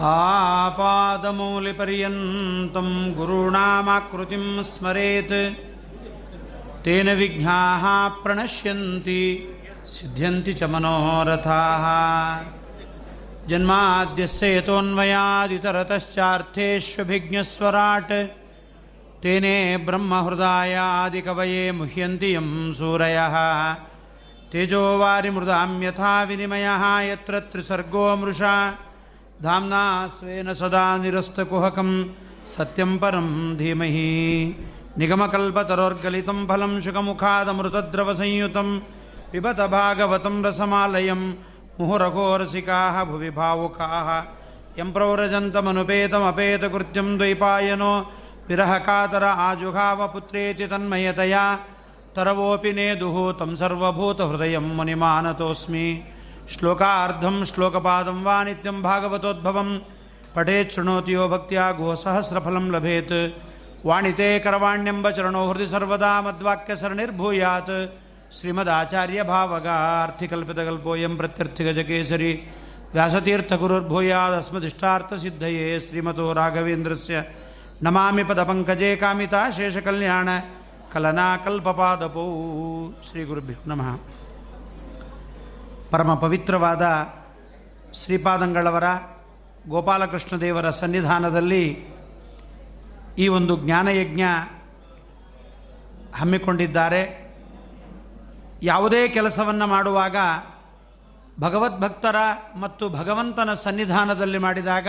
आपादमौलिपर्यन्तं गुरूणामाकृतिं स्मरेत्। तेन विघ्नाः प्रणश्यन्ति सिद्ध्यन्ति च मनोरथाः। जन्माद्यस्य यतोऽन्वयादितरतश्चार्थेष्वभिज्ञस्वराट् तेने ब्रह्महृदायादिकवये मुह्यन्ति यं सूरयः। तेजोवारिमृदां यथा विनिमयः यत्र त्रिसर्गो मृषा धाम्ना स्वेन सदा निरस्तकुहकं सत्यं परं धीमहि। निगमकल्पतरोर्गलितं फलं शुकमुखादमृतद्रवसंयुतं पिबत भागवतं रसमालयं मुहुरघोरसिकाः भुवि भावुकाः यं प्रव्रजन्तमनुपेतमपेतकृत्यं द्वैपायनो विरहकातर आजुघावपुत्रेति तन्मयतया तरवोऽपि नेदुः तं सर्वभूतहृदयं मुनिमानतोऽस्मि श्लोकार्धं श्लोकपादं वा नित्यं भागवतोद्भवं। पठेत् शृणोति यो भक्त्या गोसहस्रफलं लभेत्। वाणिते करवाण्यम्बचरणो हृदि सर्वदा मद्वाक्यसरणिर्भूयात्। श्रीमदाचार्यभावगार्थिकल्पितकल्पोऽयं प्रत्यर्थिगजकेसरी। व्यासतीर्थगुरुर्भूयादस्मदिष्टार्थसिद्धये श्रीमतो राघवेन्द्रस्य। नमामि पदपङ्कजे कामिता शेषकल्याण। कलनाकल्पपादपौ। श्रीगुरुभ्यो नमः। ಪರಮ ಪವಿತ್ರವಾದ ಶ್ರೀಪಾದಂಗಳವರ ಗೋಪಾಲಕೃಷ್ಣ ದೇವರ ಸನ್ನಿಧಾನದಲ್ಲಿ ಈ ಒಂದು ಜ್ಞಾನಯಜ್ಞ ಹಮ್ಮಿಕೊಂಡಿದ್ದಾರೆ. ಯಾವುದೇ ಕೆಲಸವನ್ನು ಮಾಡುವಾಗ ಭಗವದ್ಭಕ್ತರ ಮತ್ತು ಭಗವಂತನ ಸನ್ನಿಧಾನದಲ್ಲಿ ಮಾಡಿದಾಗ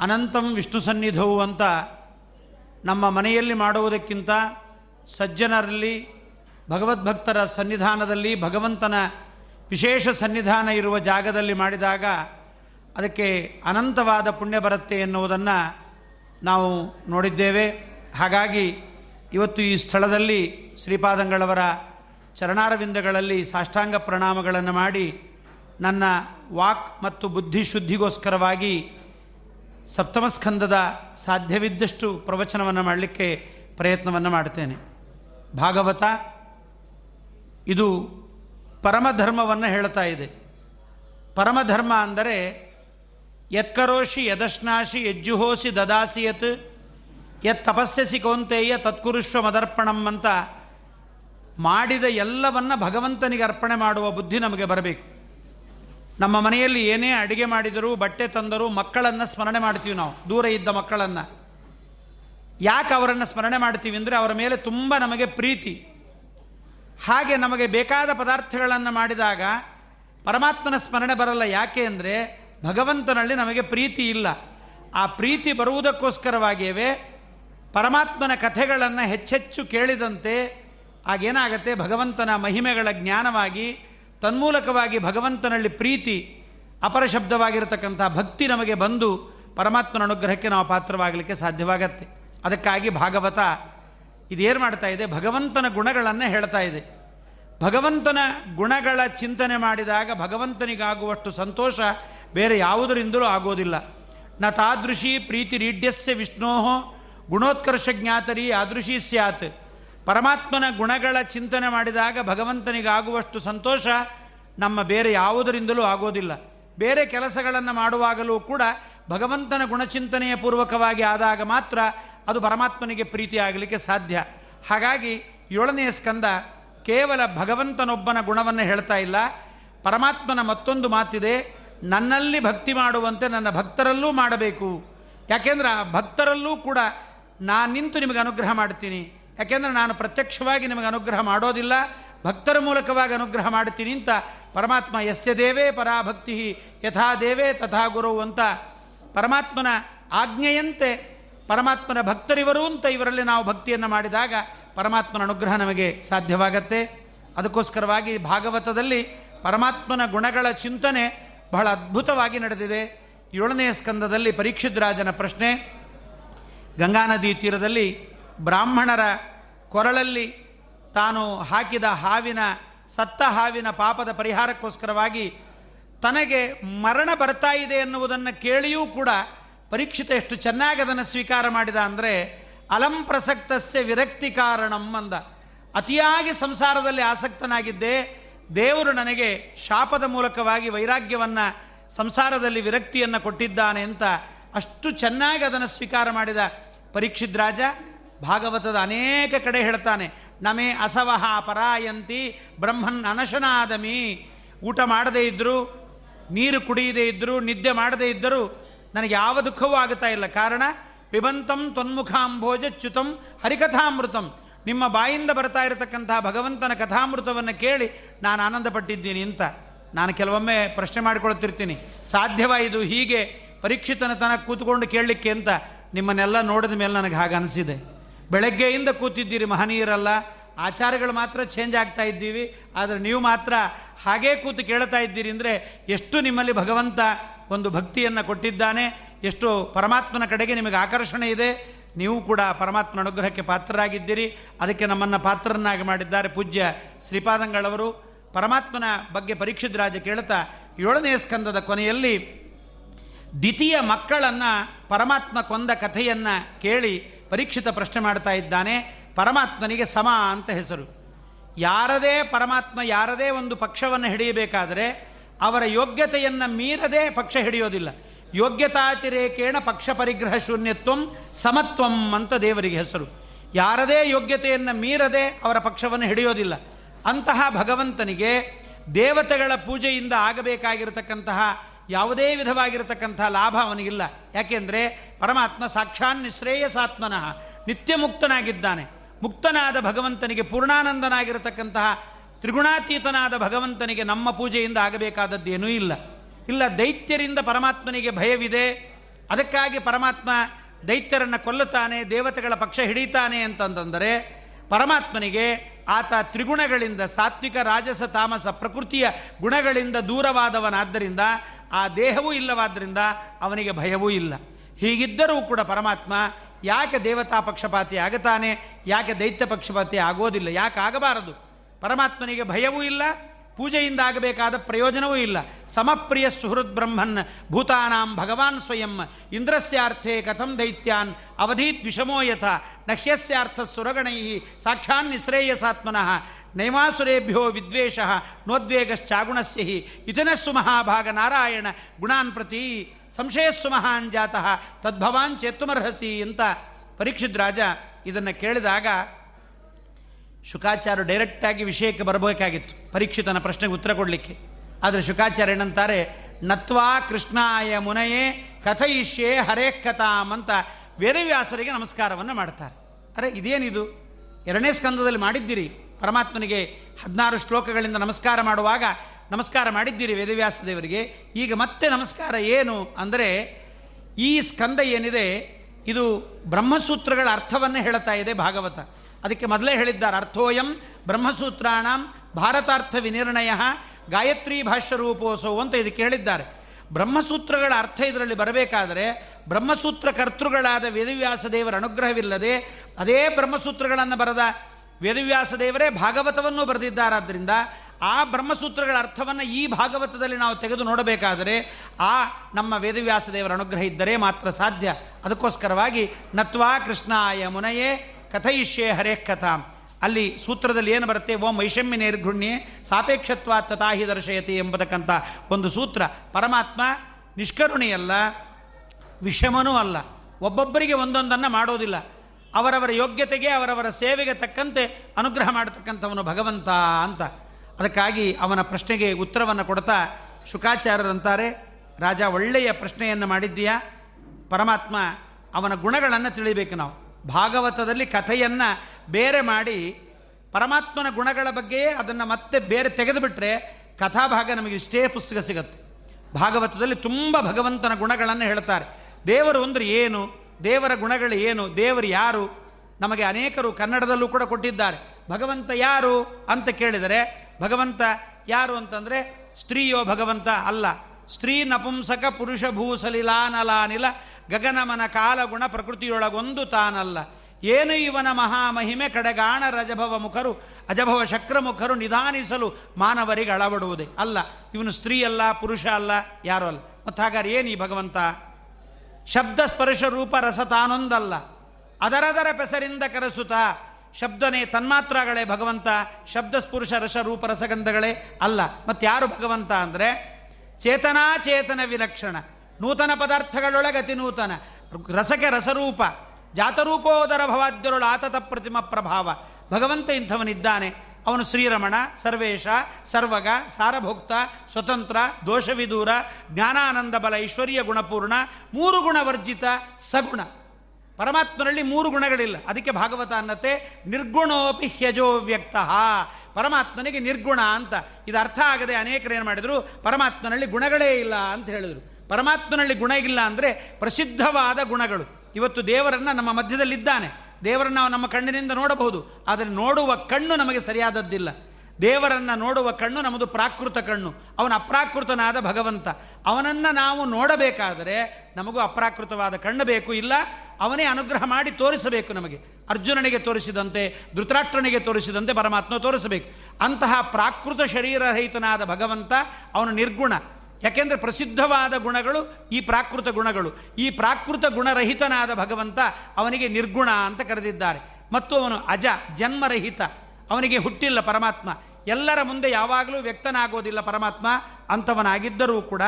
ಅನಂತಂ ವಿಷ್ಣು ಸನ್ನಿಧವು ಅಂತ ನಮ್ಮ ಮನೆಯಲ್ಲಿ ಮಾಡುವುದಕ್ಕಿಂತ ಸಜ್ಜನರಲ್ಲಿ ಭಗವದ್ಭಕ್ತರ ಸನ್ನಿಧಾನದಲ್ಲಿ ಭಗವಂತನ ವಿಶೇಷ ಸನ್ನಿಧಾನ ಇರುವ ಜಾಗದಲ್ಲಿ ಮಾಡಿದಾಗ ಅದಕ್ಕೆ ಅನಂತವಾದ ಪುಣ್ಯ ಬರುತ್ತೆ ಎನ್ನುವುದನ್ನು ನಾವು ನೋಡಿದ್ದೇವೆ. ಹಾಗಾಗಿ ಇವತ್ತು ಈ ಸ್ಥಳದಲ್ಲಿ ಶ್ರೀಪಾದಂಗಳವರ ಚರಣಾರವಿಂದಗಳಲ್ಲಿ ಸಾಷ್ಟಾಂಗ ಪ್ರಣಾಮಗಳನ್ನು ಮಾಡಿ ನನ್ನ ವಾಕ್ ಮತ್ತು ಬುದ್ಧಿ ಶುದ್ಧಿಗೋಸ್ಕರವಾಗಿ ಸಪ್ತಮಸ್ಕಂದದ ಸಾಧ್ಯವಿದ್ದಷ್ಟು ಪ್ರವಚನವನ್ನು ಮಾಡಲಿಕ್ಕೆ ಪ್ರಯತ್ನವನ್ನು ಮಾಡ್ತೇನೆ ಭಾಗವತ, ಇದು ಪರಮಧರ್ಮವನ್ನು ಹೇಳ್ತಾ ಇದೆ. ಪರಮಧರ್ಮ ಅಂದರೆ, ಯತ್ಕರೋಷಿ ಯದಶ್ನಾಶಿ ಯಜ್ಜುಹೋಸಿ ದದಾಸಿ ಯತ್ ತಪಸ್ಯಸಿ ಕೌಂತೆಯ ತತ್ಕುರುಷ್ವ ಮದರ್ಪಣಂ ಅಂತ ಮಾಡಿದ ಎಲ್ಲವನ್ನ ಭಗವಂತನಿಗೆ ಅರ್ಪಣೆ ಮಾಡುವ ಬುದ್ಧಿ ನಮಗೆ ಬರಬೇಕು. ನಮ್ಮ ಮನೆಯಲ್ಲಿ ಏನೇ ಅಡುಗೆ ಮಾಡಿದರೂ, ಬಟ್ಟೆ ತಂದರೂ ಮಕ್ಕಳನ್ನು ಸ್ಮರಣೆ ಮಾಡ್ತೀವಿ ನಾವು, ದೂರ ಇದ್ದ ಮಕ್ಕಳನ್ನು. ಯಾಕೆ ಅವರನ್ನು ಸ್ಮರಣೆ ಮಾಡ್ತೀವಿ ಅಂದರೆ, ಅವರ ಮೇಲೆ ತುಂಬ ನಮಗೆ ಪ್ರೀತಿ. ಹಾಗೆ ನಮಗೆ ಬೇಕಾದ ಪದಾರ್ಥಗಳನ್ನು ಮಾಡಿದಾಗ ಪರಮಾತ್ಮನ ಸ್ಮರಣೆ ಬರಲ್ಲ. ಯಾಕೆ ಅಂದರೆ ಭಗವಂತನಲ್ಲಿ ನಮಗೆ ಪ್ರೀತಿ ಇಲ್ಲ. ಆ ಪ್ರೀತಿ ಬರುವುದಕ್ಕೋಸ್ಕರವಾಗಿಯೇ ಪರಮಾತ್ಮನ ಕಥೆಗಳನ್ನು ಹೆಚ್ಚೆಚ್ಚು ಕೇಳಿದಂತೆ ಆಗೇನಾಗತ್ತೆ? ಭಗವಂತನ ಮಹಿಮೆಗಳ ಜ್ಞಾನವಾಗಿ, ತನ್ಮೂಲಕವಾಗಿ ಭಗವಂತನಲ್ಲಿ ಪ್ರೀತಿ ಅಪರಶಬ್ದವಾಗಿರತಕ್ಕಂಥ ಭಕ್ತಿ ನಮಗೆ ಬಂದು ಪರಮಾತ್ಮನ ಅನುಗ್ರಹಕ್ಕೆ ನಾವು ಪಾತ್ರವಾಗಲಿಕ್ಕೆ ಸಾಧ್ಯವಾಗತ್ತೆ. ಅದಕ್ಕಾಗಿ ಭಾಗವತ ಇದೇನು ಮಾಡ್ತಾ ಇದೆ? ಭಗವಂತನ ಗುಣಗಳನ್ನು ಹೇಳ್ತಾ ಇದೆ. ಭಗವಂತನ ಗುಣಗಳ ಚಿಂತನೆ ಮಾಡಿದಾಗ ಭಗವಂತನಿಗಾಗುವಷ್ಟು ಸಂತೋಷ ಬೇರೆ ಯಾವುದರಿಂದಲೂ ಆಗೋದಿಲ್ಲ. ನ ತಾದೃಶಿ ಪ್ರೀತಿ ರೀಢ್ಯಸ್ಯ ವಿಷ್ಣೋ ಗುಣೋತ್ಕರ್ಷ ಜ್ಞಾತರಿ ಆದೃಶಿ ಸ್ಯಾತ್. ಪರಮಾತ್ಮನ ಗುಣಗಳ ಚಿಂತನೆ ಮಾಡಿದಾಗ ಭಗವಂತನಿಗಾಗುವಷ್ಟು ಸಂತೋಷ ನಮ್ಮ ಬೇರೆ ಯಾವುದರಿಂದಲೂ ಆಗೋದಿಲ್ಲ. ಬೇರೆ ಕೆಲಸಗಳನ್ನು ಮಾಡುವಾಗಲೂ ಕೂಡ ಭಗವಂತನ ಗುಣಚಿಂತನೆಯ ಪೂರ್ವಕವಾಗಿ ಆದಾಗ ಮಾತ್ರ ಅದು ಪರಮಾತ್ಮನಿಗೆ ಪ್ರೀತಿ ಆಗಲಿಕ್ಕೆ ಸಾಧ್ಯ. ಹಾಗಾಗಿ ಏಳನೆಯ ಸ್ಕಂದ ಕೇವಲ ಭಗವಂತನೊಬ್ಬನ ಗುಣವನ್ನು ಹೇಳ್ತಾ ಇಲ್ಲ. ಪರಮಾತ್ಮನ ಮತ್ತೊಂದು ಮಾತಿದೆ, ನನ್ನಲ್ಲಿ ಭಕ್ತಿ ಮಾಡುವಂತೆ ನನ್ನ ಭಕ್ತರಲ್ಲೂ ಮಾಡಬೇಕು. ಯಾಕೆಂದ್ರೆ ಆ ಭಕ್ತರಲ್ಲೂ ಕೂಡ ನಾನು ನಿಂತು ನಿಮಗೆ ಅನುಗ್ರಹ ಮಾಡ್ತೀನಿ. ಯಾಕೆಂದರೆ ನಾನು ಪ್ರತ್ಯಕ್ಷವಾಗಿ ನಿಮಗೆ ಅನುಗ್ರಹ ಮಾಡೋದಿಲ್ಲ, ಭಕ್ತರ ಮೂಲಕವಾಗಿ ಅನುಗ್ರಹ ಮಾಡ್ತೀನಿ ಅಂತ ಪರಮಾತ್ಮ, ಯಸ್ಯ ದೇವೇ ಪರಾಭಕ್ತಿ ಯಥಾ ದೇವೇ ತಥಾ ಗುರು ಅಂತ ಪರಮಾತ್ಮನ ಆಜ್ಞೆಯಂತೆ ಪರಮಾತ್ಮನ ಭಕ್ತರಿವರು ಅಂತ ಇವರಲ್ಲಿ ನಾವು ಭಕ್ತಿಯನ್ನು ಮಾಡಿದಾಗ ಪರಮಾತ್ಮನ ಅನುಗ್ರಹ ನಮಗೆ ಸಾಧ್ಯವಾಗತ್ತೆ. ಅದಕ್ಕೋಸ್ಕರವಾಗಿ ಭಾಗವತದಲ್ಲಿ ಪರಮಾತ್ಮನ ಗುಣಗಳ ಚಿಂತನೆ ಬಹಳ ಅದ್ಭುತವಾಗಿ ನಡೆದಿದೆ. ಏಳನೆಯ ಸ್ಕಂದದಲ್ಲಿ ಪರೀಕ್ಷಿದ್ರಾಜನ ಪ್ರಶ್ನೆ. ಗಂಗಾ ನದಿ ತೀರದಲ್ಲಿ ಬ್ರಾಹ್ಮಣರ ಕೊರಳಲ್ಲಿ ತಾನು ಹಾಕಿದ ಹಾವಿನ ಸತ್ತ ಹಾವಿನ ಪಾಪದ ಪರಿಹಾರಕ್ಕೋಸ್ಕರವಾಗಿ ತನಗೆ ಮರಣ ಬರ್ತಾ ಇದೆ ಎನ್ನುವುದನ್ನು ಕೇಳಿಯೂ ಕೂಡ ಪರೀಕ್ಷಿತ ಎಷ್ಟು ಚೆನ್ನಾಗಿ ಅದನ್ನು ಸ್ವೀಕಾರ ಮಾಡಿದ ಅಂದರೆ, ಅಲಂ ಪ್ರಸಕ್ತಸ್ಯ ವಿರಕ್ತಿ ಕಾರಣಂ ಅಂದ. ಅತಿಯಾಗಿ ಸಂಸಾರದಲ್ಲಿ ಆಸಕ್ತನಾಗಿದ್ದೆ, ದೇವರು ನನಗೆ ಶಾಪದ ಮೂಲಕವಾಗಿ ವೈರಾಗ್ಯವನ್ನು, ಸಂಸಾರದಲ್ಲಿ ವಿರಕ್ತಿಯನ್ನು ಕೊಟ್ಟಿದ್ದಾನೆ ಅಂತ ಅಷ್ಟು ಚೆನ್ನಾಗಿ ಅದನ್ನು ಸ್ವೀಕಾರ ಮಾಡಿದ ಪರೀಕ್ಷಿತ್ ರಾಜ. ಭಾಗವತದ ಅನೇಕ ಕಡೆ ಹೇಳ್ತಾನೆ, ನಮೇ ಅಸವಹ ಪರಾಯಂತಿ ಬ್ರಹ್ಮನ್ ಅನಶನಾದಮಿ. ಊಟ ಮಾಡದೇ ಇದ್ದರು ನೀರು ಕುಡಿಯದೇ ಇದ್ದರೂ, ನಿದ್ದೆ ಮಾಡದೇ ಇದ್ದರೂ ನನಗೆ ಯಾವ ದುಃಖವೂ ಆಗುತ್ತಾ ಇಲ್ಲ. ಕಾರಣ, ಪಿಬಂತಂ ತ್ವನ್ಮುಖಾಂಭೋಜ ಚ್ಯುತಂ ಹರಿಕಥಾಮೃತಂ. ನಿಮ್ಮ ಬಾಯಿಂದ ಬರ್ತಾ ಇರತಕ್ಕಂತಹ ಭಗವಂತನ ಕಥಾಮೃತವನ್ನು ಕೇಳಿ ನಾನು ಆನಂದಪಟ್ಟಿದ್ದೀನಿ ಅಂತ. ನಾನು ಕೆಲವೊಮ್ಮೆ ಪ್ರಶ್ನೆ ಮಾಡಿಕೊಳ್ತಿರ್ತೀನಿ ಸಾಧ್ಯವಾಯಿದು ಹೀಗೆ ಪರೀಕ್ಷಿತನ ತನಕ ಕೂತ್ಕೊಂಡು ಕೇಳಲಿಕ್ಕೆ ಅಂತ? ನಿಮ್ಮನ್ನೆಲ್ಲ ನೋಡಿದ ಮೇಲೆ ನನಗೆ ಹಾಗೆ ಅನಿಸಿದೆ ಬೆಳಗ್ಗೆಯಿಂದ ಕೂತಿದ್ದೀರಿ ಮಹನೀಯರಲ್ಲ ಆಚಾರಗಳು ಮಾತ್ರ ಚೇಂಜ್ ಆಗ್ತಾ ಇದ್ದೀವಿ. ಆದರೆ ನೀವು ಮಾತ್ರ ಹಾಗೇ ಕೂತು ಕೇಳ್ತಾ ಇದ್ದೀರಿ ಅಂದರೆ ಎಷ್ಟು ನಿಮ್ಮಲ್ಲಿ ಭಗವಂತ ಒಂದು ಭಕ್ತಿಯನ್ನು ಕೊಟ್ಟಿದ್ದಾನೆ, ಎಷ್ಟು ಪರಮಾತ್ಮನ ಕಡೆಗೆ ನಿಮಗೆ ಆಕರ್ಷಣೆ ಇದೆ, ನೀವು ಕೂಡ ಪರಮಾತ್ಮನ ಅನುಗ್ರಹಕ್ಕೆ ಪಾತ್ರರಾಗಿದ್ದೀರಿ. ಅದಕ್ಕೆ ನಮ್ಮನ್ನು ಪಾತ್ರರನ್ನಾಗಿ ಮಾಡಿದ್ದಾರೆ ಪೂಜ್ಯ ಶ್ರೀಪಾದಂಗಳವರು. ಪರಮಾತ್ಮನ ಬಗ್ಗೆ ಪರೀಕ್ಷಿತ್ ರಾಜ ಕೇಳ್ತಾ, ಏಳನೇ ಸ್ಕಂದದ ಕೊನೆಯಲ್ಲಿ ದ್ವಿತೀಯ ಮಕ್ಕಳನ್ನು ಪರಮಾತ್ಮ ಕೊಂದ ಕಥೆಯನ್ನು ಕೇಳಿ ಪರೀಕ್ಷಿತ ಪ್ರಶ್ನೆ ಮಾಡ್ತಾ ಇದ್ದಾನೆ. ಪರಮಾತ್ಮನಿಗೆ ಸಮ ಅಂತ ಹೆಸರು. ಯಾರದೇ ಪರಮಾತ್ಮ ಯಾರದೇ ಒಂದು ಪಕ್ಷವನ್ನು ಹಿಡಿಯಬೇಕಾದರೆ ಅವರ ಯೋಗ್ಯತೆಯನ್ನು ಮೀರದೆ ಪಕ್ಷ ಹಿಡಿಯೋದಿಲ್ಲ. ಯೋಗ್ಯತಾತಿರೇಕೇಣ ಪಕ್ಷ ಪರಿಗ್ರಹ ಶೂನ್ಯತ್ವಂ ಸಮತ್ವಂ ಅಂತ ದೇವರಿಗೆ ಹೆಸರು. ಯಾರದೇ ಯೋಗ್ಯತೆಯನ್ನು ಮೀರದೆ ಅವರ ಪಕ್ಷವನ್ನು ಹಿಡಿಯೋದಿಲ್ಲ. ಅಂತಹ ಭಗವಂತನಿಗೆ ದೇವತೆಗಳ ಪೂಜೆಯಿಂದ ಆಗಬೇಕಾಗಿರತಕ್ಕಂತಹ ಯಾವುದೇ ವಿಧವಾಗಿರತಕ್ಕಂಥ ಲಾಭ ಅವನಿಗಿಲ್ಲ. ಯಾಕೆಂದರೆ ಪರಮಾತ್ಮ ಸಾಕ್ಷಾನ್ ನಿಶ್ರೇಯಸಾತ್ಮನಃ ನಿತ್ಯ ಮುಕ್ತನಾಗಿದ್ದಾನೆ ಮುಕ್ತನಾದ ಭಗವಂತನಿಗೆ ಪೂರ್ಣಾನಂದನಾಗಿರತಕ್ಕಂತಹ ತ್ರಿಗುಣಾತೀತನಾದ ಭಗವಂತನಿಗೆ ನಮ್ಮ ಪೂಜೆಯಿಂದ ಆಗಬೇಕಾದದ್ದೇನೂ ಇಲ್ಲ. ಇಲ್ಲ, ದೈತ್ಯರಿಂದ ಪರಮಾತ್ಮನಿಗೆ ಭಯವಿದೆ. ಅದಕ್ಕಾಗಿ ಪರಮಾತ್ಮ ದೈತ್ಯರನ್ನು ಕೊಲ್ಲುತ್ತಾನೆ, ದೇವತೆಗಳ ಪಕ್ಷ ಹಿಡಿತಾನೆ ಅಂತಂದರೆ ಪರಮಾತ್ಮನಿಗೆ ಆತ ತ್ರಿಗುಣಗಳಿಂದ ಸಾತ್ವಿಕ, ರಾಜಸ, ತಾಮಸ, ಪ್ರಕೃತಿಯ ಗುಣಗಳಿಂದ ದೂರವಾದವನಾದ್ದರಿಂದ ಆ ದೇಹವೂ ಇಲ್ಲವಾದ್ದರಿಂದ ಅವನಿಗೆ ಭಯವೂ ಇಲ್ಲ. ಹೀಗಿದ್ದರೂ ಕೂಡ ಪರಮಾತ್ಮ ಯಾಕೆ ದೇವತಾ ಪಕ್ಷಪಾತಿ ಆಗತಾನೆ? ಯಾಕೆ ದೈತ್ಯ ಪಕ್ಷಪಾತಿ ಆಗೋದಿಲ್ಲ? ಯಾಕೆ ಆಗಬಾರದು? ಪರಮಾತ್ಮನಿಗೆ ಭಯವೂ ಇಲ್ಲ, ಪೂಜೆಯಿಂದ ಆಗಬೇಕಾದ ಪ್ರಯೋಜನವೂ ಇಲ್ಲ. ಸಮಪ್ರಿಯ ಸುಹೃದ್ ಬ್ರಹ್ಮನ್, ಭೂತಾನಾಂ ಭಗವಾನ್ ಸ್ವಯಂ, ಇಂದ್ರಸ್ಯಾರ್ಥೆ ಕಥಂ ದೈತ್ಯಾನ್, ಅವಧೀತ್ ವಿಷಮೋ ಯಥ, ನಹ್ಯಸ್ಯಾರ್ಥ ಸುರಗಣೈ ಸಾಕ್ಷಾನ್ ನಿಶ್ರೇಯಸಾತ್ಮನಃ ನೈಮಾಸುರೇಭ್ಯೋ ವಿದ್ವೇಷ ನೋದ್ವೇಗಶ್ಚಾಗುಣಸ್ಯ ಇತನಸ್ಸು ಮಹಾಭಾಗ ನಾರಾಯಣ, ಗುಣಾನ್ ಪ್ರತಿ ಸಂಶಯಸ್ಸು ಮಹಾನ್ ಜಾತಃ ತದ್ಭವಾನ್ ಚೇತ್ತುಮರ್ಹತಿ ಅಂತ ಪರೀಕ್ಷಿತ್ ರಾಜ ಇದನ್ನು ಕೇಳಿದಾಗ ಶುಕಾಚಾರ್ಯ ಡೈರೆಕ್ಟಾಗಿ ವಿಷಯಕ್ಕೆ ಬರಬೇಕಾಗಿತ್ತು, ಪರೀಕ್ಷಿತನ ಪ್ರಶ್ನೆಗೆ ಉತ್ತರ ಕೊಡಲಿಕ್ಕೆ. ಆದರೆ ಶುಕಾಚಾರ್ಯ ಏನಂತಾರೆ, ನತ್ವಾ ಕೃಷ್ಣಾಯ ಮುನಯೇ ಕಥಯಿಷ್ಯೆ ಹರೇ ಕಥಾಂ ಅಂತ ವೇದವ್ಯಾಸರಿಗೆ ನಮಸ್ಕಾರವನ್ನು ಮಾಡ್ತಾರೆ. ಅರೆ, ಇದೇನಿದು? ಎರಡನೇ ಸ್ಕಂದದಲ್ಲಿ ಮಾಡಿದ್ದೀರಿ, ಪರಮಾತ್ಮನಿಗೆ ಹದಿನಾರು ಶ್ಲೋಕಗಳಿಂದ ನಮಸ್ಕಾರ ಮಾಡುವಾಗ ನಮಸ್ಕಾರ ಮಾಡಿದ್ದೀರಿ ವೇದವ್ಯಾಸ ದೇವರಿಗೆ. ಈಗ ಮತ್ತೆ ನಮಸ್ಕಾರ ಏನು ಅಂದರೆ ಈ ಸ್ಕಂದ ಏನಿದೆ, ಇದು ಬ್ರಹ್ಮಸೂತ್ರಗಳ ಅರ್ಥವನ್ನು ಹೇಳ್ತಾ ಇದೆ ಭಾಗವತ. ಅದಕ್ಕೆ ಮೊದಲೇ ಹೇಳಿದ್ದಾರೆ, ಅರ್ಥೋಯಂ ಬ್ರಹ್ಮಸೂತ್ರಾಣ ಭಾರತಾರ್ಥ ವಿನಿರ್ಣಯ ಗಾಯತ್ರಿ ಭಾಷ್ಯ ರೂಪೋಸೋ ಅಂತ ಇದಕ್ಕೆ ಹೇಳಿದ್ದಾರೆ. ಬ್ರಹ್ಮಸೂತ್ರಗಳ ಅರ್ಥ ಇದರಲ್ಲಿ ಬರಬೇಕಾದರೆ ಬ್ರಹ್ಮಸೂತ್ರ ಕರ್ತೃಗಳಾದ ವೇದವ್ಯಾಸ ದೇವರ ಅನುಗ್ರಹವಿಲ್ಲದೆ ಅದೇ ಬ್ರಹ್ಮಸೂತ್ರಗಳನ್ನು ಬರೆದ ವೇದವ್ಯಾಸ ದೇವರೇ, ಭಾಗವತವನ್ನು ಬರೆದಿದ್ದಾರಾದ್ದರಿಂದ ಆ ಬ್ರಹ್ಮಸೂತ್ರಗಳ ಅರ್ಥವನ್ನು ಈ ಭಾಗವತದಲ್ಲಿ ನಾವು ತೆಗೆದು ನೋಡಬೇಕಾದರೆ ಆ ನಮ್ಮ ವೇದವ್ಯಾಸ ದೇವರ ಅನುಗ್ರಹ ಇದ್ದರೆ ಮಾತ್ರ ಸಾಧ್ಯ. ಅದಕ್ಕೋಸ್ಕರವಾಗಿ ನತ್ವಾ ಕೃಷ್ಣಾಯ ಮುನಯೇ ಕಥಯಿಷ್ಯೆ ಹರೇ ಕಥಾ. ಅಲ್ಲಿ ಸೂತ್ರದಲ್ಲಿ ಏನು ಬರುತ್ತೆ? ಓಂ ವೈಷಮ್ಯ ನಿರ್ಘುಣ್ಯೆ ಸಾಪೇಕ್ಷತ್ವ ತಥಾಹಿ ದರ್ಶಯತಿ ಎಂಬತಕ್ಕಂಥ ಒಂದು ಸೂತ್ರ. ಪರಮಾತ್ಮ ನಿಷ್ಕರುಣಿಯಲ್ಲ, ವಿಷಮನೂ ಅಲ್ಲ. ಒಬ್ಬೊಬ್ಬರಿಗೆ ಒಂದೊಂದನ್ನು ಮಾಡೋದಿಲ್ಲ. ಅವರವರ ಯೋಗ್ಯತೆಗೆ, ಅವರವರ ಸೇವೆಗೆ ತಕ್ಕಂತೆ ಅನುಗ್ರಹ ಮಾಡತಕ್ಕಂಥವನು ಭಗವಂತ ಅಂತ. ಅದಕ್ಕಾಗಿ ಅವನ ಪ್ರಶ್ನೆಗೆ ಉತ್ತರವನ್ನು ಕೊಡ್ತಾ ಶುಕಾಚಾರ್ಯರಂತಾರೆ, ರಾಜ, ಒಳ್ಳೆಯ ಪ್ರಶ್ನೆಯನ್ನು ಮಾಡಿದ್ದೀಯಾ? ಪರಮಾತ್ಮ ಅವನ ಗುಣಗಳನ್ನು ತಿಳಿಬೇಕು ನಾವು. ಭಾಗವತದಲ್ಲಿ ಕಥೆಯನ್ನು ಬೇರೆ ಮಾಡಿ, ಪರಮಾತ್ಮನ ಗುಣಗಳ ಬಗ್ಗೆಯೇ ಅದನ್ನು ಮತ್ತೆ ಬೇರೆ ತೆಗೆದುಬಿಟ್ರೆ ಕಥಾಭಾಗ ನಮಗೆ ಇಷ್ಟೇ ಪುಸ್ತಕ ಸಿಗುತ್ತೆ. ಭಾಗವತದಲ್ಲಿ ತುಂಬ ಭಗವಂತನ ಗುಣಗಳನ್ನು ಹೇಳ್ತಾರೆ. ದೇವರು ಅಂದರೆ ಏನು? ದೇವರ ಗುಣಗಳು ಏನು? ದೇವರು ಯಾರು? ನಮಗೆ ಅನೇಕರು ಕನ್ನಡದಲ್ಲೂ ಕೂಡ ಕೊಟ್ಟಿದ್ದಾರೆ. ಭಗವಂತ ಯಾರು ಅಂತ ಕೇಳಿದರೆ, ಭಗವಂತ ಯಾರು ಅಂತಂದರೆ ಸ್ತ್ರೀಯೋ ಭಗವಂತ ಅಲ್ಲ. ಸ್ತ್ರೀ ನಪುಂಸಕ ಪುರುಷ ಭೂಸಲಿಲಾನಲಾನಿಲ ಗಗನಮನ ಕಾಲಗುಣ ಪ್ರಕೃತಿಯೊಳಗೊಂದು ತಾನಲ್ಲ. ಏನು ಇವನ ಮಹಾಮಹಿಮೆ ಕಡೆಗಾಣ ರಜಭವ ಮುಖರು, ಅಜಭವ ಶಕ್ರಮುಖರು ನಿಧಾನಿಸಲು ಮಾನವರಿಗೆ ಅಳವಡುವುದೇ ಅಲ್ಲ. ಇವನು ಸ್ತ್ರೀ ಅಲ್ಲ, ಪುರುಷ ಅಲ್ಲ, ಯಾರು ಅಲ್ಲ. ಮತ್ತು ಹಾಗಾದ್ರೆ ಏನು ಈ ಭಗವಂತ? ಶಬ್ದ ಸ್ಪರ್ಶ ರೂಪ ರಸ ತಾನೊಂದಲ್ಲ ಅದರದರ ಪೆಸರಿಂದ ಕರೆಸುತ್ತ ಶಬ್ದನೇ ತನ್ಮಾತ್ರಗಳೇ ಭಗವಂತ, ಶಬ್ದ ಸ್ಪುರುಷ ರಸ ರೂಪ ರಸಗಂಧಗಳೇ ಅಲ್ಲ. ಮತ್ತೆ ಯಾರು ಭಗವಂತ ಅಂದರೆ ಚೇತನಾಚೇತನ ವಿಲಕ್ಷಣ, ನೂತನ ಪದಾರ್ಥಗಳೊಳಗೆ ಅತಿ ನೂತನ, ರಸಕ್ಕೆ ರಸರೂಪ, ಜಾತರೂಪೋದರ ಭವಾದ್ಯರುಳು ಆತತ ಪ್ರತಿಮ ಪ್ರಭಾವ. ಭಗವಂತ ಇಂಥವನಿದ್ದಾನೆ. ಅವನು ಶ್ರೀರಮಣ, ಸರ್ವೇಶ, ಸರ್ವಗ, ಸಾರಭೋಕ್ತ, ಸ್ವತಂತ್ರ, ದೋಷವಿದೂರ, ಜ್ಞಾನಾನಂದ ಬಲ, ಐಶ್ವರ್ಯ ಗುಣಪೂರ್ಣ, ಮೂರು ಗುಣವರ್ಜಿತ ಸಗುಣ. ಪರಮಾತ್ಮನಲ್ಲಿ ಮೂರು ಗುಣಗಳಿಲ್ಲ. ಅದಕ್ಕೆ ಭಾಗವತ ಅನ್ನತೆ ನಿರ್ಗುಣೋಪಿ ಹ್ಯಜೋ ವ್ಯಕ್ತ. ಪರಮಾತ್ಮನಿಗೆ ನಿರ್ಗುಣ ಅಂತ. ಇದು ಅರ್ಥ ಆಗದೆ ಅನೇಕರು ಏನು ಮಾಡಿದರು? ಪರಮಾತ್ಮನಲ್ಲಿ ಗುಣಗಳೇ ಇಲ್ಲ ಅಂತ ಹೇಳಿದರು. ಪರಮಾತ್ಮನಲ್ಲಿ ಗುಣ ಇಲ್ಲ ಅಂದರೆ ಪ್ರಸಿದ್ಧವಾದ ಗುಣಗಳು. ಇವತ್ತು ದೇವರನ್ನು ನಮ್ಮ ಮಧ್ಯದಲ್ಲಿದ್ದಾನೆ. ದೇವರನ್ನು ನಾವು ನಮ್ಮ ಕಣ್ಣಿನಿಂದ ನೋಡಬಹುದು, ಆದರೆ ನೋಡುವ ಕಣ್ಣು ನಮಗೆ ಸರಿಯಾದದ್ದಿಲ್ಲ. ದೇವರನ್ನು ನೋಡುವ ಕಣ್ಣು ನಮ್ಮದು ಪ್ರಾಕೃತ ಕಣ್ಣು. ಅವನ ಅಪ್ರಾಕೃತನಾದ ಭಗವಂತ. ಅವನನ್ನು ನಾವು ನೋಡಬೇಕಾದರೆ ನಮಗೂ ಅಪ್ರಾಕೃತವಾದ ಕಣ್ಣು ಬೇಕು, ಇಲ್ಲ ಅವನೇ ಅನುಗ್ರಹ ಮಾಡಿ ತೋರಿಸಬೇಕು ನಮಗೆ. ಅರ್ಜುನನಿಗೆ ತೋರಿಸಿದಂತೆ, ಧೃತರಾಷ್ಟ್ರನಿಗೆ ತೋರಿಸಿದಂತೆ ಪರಮಾತ್ಮ ತೋರಿಸಬೇಕು. ಅಂತಹ ಪ್ರಾಕೃತ ಶರೀರರಹಿತನಾದ ಭಗವಂತ ಅವನು ನಿರ್ಗುಣ. ಯಾಕೆಂದರೆ ಪ್ರಸಿದ್ಧವಾದ ಗುಣಗಳು ಈ ಪ್ರಾಕೃತ ಗುಣಗಳು. ಈ ಪ್ರಾಕೃತ ಗುಣರಹಿತನಾದ ಭಗವಂತ ಅವನಿಗೆ ನಿರ್ಗುಣ ಅಂತ ಕರೆದಿದ್ದಾರೆ. ಮತ್ತು ಅವನು ಅಜ, ಜನ್ಮರಹಿತ. ಅವನಿಗೆ ಹುಟ್ಟಿಲ್ಲ ಪರಮಾತ್ಮ. ಎಲ್ಲರ ಮುಂದೆ ಯಾವಾಗಲೂ ವ್ಯಕ್ತನಾಗೋದಿಲ್ಲ ಪರಮಾತ್ಮ. ಅಂಥವನಾಗಿದ್ದರೂ ಕೂಡ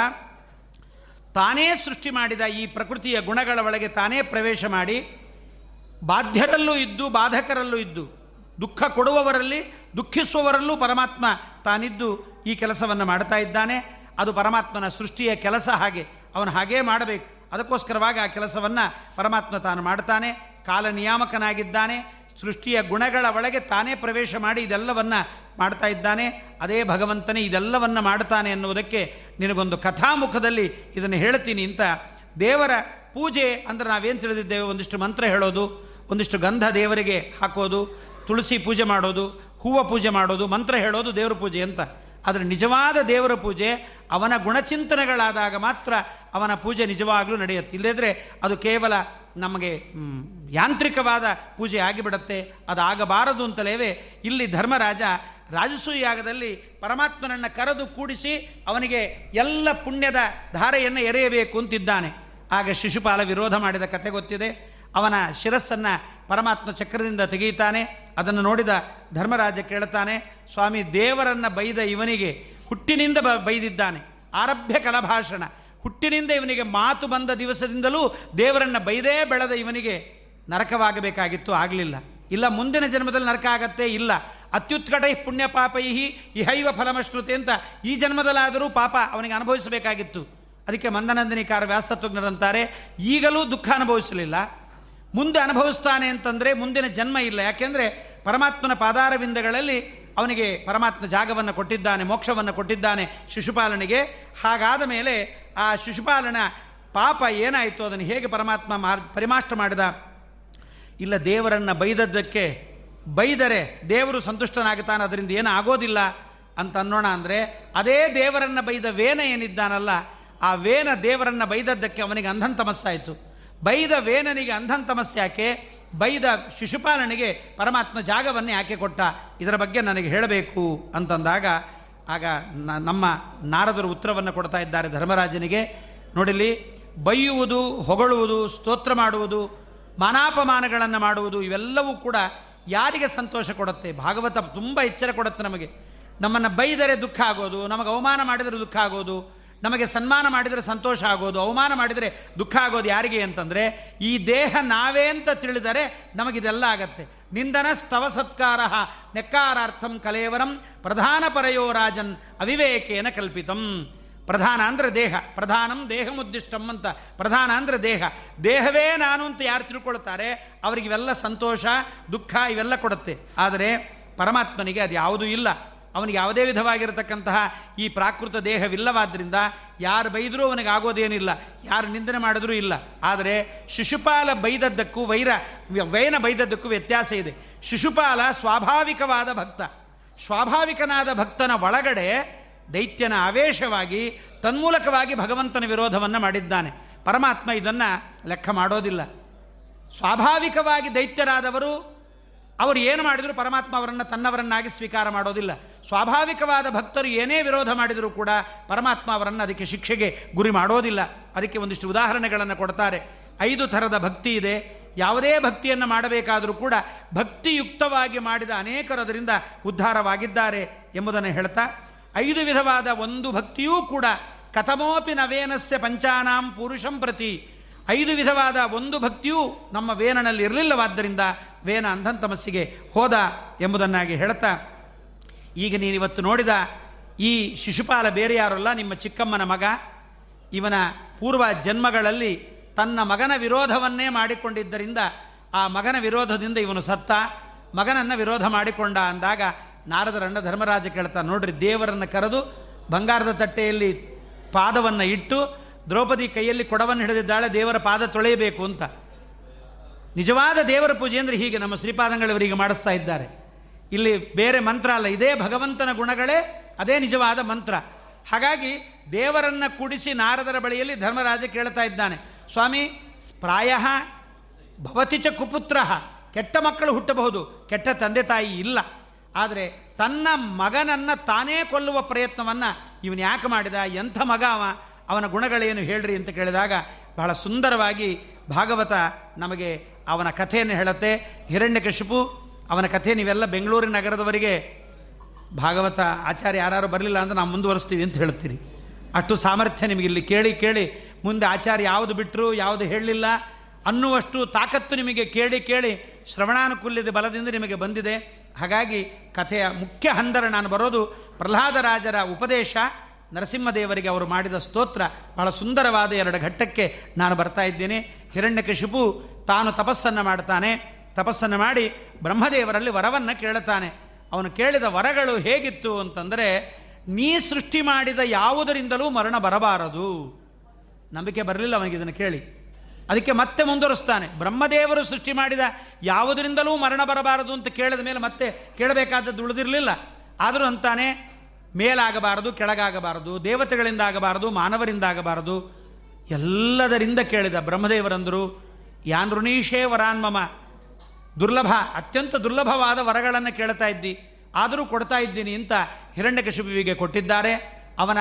ತಾನೇ ಸೃಷ್ಟಿ ಮಾಡಿದ ಈ ಪ್ರಕೃತಿಯ ಗುಣಗಳ ಒಳಗೆ ತಾನೇ ಪ್ರವೇಶ ಮಾಡಿ ಬಾಧ್ಯರಲ್ಲೂ ಇದ್ದು, ಬಾಧಕರಲ್ಲೂ ಇದ್ದು, ದುಃಖ ಕೊಡುವವರಲ್ಲಿ, ದುಃಖಿಸುವವರಲ್ಲೂ ಪರಮಾತ್ಮ ತಾನಿದ್ದು ಈ ಕೆಲಸವನ್ನು ಮಾಡ್ತಾ ಇದ್ದಾನೆ. ಅದು ಪರಮಾತ್ಮನ ಸೃಷ್ಟಿಯ ಕೆಲಸ ಹಾಗೆ. ಅವನು ಹಾಗೇ ಮಾಡಬೇಕು. ಅದಕ್ಕೋಸ್ಕರವಾಗಿ ಆ ಕೆಲಸವನ್ನು ಪರಮಾತ್ಮ ತಾನು ಮಾಡ್ತಾನೆ. ಕಾಲ ನಿಯಾಮಕನಾಗಿದ್ದಾನೆ ಸೃಷ್ಟಿಯ ಗುಣಗಳ ಒಳಗೆ ತಾನೇ ಪ್ರವೇಶ ಮಾಡಿ ಇದೆಲ್ಲವನ್ನು ಮಾಡ್ತಾ ಇದ್ದಾನೆ. ಅದೇ ಭಗವಂತನೇ ಇದೆಲ್ಲವನ್ನು ಮಾಡ್ತಾನೆ ಎನ್ನುವುದಕ್ಕೆ ನಿನಗೊಂದು ಕಥಾಮುಖದಲ್ಲಿ ಇದನ್ನು ಹೇಳ್ತೀನಿ ಅಂತ ದೇವರ ಪೂಜೆ ಅಂದರೆ ನಾವೇನು ತಿಳಿದಿದ್ದೇವೆ? ಒಂದಿಷ್ಟು ಮಂತ್ರ ಹೇಳೋದು, ಒಂದಿಷ್ಟು ಗಂಧ ದೇವರಿಗೆ ಹಾಕೋದು, ತುಳಸಿ ಪೂಜೆ ಮಾಡೋದು, ಹೂವು ಪೂಜೆ ಮಾಡೋದು, ಮಂತ್ರ ಹೇಳೋದು ದೇವರ ಪೂಜೆ ಅಂತ. ಆದರೆ ನಿಜವಾದ ದೇವರ ಪೂಜೆ ಅವನ ಗುಣಚಿಂತನೆಗಳಾದಾಗ ಮಾತ್ರ ಅವನ ಪೂಜೆ ನಿಜವಾಗಲೂ ನಡೆಯುತ್ತೆ. ಇಲ್ಲದಿದ್ದರೆ ಅದು ಕೇವಲ ನಮಗೆ ಯಾಂತ್ರಿಕವಾದ ಪೂಜೆ ಆಗಿಬಿಡುತ್ತೆ. ಅದಾಗಬಾರದು ಅಂತಲೇವೆ ಇಲ್ಲಿ ಧರ್ಮರಾಜ ರಾಜಸೂಯಾಗದಲ್ಲಿ ಪರಮಾತ್ಮನನ್ನು ಕರೆದು ಕೂಡಿಸಿ ಅವನಿಗೆ ಎಲ್ಲ ಪುಣ್ಯದ ಧಾರೆಯನ್ನು ಎರೆಯಬೇಕು ಅಂತಿದ್ದಾನೆ. ಆಗ ಶಿಶುಪಾಲ ವಿರೋಧ ಮಾಡಿದ ಕಥೆ ಗೊತ್ತಿದೆ. ಅವನ ಶಿರಸ್ಸನ್ನು ಪರಮಾತ್ಮ ಚಕ್ರದಿಂದ ತೆಗೆಯುತ್ತಾನೆ. ಅದನ್ನು ನೋಡಿದ ಧರ್ಮರಾಜ ಕೇಳುತ್ತಾನೆ, ಸ್ವಾಮಿ, ದೇವರನ್ನು ಬೈದ ಇವನಿಗೆ ಹುಟ್ಟಿನಿಂದ ಬ, ಬೈದಿದ್ದಾನೆ. ಆರಭ್ಯ ಕಲಭಾಷಣ. ಹುಟ್ಟಿನಿಂದ ಇವನಿಗೆ ಮಾತು ಬಂದ ದಿವಸದಿಂದಲೂ ದೇವರನ್ನು ಬೈದೇ ಬೆಳೆದ ಇವನಿಗೆ ನರಕವಾಗಬೇಕಾಗಿತ್ತು, ಆಗಲಿಲ್ಲ. ಇಲ್ಲ, ಮುಂದಿನ ಜನ್ಮದಲ್ಲಿ ನರಕ ಆಗತ್ತೆ, ಇಲ್ಲ. ಅತ್ಯುತ್ಕಟೈ ಪುಣ್ಯ ಪಾಪೈಹಿ ಇಹೈವ ಫಲಮಶ್ರುತಿ ಅಂತ ಈ ಜನ್ಮದಲ್ಲಾದರೂ ಪಾಪ ಅವನಿಗೆ ಅನುಭವಿಸಬೇಕಾಗಿತ್ತು. ಅದಕ್ಕೆ ಮಂದನಂದಿನಿಕಾರ ವ್ಯಾಸ್ತತ್ವಜ್ಞರಂತಾರೆ ಈಗಲೂ ದುಃಖ ಅನುಭವಿಸಲಿಲ್ಲ. ಮುಂದೆ ಅನುಭವಿಸ್ತಾನೆ ಅಂತಂದರೆ ಮುಂದಿನ ಜನ್ಮ ಇಲ್ಲ. ಯಾಕೆಂದರೆ ಪರಮಾತ್ಮನ ಪಾದಾರವಿಂದಗಳಲ್ಲಿ ಅವನಿಗೆ ಪರಮಾತ್ಮ ಜಾಗವನ್ನು ಕೊಟ್ಟಿದ್ದಾನೆ, ಮೋಕ್ಷವನ್ನು ಕೊಟ್ಟಿದ್ದಾನೆ ಶಿಶುಪಾಲನಿಗೆ. ಹಾಗಾದ ಮೇಲೆ ಆ ಶಿಶುಪಾಲನ ಪಾಪ ಏನಾಯಿತು? ಅದನ್ನು ಹೇಗೆ ಪರಮಾತ್ಮ ಮಾರ್, ಪರಿಮಾಷ್ಟ ಮಾಡಿದ? ಇಲ್ಲ, ದೇವರನ್ನು ಬೈದದ್ದಕ್ಕೆ ಬೈದರೆ ದೇವರು ಸಂತುಷ್ಟನಾಗುತ್ತಾನೆ, ಅದರಿಂದ ಏನು ಆಗೋದಿಲ್ಲ ಅಂತ ಅನ್ನೋಣ ಅಂದರೆ ಅದೇ ದೇವರನ್ನು ಬೈದ ವೇನ ಏನಿದ್ದಾನಲ್ಲ, ಆ ವೇನ ದೇವರನ್ನು ಬೈದದ್ದಕ್ಕೆ ಅವನಿಗೆ ಅಂಧನ್ ತಮಸ್ಸಾಯಿತು. ಬೈದ ವೇನನಿಗೆ ಅಂಧನ್ ಯಾಕೆ? ಬೈದ ಶಿಶುಪಾಲನಿಗೆ ಪರಮಾತ್ಮ ಜಾಗವನ್ನೇ ಯಾಕೆ ಕೊಟ್ಟ? ಇದರ ಬಗ್ಗೆ ನನಗೆ ಹೇಳಬೇಕು ಅಂತಂದಾಗ, ಆಗ ನಮ್ಮ ನಾರದರು ಉತ್ತರವನ್ನು ಕೊಡ್ತಾ ಇದ್ದಾರೆ ಧರ್ಮರಾಜನಿಗೆ. ನೋಡಿಲಿ ಬೈಯುವುದು, ಹೊಗಳುವುದು, ಸ್ತೋತ್ರ ಮಾಡುವುದು, ಮಾನಾಪಮಾನಗಳನ್ನು ಮಾಡುವುದು, ಇವೆಲ್ಲವೂ ಕೂಡ ಯಾರಿಗೆ ಸಂತೋಷ ಕೊಡುತ್ತೆ? ಭಾಗವತ ತುಂಬ ಎಚ್ಚರ ಕೊಡುತ್ತೆ ನಮಗೆ. ನಮ್ಮನ್ನು ಬೈದರೆ ದುಃಖ ಆಗೋದು, ನಮಗೆ ಅವಮಾನ ಮಾಡಿದರೆ ದುಃಖ ಆಗೋದು ನಮಗೆ ಸನ್ಮಾನ ಮಾಡಿದರೆ ಸಂತೋಷ ಆಗೋದು, ಅವಮಾನ ಮಾಡಿದರೆ ದುಃಖ ಆಗೋದು ಯಾರಿಗೆ ಅಂತಂದರೆ, ಈ ದೇಹ ನಾವೇ ಅಂತ ತಿಳಿದರೆ ನಮಗಿದೆಲ್ಲ ಆಗತ್ತೆ. ನಿಂದನ ಸ್ತವ ಸತ್ಕಾರ ನೆಕ್ಕಾರಾರ್ಥಂ ಕಲೇವರಂ ಪ್ರಧಾನ ಪರಯೋ ರಾಜನ್ ಅವಿವೇಕೇನ ಕಲ್ಪಿತಂ. ಪ್ರಧಾನ ಅಂದರೆ ದೇಹ, ಪ್ರಧಾನಂ ದೇಹಮುದ್ದಿಷ್ಟಂ ಅಂತ. ಪ್ರಧಾನ ಅಂದರೆ ದೇಹ. ದೇಹವೇ ನಾನು ಅಂತ ಯಾರು ತಿಳ್ಕೊಳ್ತಾರೆ, ಅವರಿಗೆ ಇವೆಲ್ಲ ಸಂತೋಷ, ದುಃಖ ಇವೆಲ್ಲ ಕೊಡುತ್ತೆ. ಆದರೆ ಪರಮಾತ್ಮನಿಗೆ ಅದು ಯಾವುದೂ ಇಲ್ಲ. ಅವನಿಗೆ ಯಾವುದೇ ವಿಧವಾಗಿರತಕ್ಕಂತಹ ಈ ಪ್ರಾಕೃತ ದೇಹವಿಲ್ಲವಾದ್ದರಿಂದ ಯಾರು ಬೈದರೂ ಅವನಿಗೆ ಆಗೋದೇನಿಲ್ಲ, ಯಾರು ನಿಂದನೆ ಮಾಡಿದ್ರೂ ಇಲ್ಲ. ಆದರೆ ಶಿಶುಪಾಲ ಬೈದದ್ದಕ್ಕೂ ವೈರ, ವೈನ ಬೈದದ್ದಕ್ಕೂ ವ್ಯತ್ಯಾಸ ಇದೆ. ಶಿಶುಪಾಲ ಸ್ವಾಭಾವಿಕವಾದ ಭಕ್ತ. ಸ್ವಾಭಾವಿಕನಾದ ಭಕ್ತನ ಒಳಗಡೆ ದೈತ್ಯನ ಆವೇಶವಾಗಿ, ತನ್ಮೂಲಕವಾಗಿ ಭಗವಂತನ ವಿರೋಧವನ್ನು ಮಾಡಿದ್ದಾನೆ. ಪರಮಾತ್ಮ ಇದನ್ನು ಲೆಕ್ಕ ಮಾಡೋದಿಲ್ಲ. ಸ್ವಾಭಾವಿಕವಾಗಿ ದೈತ್ಯರಾದವರು ಅವರು ಏನು ಮಾಡಿದರೂ ಪರಮಾತ್ಮ ಅವರನ್ನು ತನ್ನವರನ್ನಾಗಿ ಸ್ವೀಕಾರ ಮಾಡೋದಿಲ್ಲ. ಸ್ವಾಭಾವಿಕವಾದ ಭಕ್ತರು ಏನೇ ವಿರೋಧ ಮಾಡಿದರೂ ಕೂಡ ಪರಮಾತ್ಮ ಅವರನ್ನು ಅದಕ್ಕೆ ಶಿಕ್ಷೆಗೆ ಗುರಿ ಮಾಡೋದಿಲ್ಲ. ಅದಕ್ಕೆ ಒಂದಿಷ್ಟು ಉದಾಹರಣೆಗಳನ್ನು ಕೊಡ್ತಾರೆ. ಐದು ಥರದ ಭಕ್ತಿ ಇದೆ. ಯಾವುದೇ ಭಕ್ತಿಯನ್ನು ಮಾಡಬೇಕಾದರೂ ಕೂಡ ಭಕ್ತಿಯುಕ್ತವಾಗಿ ಮಾಡಿದ ಅನೇಕರು ಅದರಿಂದ ಉದ್ಧಾರವಾಗಿದ್ದಾರೆ ಎಂಬುದನ್ನು ಹೇಳ್ತಾ, ಐದು ವಿಧವಾದ ಒಂದು ಭಕ್ತಿಯೂ ಕೂಡ ಕಥಮೋಪಿ ನವೇನಸ್ಯ ಪಂಚಾನಾಂ ಪುರುಷಂ ಪ್ರತಿ ಐದು ವಿಧವಾದ ಒಂದು ಭಕ್ತಿಯೂ ನಮ್ಮ ವೇನನಲ್ಲಿ ಇರಲಿಲ್ಲವಾದ್ದರಿಂದ ವೇನ ಅಂಧಂತಮಸ್ಸಿಗೆ ಹೋದ ಎಂಬುದನ್ನಾಗಿ ಹೇಳ್ತಾ ಈಗ ನೀನಿವತ್ತು ನೋಡಿದ ಈ ಶಿಶುಪಾಲ ಬೇರೆ ಯಾರಲ್ಲ, ನಿಮ್ಮ ಚಿಕ್ಕಮ್ಮನ ಮಗ, ಇವನ ಪೂರ್ವ ಜನ್ಮಗಳಲ್ಲಿ ತನ್ನ ಮಗನ ವಿರೋಧವನ್ನೇ ಮಾಡಿಕೊಂಡಿದ್ದರಿಂದ ಆ ಮಗನ ವಿರೋಧದಿಂದ ಇವನು ಸತ್ತ, ಮಗನನ್ನು ವಿರೋಧ ಮಾಡಿಕೊಂಡ ಅಂದಾಗ ನಾರದರಣ್ಣ ಧರ್ಮರಾಜ ಕೇಳ್ತಾ, ನೋಡ್ರಿ ದೇವರನ್ನು ಕರೆದು ಬಂಗಾರದ ತಟ್ಟೆಯಲ್ಲಿ ಪಾದವನ್ನು ಇಟ್ಟು ದ್ರೌಪದಿ ಕೈಯಲ್ಲಿ ಕೊಡವನ್ನು ಹಿಡಿದಿದ್ದಾಳೆ, ದೇವರ ಪಾದ ತೊಳೆಯಬೇಕು ಅಂತ. ನಿಜವಾದ ದೇವರ ಪೂಜೆ ಅಂದರೆ ಹೀಗೆ ನಮ್ಮ ಶ್ರೀಪಾದಂಗಳವರಿಗೆ ಮಾಡಿಸ್ತಾ ಇದ್ದಾರೆ. ಇಲ್ಲಿ ಬೇರೆ ಮಂತ್ರ ಅಲ್ಲ, ಇದೇ ಭಗವಂತನ ಗುಣಗಳೇ, ಅದೇ ನಿಜವಾದ ಮಂತ್ರ. ಹಾಗಾಗಿ ದೇವರನ್ನು ಕುಡಿಸಿ ನಾರದರ ಬಳಿಯಲ್ಲಿ ಧರ್ಮರಾಜ ಕೇಳ್ತಾ ಇದ್ದಾನೆ, ಸ್ವಾಮಿ, ಪ್ರಾಯ ಭವತಿಚ ಕುಪುತ್ರ, ಕೆಟ್ಟ ಮಕ್ಕಳು ಹುಟ್ಟಬಹುದು, ಕೆಟ್ಟ ತಂದೆ ತಾಯಿ ಇಲ್ಲ. ಆದರೆ ತನ್ನ ಮಗನನ್ನು ತಾನೇ ಕೊಲ್ಲುವ ಪ್ರಯತ್ನವನ್ನು ಇವನು ಯಾಕೆ ಮಾಡಿದ, ಎಂಥ ಮಗ ಅವ? ಅವನ ಗುಣಗಳೇನು ಹೇಳ್ರಿ ಅಂತ ಕೇಳಿದಾಗ ಬಹಳ ಸುಂದರವಾಗಿ ಭಾಗವತ ನಮಗೆ ಅವನ ಕಥೆಯನ್ನು ಹೇಳುತ್ತೆ. ಹಿರಣ್ಯಕಶಿಪು ಅವನ ಕಥೆ ನೀವೆಲ್ಲ ಬೆಂಗಳೂರಿನ ನಗರದವರಿಗೆ ಭಾಗವತ ಆಚಾರ್ಯ ಯಾರು ಬರಲಿಲ್ಲ ಅಂತ ನಾವು ಮುಂದುವರಿಸ್ತೀವಿ ಅಂತ ಹೇಳ್ತೀರಿ. ಅಷ್ಟು ಸಾಮರ್ಥ್ಯ ನಿಮಗೆ ಇಲ್ಲಿ ಕೇಳಿ ಕೇಳಿ ಮುಂದೆ ಆಚಾರ್ಯ ಯಾವುದು ಬಿಟ್ಟರು ಯಾವುದು ಹೇಳಲಿಲ್ಲ ಅನ್ನುವಷ್ಟು ತಾಕತ್ತು ನಿಮಗೆ ಕೇಳಿ ಕೇಳಿ ಶ್ರವಣಾನುಕೂಲ್ಯದ ಬಲದಿಂದ ನಿಮಗೆ ಬಂದಿದೆ. ಹಾಗಾಗಿ ಕಥೆಯ ಮುಖ್ಯ ಹಂದರ ನಾನು ಬರೋದು ಪ್ರಹ್ಲಾದರಾಜರ ಉಪದೇಶ. ನರಸಿಂಹದೇವರಿಗೆ ಅವರು ಮಾಡಿದ ಸ್ತೋತ್ರ ಬಹಳ ಸುಂದರವಾದ ಎರಡು ಘಟ್ಟಕ್ಕೆ ನಾನು ಬರ್ತಾ ಇದ್ದೇನೆ. ಹಿರಣ್ಯಕಶಿಪು ತಾನು ತಪಸ್ಸನ್ನು ಮಾಡ್ತಾನೆ. ತಪಸ್ಸನ್ನು ಮಾಡಿ ಬ್ರಹ್ಮದೇವರಲ್ಲಿ ವರವನ್ನು ಕೇಳುತ್ತಾನೆ. ಅವನು ಕೇಳಿದ ವರಗಳು ಹೇಗಿತ್ತು ಅಂತಂದರೆ, ನೀ ಸೃಷ್ಟಿ ಮಾಡಿದ ಯಾವುದರಿಂದಲೂ ಮರಣ ಬರಬಾರದು. ನಂಬಿಕೆ ಬರಲಿಲ್ಲ ಅವನಿಗೆ ಇದನ್ನು ಕೇಳಿ. ಅದಕ್ಕೆ ಮತ್ತೆ ಮುಂದುವರಿಸ್ತಾನೆ. ಬ್ರಹ್ಮದೇವರು ಸೃಷ್ಟಿ ಮಾಡಿದ ಯಾವುದರಿಂದಲೂ ಮರಣ ಬರಬಾರದು ಅಂತ ಕೇಳಿದ ಮೇಲೆ ಮತ್ತೆ ಕೇಳಬೇಕಾದದ್ದು ಉಳಿದಿರಲಿಲ್ಲ. ಆದರೂ ಅಂತಾನೆ ಮೇಲಾಗಬಾರದು, ಕೆಳಗಾಗಬಾರದು ದೇವತೆಗಳಿಂದ ಆಗಬಾರದು ಮಾನವರಿಂದ ಆಗಬಾರದು ಎಲ್ಲದರಿಂದ ಕೇಳಿದ ಬ್ರಹ್ಮದೇವರಂದರು ಯಾನ್ ಋಣೀಶೇ ವರಾನ್ಮಮ ದುರ್ಲಭ, ಅತ್ಯಂತ ದುರ್ಲಭವಾದ ವರಗಳನ್ನು ಕೇಳ್ತಾ ಇದ್ದಿ, ಆದರೂ ಕೊಡ್ತಾ ಇದ್ದೀನಿ ಅಂತ ಹಿರಣ್ಯಕಶಿಪುವಿಗೆ ಕೊಟ್ಟಿದ್ದಾರೆ. ಅವನ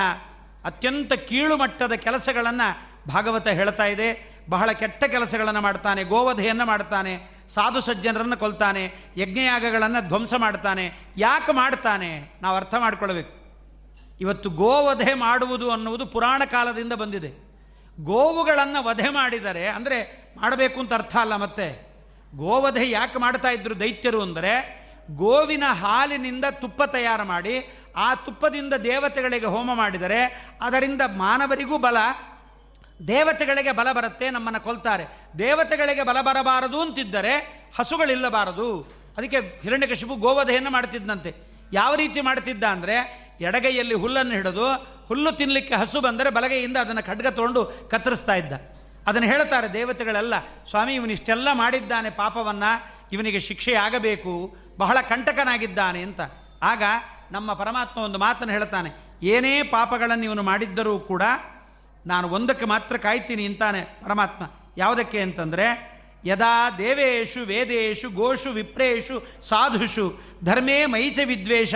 ಅತ್ಯಂತ ಕೀಳುಮಟ್ಟದ ಕೆಲಸಗಳನ್ನು ಭಾಗವತ ಹೇಳ್ತಾ ಇದೆ. ಬಹಳ ಕೆಟ್ಟ ಕೆಲಸಗಳನ್ನು ಮಾಡ್ತಾನೆ, ಗೋವಧೆಯನ್ನು ಮಾಡ್ತಾನೆ, ಸಾಧು ಸಜ್ಜನರನ್ನು ಕೊಲ್ತಾನೆ, ಯಜ್ಞಯಾಗಗಳನ್ನು ಧ್ವಂಸ ಮಾಡ್ತಾನೆ, ಯಾಕೆ ಮಾಡ್ತಾನೆ? ನಾವು ಅರ್ಥ ಮಾಡ್ಕೊಳ್ಬೇಕು. ಇವತ್ತು ಗೋವಧೆ ಮಾಡುವುದು ಅನ್ನುವುದು ಪುರಾಣ ಕಾಲದಿಂದ ಬಂದಿದೆ. ಗೋವುಗಳನ್ನು ವಧೆ ಮಾಡಿದರೆ, ಅಂದರೆ ಮಾಡಬೇಕು ಅಂತ ಅರ್ಥ ಅಲ್ಲ ಮತ್ತೆ. ಗೋವಧೆ ಯಾಕೆ ಮಾಡ್ತಾ ಇದ್ರು ದೈತ್ಯರು ಅಂದರೆ, ಗೋವಿನ ಹಾಲಿನಿಂದ ತುಪ್ಪ ತಯಾರು ಮಾಡಿ, ಆ ತುಪ್ಪದಿಂದ ದೇವತೆಗಳಿಗೆ ಹೋಮ ಮಾಡಿದರೆ, ಅದರಿಂದ ಮಾನವರಿಗೂ ಬಲ, ದೇವತೆಗಳಿಗೆ ಬಲ ಬರುತ್ತೆ, ನಮ್ಮನ್ನು ಕೊಲ್ತಾರೆ. ದೇವತೆಗಳಿಗೆ ಬಲ ಬರಬಾರದು ಅಂತಿದ್ದರೆ, ಹಸುಗಳಿಲ್ಲಬಾರದು. ಅದಕ್ಕೆ ಹಿರಣ್ಯಕಶಿಪು ಗೋವಧೆಯನ್ನು ಮಾಡ್ತಿದ್ದಂತೆ ಯಾವ ರೀತಿ ಮಾಡ್ತಿದ್ದ ಅಂದರೆ ಎಡಗೈಯಲ್ಲಿ ಹುಲ್ಲನ್ನು ಹಿಡಿದು ಹುಲ್ಲು ತಿನ್ನಲಿಕ್ಕೆ ಹಸು ಬಂದರೆ ಬಲಗೈಯಿಂದ ಅದನ್ನು ಖಡ್ಗ ತೊಗೊಂಡು ಕತ್ತರಿಸ್ತಾ ಇದ್ದ. ಅದನ್ನು ಹೇಳ್ತಾರೆ ದೇವತೆಗಳೆಲ್ಲ, ಸ್ವಾಮಿ ಇವನಿಷ್ಟೆಲ್ಲ ಮಾಡಿದ್ದಾನೆ ಪಾಪವನ್ನು, ಇವನಿಗೆ ಶಿಕ್ಷೆ ಆಗಬೇಕು, ಬಹಳ ಕಂಟಕನಾಗಿದ್ದಾನೆ ಅಂತ. ಆಗ ನಮ್ಮ ಪರಮಾತ್ಮ ಒಂದು ಮಾತನ್ನು ಹೇಳ್ತಾನೆ, ಏನೇ ಪಾಪಗಳನ್ನು ಇವನು ಮಾಡಿದ್ದರೂ ಕೂಡ ನಾನು ಒಂದಕ್ಕೆ ಮಾತ್ರ ಕಾಯ್ತೀನಿ ಅಂತಾನೆ ಪರಮಾತ್ಮ. ಯಾವುದಕ್ಕೆ ಅಂತಂದರೆ ಯದಾ ದೇವೇಶು ವೇದೇಶು ಗೋಷು ವಿಪ್ರೇಷು ಸಾಧುಷು ಧರ್ಮೇ ಮೈಚ ವಿದ್ವೇಷ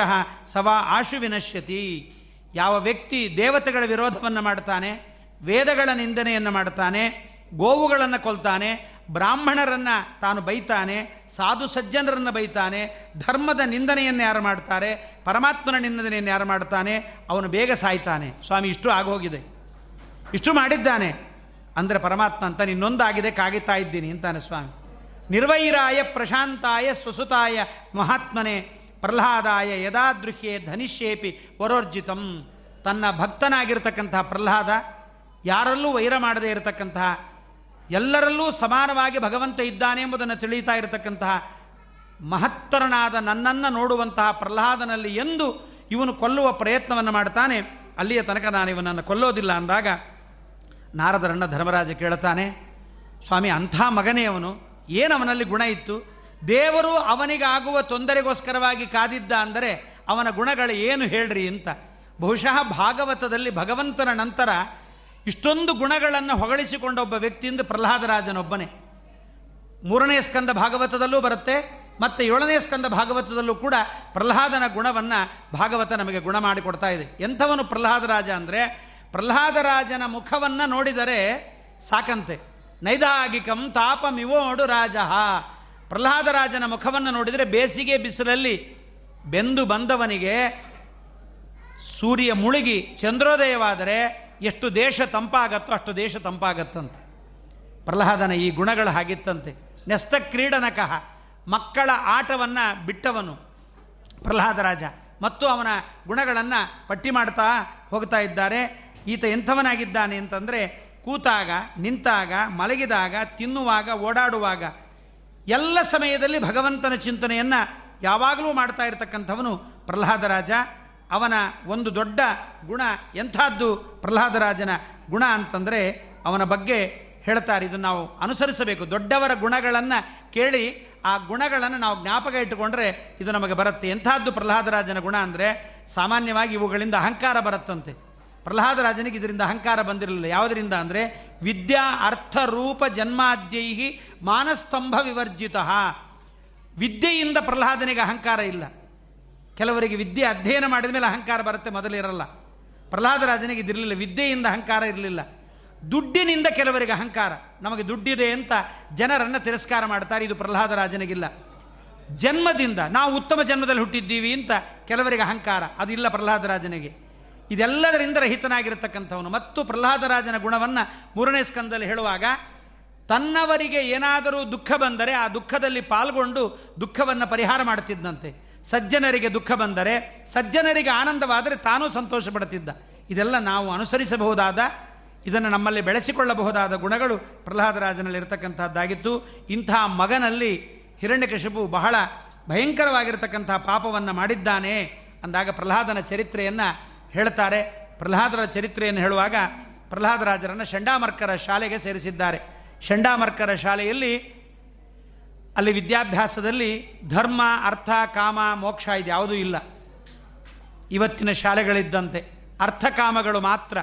ಸವಾ ಆಶು ವಿನಶ್ಯತಿ. ಯಾವ ವ್ಯಕ್ತಿ ದೇವತೆಗಳ ವಿರೋಧವನ್ನು ಮಾಡ್ತಾನೆ ವೇದಗಳ ನಿಂದನೆಯನ್ನು ಮಾಡ್ತಾನೆ ಗೋವುಗಳನ್ನು ಕೊಲ್ತಾನೆ, ಬ್ರಾಹ್ಮಣರನ್ನು ತಾನು ಬೈತಾನೆ, ಸಾಧು ಸಜ್ಜನರನ್ನು ಬೈತಾನೆ, ಧರ್ಮದ ನಿಂದನೆಯನ್ನು ಯಾರು ಮಾಡ್ತಾರೆ, ಪರಮಾತ್ಮನ ನಿಂದನೆಯನ್ನು ಯಾರು ಮಾಡ್ತಾನೆ, ಅವನು ಬೇಗ ಸಾಯ್ತಾನೆ. ಸ್ವಾಮಿ, ಇಷ್ಟು ಆಗೋಗಿದೆ. ಇಷ್ಟು ಮಾಡಿದ್ದಾನೆ. ಅಂದರೆ ಪರಮಾತ್ಮ ಅಂತ ನಿನ್ನೊಂದಾಗಿದೆ, ಕಾಗಿತಾ ಇದ್ದೀನಿ ಅಂತಾನೆ ಸ್ವಾಮಿ. ನಿರ್ವೈರಾಯ ಪ್ರಶಾಂತಾಯ ಸ್ವಸುತಾಯ ಮಹಾತ್ಮನೆ ಪ್ರಹ್ಲಾದಾಯ ಯದಾದೃಹ್ಯೆ ಧನಿಷ್ಯೇಪಿ ವರೋರ್ಜಿತಂ. ತನ್ನ ಭಕ್ತನಾಗಿರ್ತಕ್ಕಂತಹ ಪ್ರಹ್ಲಾದ ಯಾರಲ್ಲೂ ವೈರ ಮಾಡದೇ ಇರತಕ್ಕಂತಹ ಎಲ್ಲರಲ್ಲೂ ಸಮಾನವಾಗಿ ಭಗವಂತ ಇದ್ದಾನೆ ಎಂಬುದನ್ನು ತಿಳಿಯುತ್ತಾ ಇರತಕ್ಕಂತಹ ಮಹತ್ತರನಾದ ನನ್ನನ್ನು ನೋಡುವಂತಹ ಪ್ರಹ್ಲಾದನಲ್ಲಿ ಎಂದು ಇವನು ಕೊಲ್ಲುವ ಪ್ರಯತ್ನವನ್ನು ಮಾಡ್ತಾನೆ. ಅಲ್ಲಿಯ ತನಕ ನಾನು ಇವನನ್ನು ಕೊಲ್ಲೋದಿಲ್ಲ ಅಂದಾಗ ನಾರದರನ್ನ ಧರ್ಮರಾಜ ಕೇಳುತ್ತಾನೆ, ಸ್ವಾಮಿ, ಅಂಥ ಮಗನೇ ಅವನು. ಏನು ಅವನಲ್ಲಿ ಗುಣ ಇತ್ತು? ದೇವರು ಅವನಿಗಾಗುವ ತೊಂದರೆಗೋಸ್ಕರವಾಗಿ ಕಾದಿದ್ದ ಅಂದರೆ ಅವನ ಗುಣಗಳು ಏನು ಹೇಳ್ರಿ ಅಂತ. ಬಹುಶಃ ಭಾಗವತದಲ್ಲಿ ಭಗವಂತನ ನಂತರ ಇಷ್ಟೊಂದು ಗುಣಗಳನ್ನು ಹೊಗಳಿಸಿಕೊಂಡ ಒಬ್ಬ ವ್ಯಕ್ತಿಯಿಂದ ಪ್ರಹ್ಲಾದರಾಜನೊಬ್ಬನೇ. ಮೂರನೇ ಸ್ಕಂದ ಭಾಗವತದಲ್ಲೂ ಬರುತ್ತೆ, ಮತ್ತು ಏಳನೇ ಸ್ಕಂದ ಭಾಗವತದಲ್ಲೂ ಕೂಡ ಪ್ರಹ್ಲಾದನ ಗುಣವನ್ನು ಭಾಗವತ ನಮಗೆ ಗುಣ ಮಾಡಿಕೊಡ್ತಾ ಇದೆ. ಎಂಥವನು ಪ್ರಹ್ಲಾದರಾಜ ಅಂದರೆ ಪ್ರಹ್ಲಾದರಾಜನ ಮುಖವನ್ನು ನೋಡಿದರೆ ಸಾಕಂತೆ. ನೈದಾಗಿಕಂ ತಾಪಮಿವೋಡು ರಾಜ. ಪ್ರಹ್ಲಾದರಾಜನ ಮುಖವನ್ನು ನೋಡಿದರೆ ಬೇಸಿಗೆ ಬಿಸಿಲಲ್ಲಿ ಬೆಂದು ಬಂದವನಿಗೆ ಸೂರ್ಯ ಮುಳುಗಿ ಚಂದ್ರೋದಯವಾದರೆ ಎಷ್ಟು ದೇಶ ತಂಪಾಗತ್ತೋ ಅಷ್ಟು ದೇಶ ತಂಪಾಗತ್ತಂತೆ. ಪ್ರಹ್ಲಾದನ ಈ ಗುಣಗಳು ಹಾಗಿತ್ತಂತೆ. ನೆಸ್ತ ಕ್ರೀಡನಕಃ ಮಕ್ಕಳ ಆಟವನ್ನು ಬಿಟ್ಟವನು ಪ್ರಹ್ಲಾದ ರಾಜ ಮತ್ತು ಅವನ ಗುಣಗಳನ್ನು ಪಟ್ಟಿ ಮಾಡ್ತಾ ಹೋಗ್ತಾ ಇದ್ದಾರೆ. ಈತ ಎಂಥವನಾಗಿದ್ದಾನೆ ಅಂತಂದರೆ ಕೂತಾಗ, ನಿಂತಾಗ, ಮಲಗಿದಾಗ, ತಿನ್ನುವಾಗ, ಓಡಾಡುವಾಗ, ಎಲ್ಲ ಸಮಯದಲ್ಲಿ ಭಗವಂತನ ಚಿಂತನೆಯನ್ನು ಯಾವಾಗಲೂ ಮಾಡ್ತಾ ಇರತಕ್ಕಂಥವನು ಪ್ರಹ್ಲಾದರಾಜ ಅವನ ಒಂದು ದೊಡ್ಡ ಗುಣ ಎಂಥದ್ದು ಪ್ರಹ್ಲಾದರಾಜನ ಗುಣ ಅಂತಂದರೆ ಅವನ ಬಗ್ಗೆ ಹೇಳ್ತಾರೆ. ಇದನ್ನು ನಾವು ಅನುಸರಿಸಬೇಕು. ದೊಡ್ಡವರ ಗುಣಗಳನ್ನು ಕೇಳಿ ಆ ಗುಣಗಳನ್ನು ನಾವು ಜ್ಞಾಪಕ ಇಟ್ಟುಕೊಂಡ್ರೆ ಇದು ನಮಗೆ ಬರುತ್ತೆ. ಎಂಥದ್ದು ಪ್ರಹ್ಲಾದರಾಜನ ಗುಣ ಅಂದರೆ ಸಾಮಾನ್ಯವಾಗಿ ಇವುಗಳಿಂದ ಅಹಂಕಾರ ಬರುತ್ತಂತೆ. ಪ್ರಹ್ಲಾದರಾಜನಿಗೆ ಇದರಿಂದ ಅಹಂಕಾರ ಬಂದಿರಲಿಲ್ಲ. ಯಾವುದರಿಂದ ಅಂದರೆ, ವಿದ್ಯಾ ಅರ್ಥ ರೂಪ ಜನ್ಮಾದ್ಯೈಹಿ ಮಾನಸ್ತಂಭ ವಿವರ್ಜಿತ. ವಿದ್ಯೆಯಿಂದ ಪ್ರಹ್ಲಾದನಿಗೆ ಅಹಂಕಾರ ಇಲ್ಲ. ಕೆಲವರಿಗೆ ವಿದ್ಯೆ ಅಧ್ಯಯನ ಮಾಡಿದ ಮೇಲೆ ಅಹಂಕಾರ ಬರುತ್ತೆ ಮೊದಲಿರಲ್ಲ ಪ್ರಹ್ಲಾದರಾಜನಿಗೆ ಇದಿರಲಿಲ್ಲ, ವಿದ್ಯೆಯಿಂದ ಅಹಂಕಾರ ಇರಲಿಲ್ಲ. ದುಡ್ಡಿನಿಂದ ಕೆಲವರಿಗೆ ಅಹಂಕಾರ. ನಮಗೆ ದುಡ್ಡಿದೆ ಅಂತ ಜನರನ್ನು ತಿರಸ್ಕಾರ ಮಾಡ್ತಾರೆ, ಇದು ಪ್ರಹ್ಲಾದರಾಜನಿಗಿಲ್ಲ. ಜನ್ಮದಿಂದ, ನಾವು ಉತ್ತಮ ಜನ್ಮದಲ್ಲಿ ಹುಟ್ಟಿದ್ದೀವಿ ಅಂತ ಕೆಲವರಿಗೆ ಅಹಂಕಾರ. ಅದಿಲ್ಲ ಪ್ರಹ್ಲಾದರಾಜನಿಗೆ. ಇದೆಲ್ಲದರಿಂದ ರಹಿತನಾಗಿರತಕ್ಕಂಥವನು ಮತ್ತು ಪ್ರಹ್ಲಾದರಾಜನ ಗುಣವನ್ನು ಮೂರನೇ ಸ್ಕಂದಲ್ಲಿ ಹೇಳುವಾಗ, ತನ್ನವರಿಗೆ ಏನಾದರೂ ದುಃಖ ಬಂದರೆ ಆ ದುಃಖದಲ್ಲಿ ಪಾಲ್ಗೊಂಡು ದುಃಖವನ್ನು ಪರಿಹಾರ ಮಾಡುತ್ತಿದ್ದಂತೆ. ಸಜ್ಜನರಿಗೆ ದುಃಖ ಬಂದರೆ, ಸಜ್ಜನರಿಗೆ ಆನಂದವಾದರೆ ತಾನೂ ಸಂತೋಷ ಪಡುತ್ತಿದ್ದ ಇದೆಲ್ಲ ನಾವು ಅನುಸರಿಸಬಹುದಾದ, ಇದನ್ನು ನಮ್ಮಲ್ಲಿ ಬೆಳೆಸಿಕೊಳ್ಳಬಹುದಾದ ಗುಣಗಳು ಪ್ರಹ್ಲಾದರಾಜನಲ್ಲಿ ಇರತಕ್ಕಂಥದ್ದಾಗಿತ್ತು ಇಂಥ ಮಗನಲ್ಲಿ ಹಿರಣ್ಯಕಶಿಪು ಬಹಳ ಭಯಂಕರವಾಗಿರತಕ್ಕಂಥ ಪಾಪವನ್ನು ಮಾಡಿದ್ದಾನೆ ಅಂದಾಗ ಪ್ರಹ್ಲಾದನ ಚರಿತ್ರೆಯನ್ನು ಹೇಳ್ತಾರೆ. ಪ್ರಹ್ಲಾದರ ಚರಿತ್ರೆಯನ್ನು ಹೇಳುವಾಗ ಪ್ರಹ್ಲಾದರಾಜರನ್ನು ಷಂಡಾಮರ್ಕರ ಶಾಲೆಗೆ ಸೇರಿಸಿದ್ದಾರೆ. ಷಂಡಾಮರ್ಕರ ಶಾಲೆಯಲ್ಲಿ ಅಲ್ಲಿ ವಿದ್ಯಾಭ್ಯಾಸದಲ್ಲಿ ಧರ್ಮ, ಅರ್ಥ, ಕಾಮ, ಮೋಕ್ಷ ಇದು ಯಾವುದೂ ಇಲ್ಲ. ಇವತ್ತಿನ ಶಾಲೆಗಳಿದ್ದಂತೆ ಅರ್ಥಕಾಮಗಳು ಮಾತ್ರ.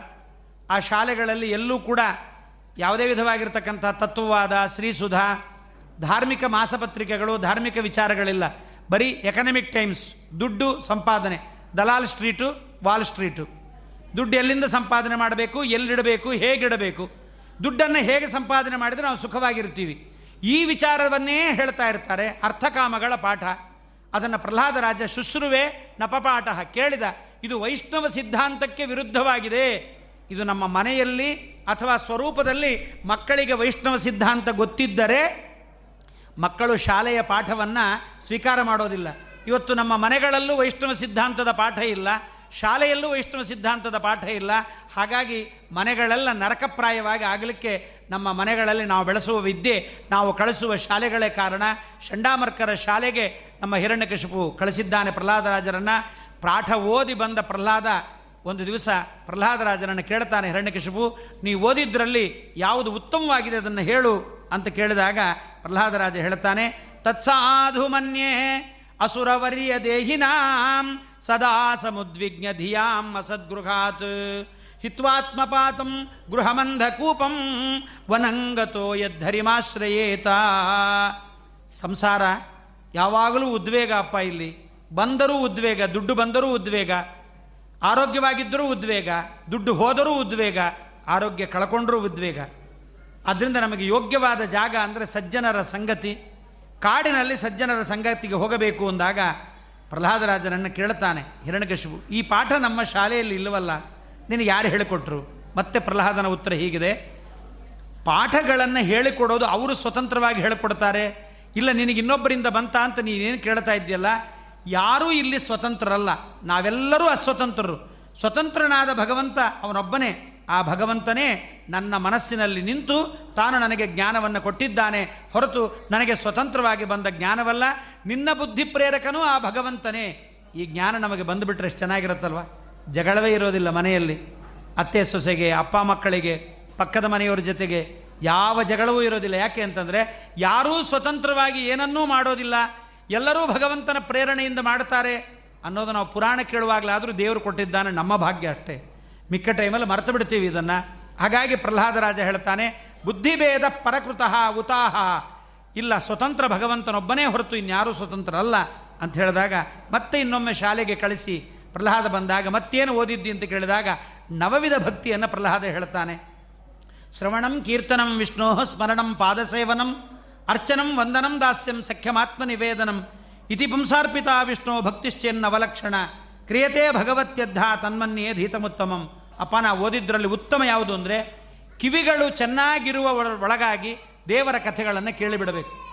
ಆ ಶಾಲೆಗಳಲ್ಲಿ ಎಲ್ಲೂ ಕೂಡ ಯಾವುದೇ ವಿಧವಾಗಿರ್ತಕ್ಕಂಥ ತತ್ವವಾದ ಶ್ರೀಸುಧಾ, ಧಾರ್ಮಿಕ ಮಾಸಪತ್ರಿಕೆಗಳು, ಧಾರ್ಮಿಕ ವಿಚಾರಗಳಿಲ್ಲ. ಬರೀ ಎಕನಾಮಿಕ್ ಟೈಮ್ಸ್ ದುಡ್ಡು ಸಂಪಾದನೆ, ದಲಾಲ್ ಸ್ಟ್ರೀಟು ವಾಲ್ ಸ್ಟ್ರೀಟು. ದುಡ್ಡು ಎಲ್ಲಿಂದ ಸಂಪಾದನೆ ಮಾಡಬೇಕು, ಎಲ್ಲಿಡಬೇಕು, ಹೇಗಿಡಬೇಕು? ದುಡ್ಡನ್ನು ಹೇಗೆ ಸಂಪಾದನೆ ಮಾಡಿದರೆ ನಾವು ಸುಖವಾಗಿರ್ತೀವಿ ಈ ವಿಚಾರವನ್ನೇ ಹೇಳ್ತಾ ಇರ್ತಾರೆ ಅರ್ಥಕಾಮಗಳ ಪಾಠ. ಅದನ್ನು ಪ್ರಹ್ಲಾದರಾಜ ಶುಶ್ರುವೆ ನಪಪಾಠ ಕೇಳಿದ. ಇದು ವೈಷ್ಣವ ಸಿದ್ಧಾಂತಕ್ಕೆ ವಿರುದ್ಧವಾಗಿದೆ. ಇದು ನಮ್ಮ ಮನೆಯಲ್ಲಿ ಅಥವಾ ಸ್ವರೂಪದಲ್ಲಿ ಮಕ್ಕಳಿಗೆ ವೈಷ್ಣವ ಸಿದ್ಧಾಂತ ಗೊತ್ತಿದ್ದರೆ ಮಕ್ಕಳು ಶಾಲೆಯ ಪಾಠವನ್ನು ಸ್ವೀಕಾರ ಮಾಡೋದಿಲ್ಲ. ಇವತ್ತು ನಮ್ಮ ಮನೆಗಳಲ್ಲೂ ವೈಷ್ಣವ ಸಿದ್ಧಾಂತದ ಪಾಠ ಇಲ್ಲ. ಶಾಲೆಯಲ್ಲೂ ವೈಷ್ಣವ ಸಿದ್ಧಾಂತದ ಪಾಠ ಇಲ್ಲ. ಹಾಗಾಗಿ ಮನೆಗಳೆಲ್ಲ ನರಕಪ್ರಾಯವಾಗಿ ಆಗಲಿಕ್ಕೆ ನಮ್ಮ ಮನೆಗಳಲ್ಲಿ ನಾವು ಬೆಳೆಸುವ ವಿದ್ಯೆ, ನಾವು ಕಳಿಸುವ ಶಾಲೆಗಳೇ ಕಾರಣ. ಶಂಡಾಮರ್ಕರ ಶಾಲೆಗೆ ನಮ್ಮ ಹಿರಣ್ಯಕಶಿಪು ಕಳಿಸಿದ್ದಾನೆ ಪ್ರಹ್ಲಾದರಾಜರನ್ನು. ಪಾಠ ಓದಿ ಬಂದ ಪ್ರಹ್ಲಾದ, ಒಂದು ದಿವಸ ಪ್ರಹ್ಲಾದರಾಜನನ್ನು ಕೇಳ್ತಾನೆ, ಹಿರಣ್ಯಕಶಿಪು ನೀವು ಓದಿದ್ರಲ್ಲಿ ಯಾವುದು ಉತ್ತಮವಾಗಿದೆ ಅದನ್ನು ಹೇಳು ಅಂತ ಕೇಳಿದಾಗ ಪ್ರಹ್ಲಾದರಾಜ ಹೇಳ್ತಾನೆ ತತ್ಸಾಧು ಮನ್ಯೇ ಅಸುರವರ್ಯ ದೇಹಿನಾಂ ಸದಾ ಸಮುದ್ವಿಗ್ನ ಧಿಯಾಂ ಅಸದ್ಗೃಹಾತ್. ಹಿತ್ವಾತ್ಮಪಾತಂ ಗೃಹಮಂಧಕೂಪಂ ವನಂಗತೋ ಯದ್ಧರಿಮಾಶ್ರಯೇತ. ಸಂಸಾರ, ಯಾವಾಗಲೂ ಉದ್ವೇಗ ಅಪ್ಪ ಇಲ್ಲಿ. ಬಂದರೂ ಉದ್ವೇಗ, ದುಡ್ಡು ಬಂದರೂ ಉದ್ವೇಗ, ಆರೋಗ್ಯವಾಗಿದ್ದರೂ ಉದ್ವೇಗ, ದುಡ್ಡು ಹೋದರೂ ಉದ್ವೇಗ, ಆರೋಗ್ಯ ಕಳ್ಕೊಂಡ್ರೂ ಉದ್ವೇಗ. ಅದರಿಂದ ನಮಗೆ ಯೋಗ್ಯವಾದ ಜಾಗ ಅಂದರೆ ಸಜ್ಜನರ ಸಂಗತಿ. ಕಾಡಿನಲ್ಲಿ ಸಜ್ಜನರ ಸಂಗತಿಗೆ ಹೋಗಬೇಕು ಅಂದಾಗ ಪ್ರಹ್ಲಾದರಾಜನನ್ನು ಕೇಳ್ತಾನೆ ಹಿರಣ್ಯಕಶಿಪು ಈ ಪಾಠ ನಮ್ಮ ಶಾಲೆಯಲ್ಲಿ ಇಲ್ಲವಲ್ಲ? ನಿನಗೆ ಯಾರು ಹೇಳಿಕೊಟ್ರು? ಮತ್ತೆ ಪ್ರಹ್ಲಾದನ ಉತ್ತರ ಹೀಗಿದೆ, ಪಾಠಗಳನ್ನು ಹೇಳಿಕೊಡೋದು ಅವರು ಸ್ವತಂತ್ರವಾಗಿ ಹೇಳಿಕೊಡ್ತಾರೆ. ಇಲ್ಲ, ನಿನಗೆ ಇನ್ನೊಬ್ಬರಿಂದ ಬಂತ ಅಂತ ನೀನೇನು ಕೇಳ್ತಾ ಇದ್ದೀಯಲ್ಲ? ಯಾರೂ ಇಲ್ಲಿ ಸ್ವತಂತ್ರರಲ್ಲ. ನಾವೆಲ್ಲರೂ ಅಸ್ವತಂತ್ರರು. ಸ್ವತಂತ್ರನಾದ ಭಗವಂತ ಅವನೊಬ್ಬನೇ. ಆ ಭಗವಂತನೇ ನನ್ನ ಮನಸ್ಸಿನಲ್ಲಿ ನಿಂತು ತಾನು ನನಗೆ ಜ್ಞಾನವನ್ನು ಕೊಟ್ಟಿದ್ದಾನೆ ಹೊರತು ನನಗೆ ಸ್ವತಂತ್ರವಾಗಿ ಬಂದ ಜ್ಞಾನವಲ್ಲ, ನಿನ್ನ ಬುದ್ಧಿ ಪ್ರೇರಕನೂ ಆ ಭಗವಂತನೇ. ಈ ಜ್ಞಾನ ನಮಗೆ ಬಂದುಬಿಟ್ರೆ ಎಷ್ಟು ಚೆನ್ನಾಗಿರುತ್ತಲ್ವ? ಜಗಳವೇ ಇರೋದಿಲ್ಲ ಮನೆಯಲ್ಲಿ. ಅತ್ತೆ ಸೊಸೆಗೆ, ಅಪ್ಪ ಮಕ್ಕಳಿಗೆ, ಪಕ್ಕದ ಮನೆಯವರ ಜೊತೆಗೆ ಯಾವ ಜಗಳವೂ ಇರೋದಿಲ್ಲ. ಯಾಕೆ ಅಂತಂದರೆ ಯಾರೂ ಸ್ವತಂತ್ರವಾಗಿ ಏನನ್ನೂ ಮಾಡೋದಿಲ್ಲ. ಎಲ್ಲರೂ ಭಗವಂತನ ಪ್ರೇರಣೆಯಿಂದ ಮಾಡ್ತಾರೆ ಅನ್ನೋದು ನಾವು ಪುರಾಣ ಕೇಳುವಾಗಲಾದರೂ ದೇವರು ಕೊಟ್ಟಿದ್ದಾನೆ ನಮ್ಮ ಭಾಗ್ಯ ಅಷ್ಟೇ. ಮಿಕ್ಕ ಟೈಮಲ್ಲಿ ಮರೆತು ಬಿಡ್ತೀವಿ ಇದನ್ನು. ಹಾಗಾಗಿ ಪ್ರಹ್ಲಾದರಾಜ ಹೇಳ್ತಾನೆ, ಬುದ್ಧಿಭೇದ ಪರಕೃತಃ ಉತಾಹ. ಇಲ್ಲ, ಸ್ವತಂತ್ರ ಭಗವಂತನೊಬ್ಬನೇ ಹೊರತು ಇನ್ಯಾರೂ ಸ್ವತಂತ್ರ ಅಲ್ಲ ಅಂತ ಹೇಳಿದಾಗ, ಮತ್ತೆ ಇನ್ನೊಮ್ಮೆ ಶಾಲೆಗೆ ಕಳಿಸಿ ಪ್ರಹ್ಲಾದ ಬಂದಾಗ, ಮತ್ತೇನು ಓದಿದ್ದಿ? ಅಂತ ಕೇಳಿದಾಗ, ನವವಿಧ ಭಕ್ತಿಯನ್ನು ಪ್ರಹ್ಲಾದ ಹೇಳ್ತಾನೆ. ಶ್ರವಣಂ ಕೀರ್ತನಂ ವಿಷ್ಣೋ ಸ್ಮರಣಂ ಪಾದಸೇವನಂ ಅರ್ಚನಂ ವಂದನಂ ದಾಸ್ಯಂ ಸಖ್ಯಮಾತ್ಮ ನಿವೇದನಂ ಇತಿ ಪುಂಸಾರ್ಪಿತ ವಿಷ್ಣು ಭಕ್ತಿಶ್ಚೇನ್ನವಲಕ್ಷಣ ಕ್ರಿಯತೆ ಭಗವತ್ಯದ್ಧ ತನ್ಮನ್ಯೇ ಧೀತಮುತ್ತಮಂ ಅಪ್ಪ, ನಾ ಓದಿದ್ರಲ್ಲಿ ಉತ್ತಮ ಯಾವುದು ಅಂದರೆ ಕಿವಿಗಳು ಚೆನ್ನಾಗಿರುವ ಒಳ- ಒಳಗಾಗಿ ದೇವರ ಕಥೆಗಳನ್ನು ಕೇಳಿಬಿಡಬೇಕು.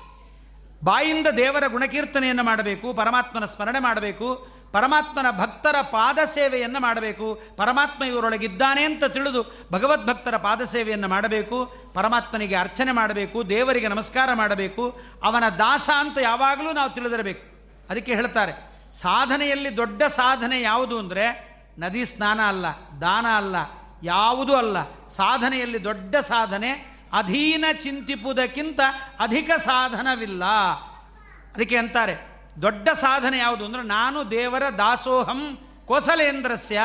ಬಾಯಿಂದ ದೇವರ ಗುಣಕೀರ್ತನೆಯನ್ನು ಮಾಡಬೇಕು, ಪರಮಾತ್ಮನ ಸ್ಮರಣೆ ಮಾಡಬೇಕು, ಪರಮಾತ್ಮನ ಭಕ್ತರ ಪಾದ ಸೇವೆಯನ್ನು ಮಾಡಬೇಕು, ಪರಮಾತ್ಮ ಇವರೊಳಗಿದ್ದಾನೆ ಅಂತ ತಿಳಿದು ಭಗವದ್ಭಕ್ತರ ಪಾದ ಸೇವೆಯನ್ನು ಮಾಡಬೇಕು, ಪರಮಾತ್ಮನಿಗೆ ಅರ್ಚನೆ ಮಾಡಬೇಕು, ದೇವರಿಗೆ ನಮಸ್ಕಾರ ಮಾಡಬೇಕು, ಅವನ ದಾಸ ಅಂತ ಯಾವಾಗಲೂ ನಾವು ತಿಳಿದಿರಬೇಕು. ಅದಕ್ಕೆ ಹೇಳ್ತಾರೆ, ಸಾಧನೆಯಲ್ಲಿ ದೊಡ್ಡ ಸಾಧನೆ ಯಾವುದು ಅಂದರೆ ನದಿ ಸ್ನಾನ ಅಲ್ಲ, ದಾನ ಅಲ್ಲ, ಯಾವುದೂ ಅಲ್ಲ. ಸಾಧನೆಯಲ್ಲಿ ದೊಡ್ಡ ಸಾಧನೆ, ಅಧೀನ ಚಿಂತಿಪುದಕ್ಕಿಂತ ಅಧಿಕ ಸಾಧನವಿಲ್ಲ. ಅದಕ್ಕೆ ಅಂತಾರೆ, ದೊಡ್ಡ ಸಾಧನೆ ಯಾವುದು ಅಂದರೆ, ನಾನು ದೇವರ ದಾಸೋಹಂ ಕೋಸಲೇಂದ್ರಸ್ಯ,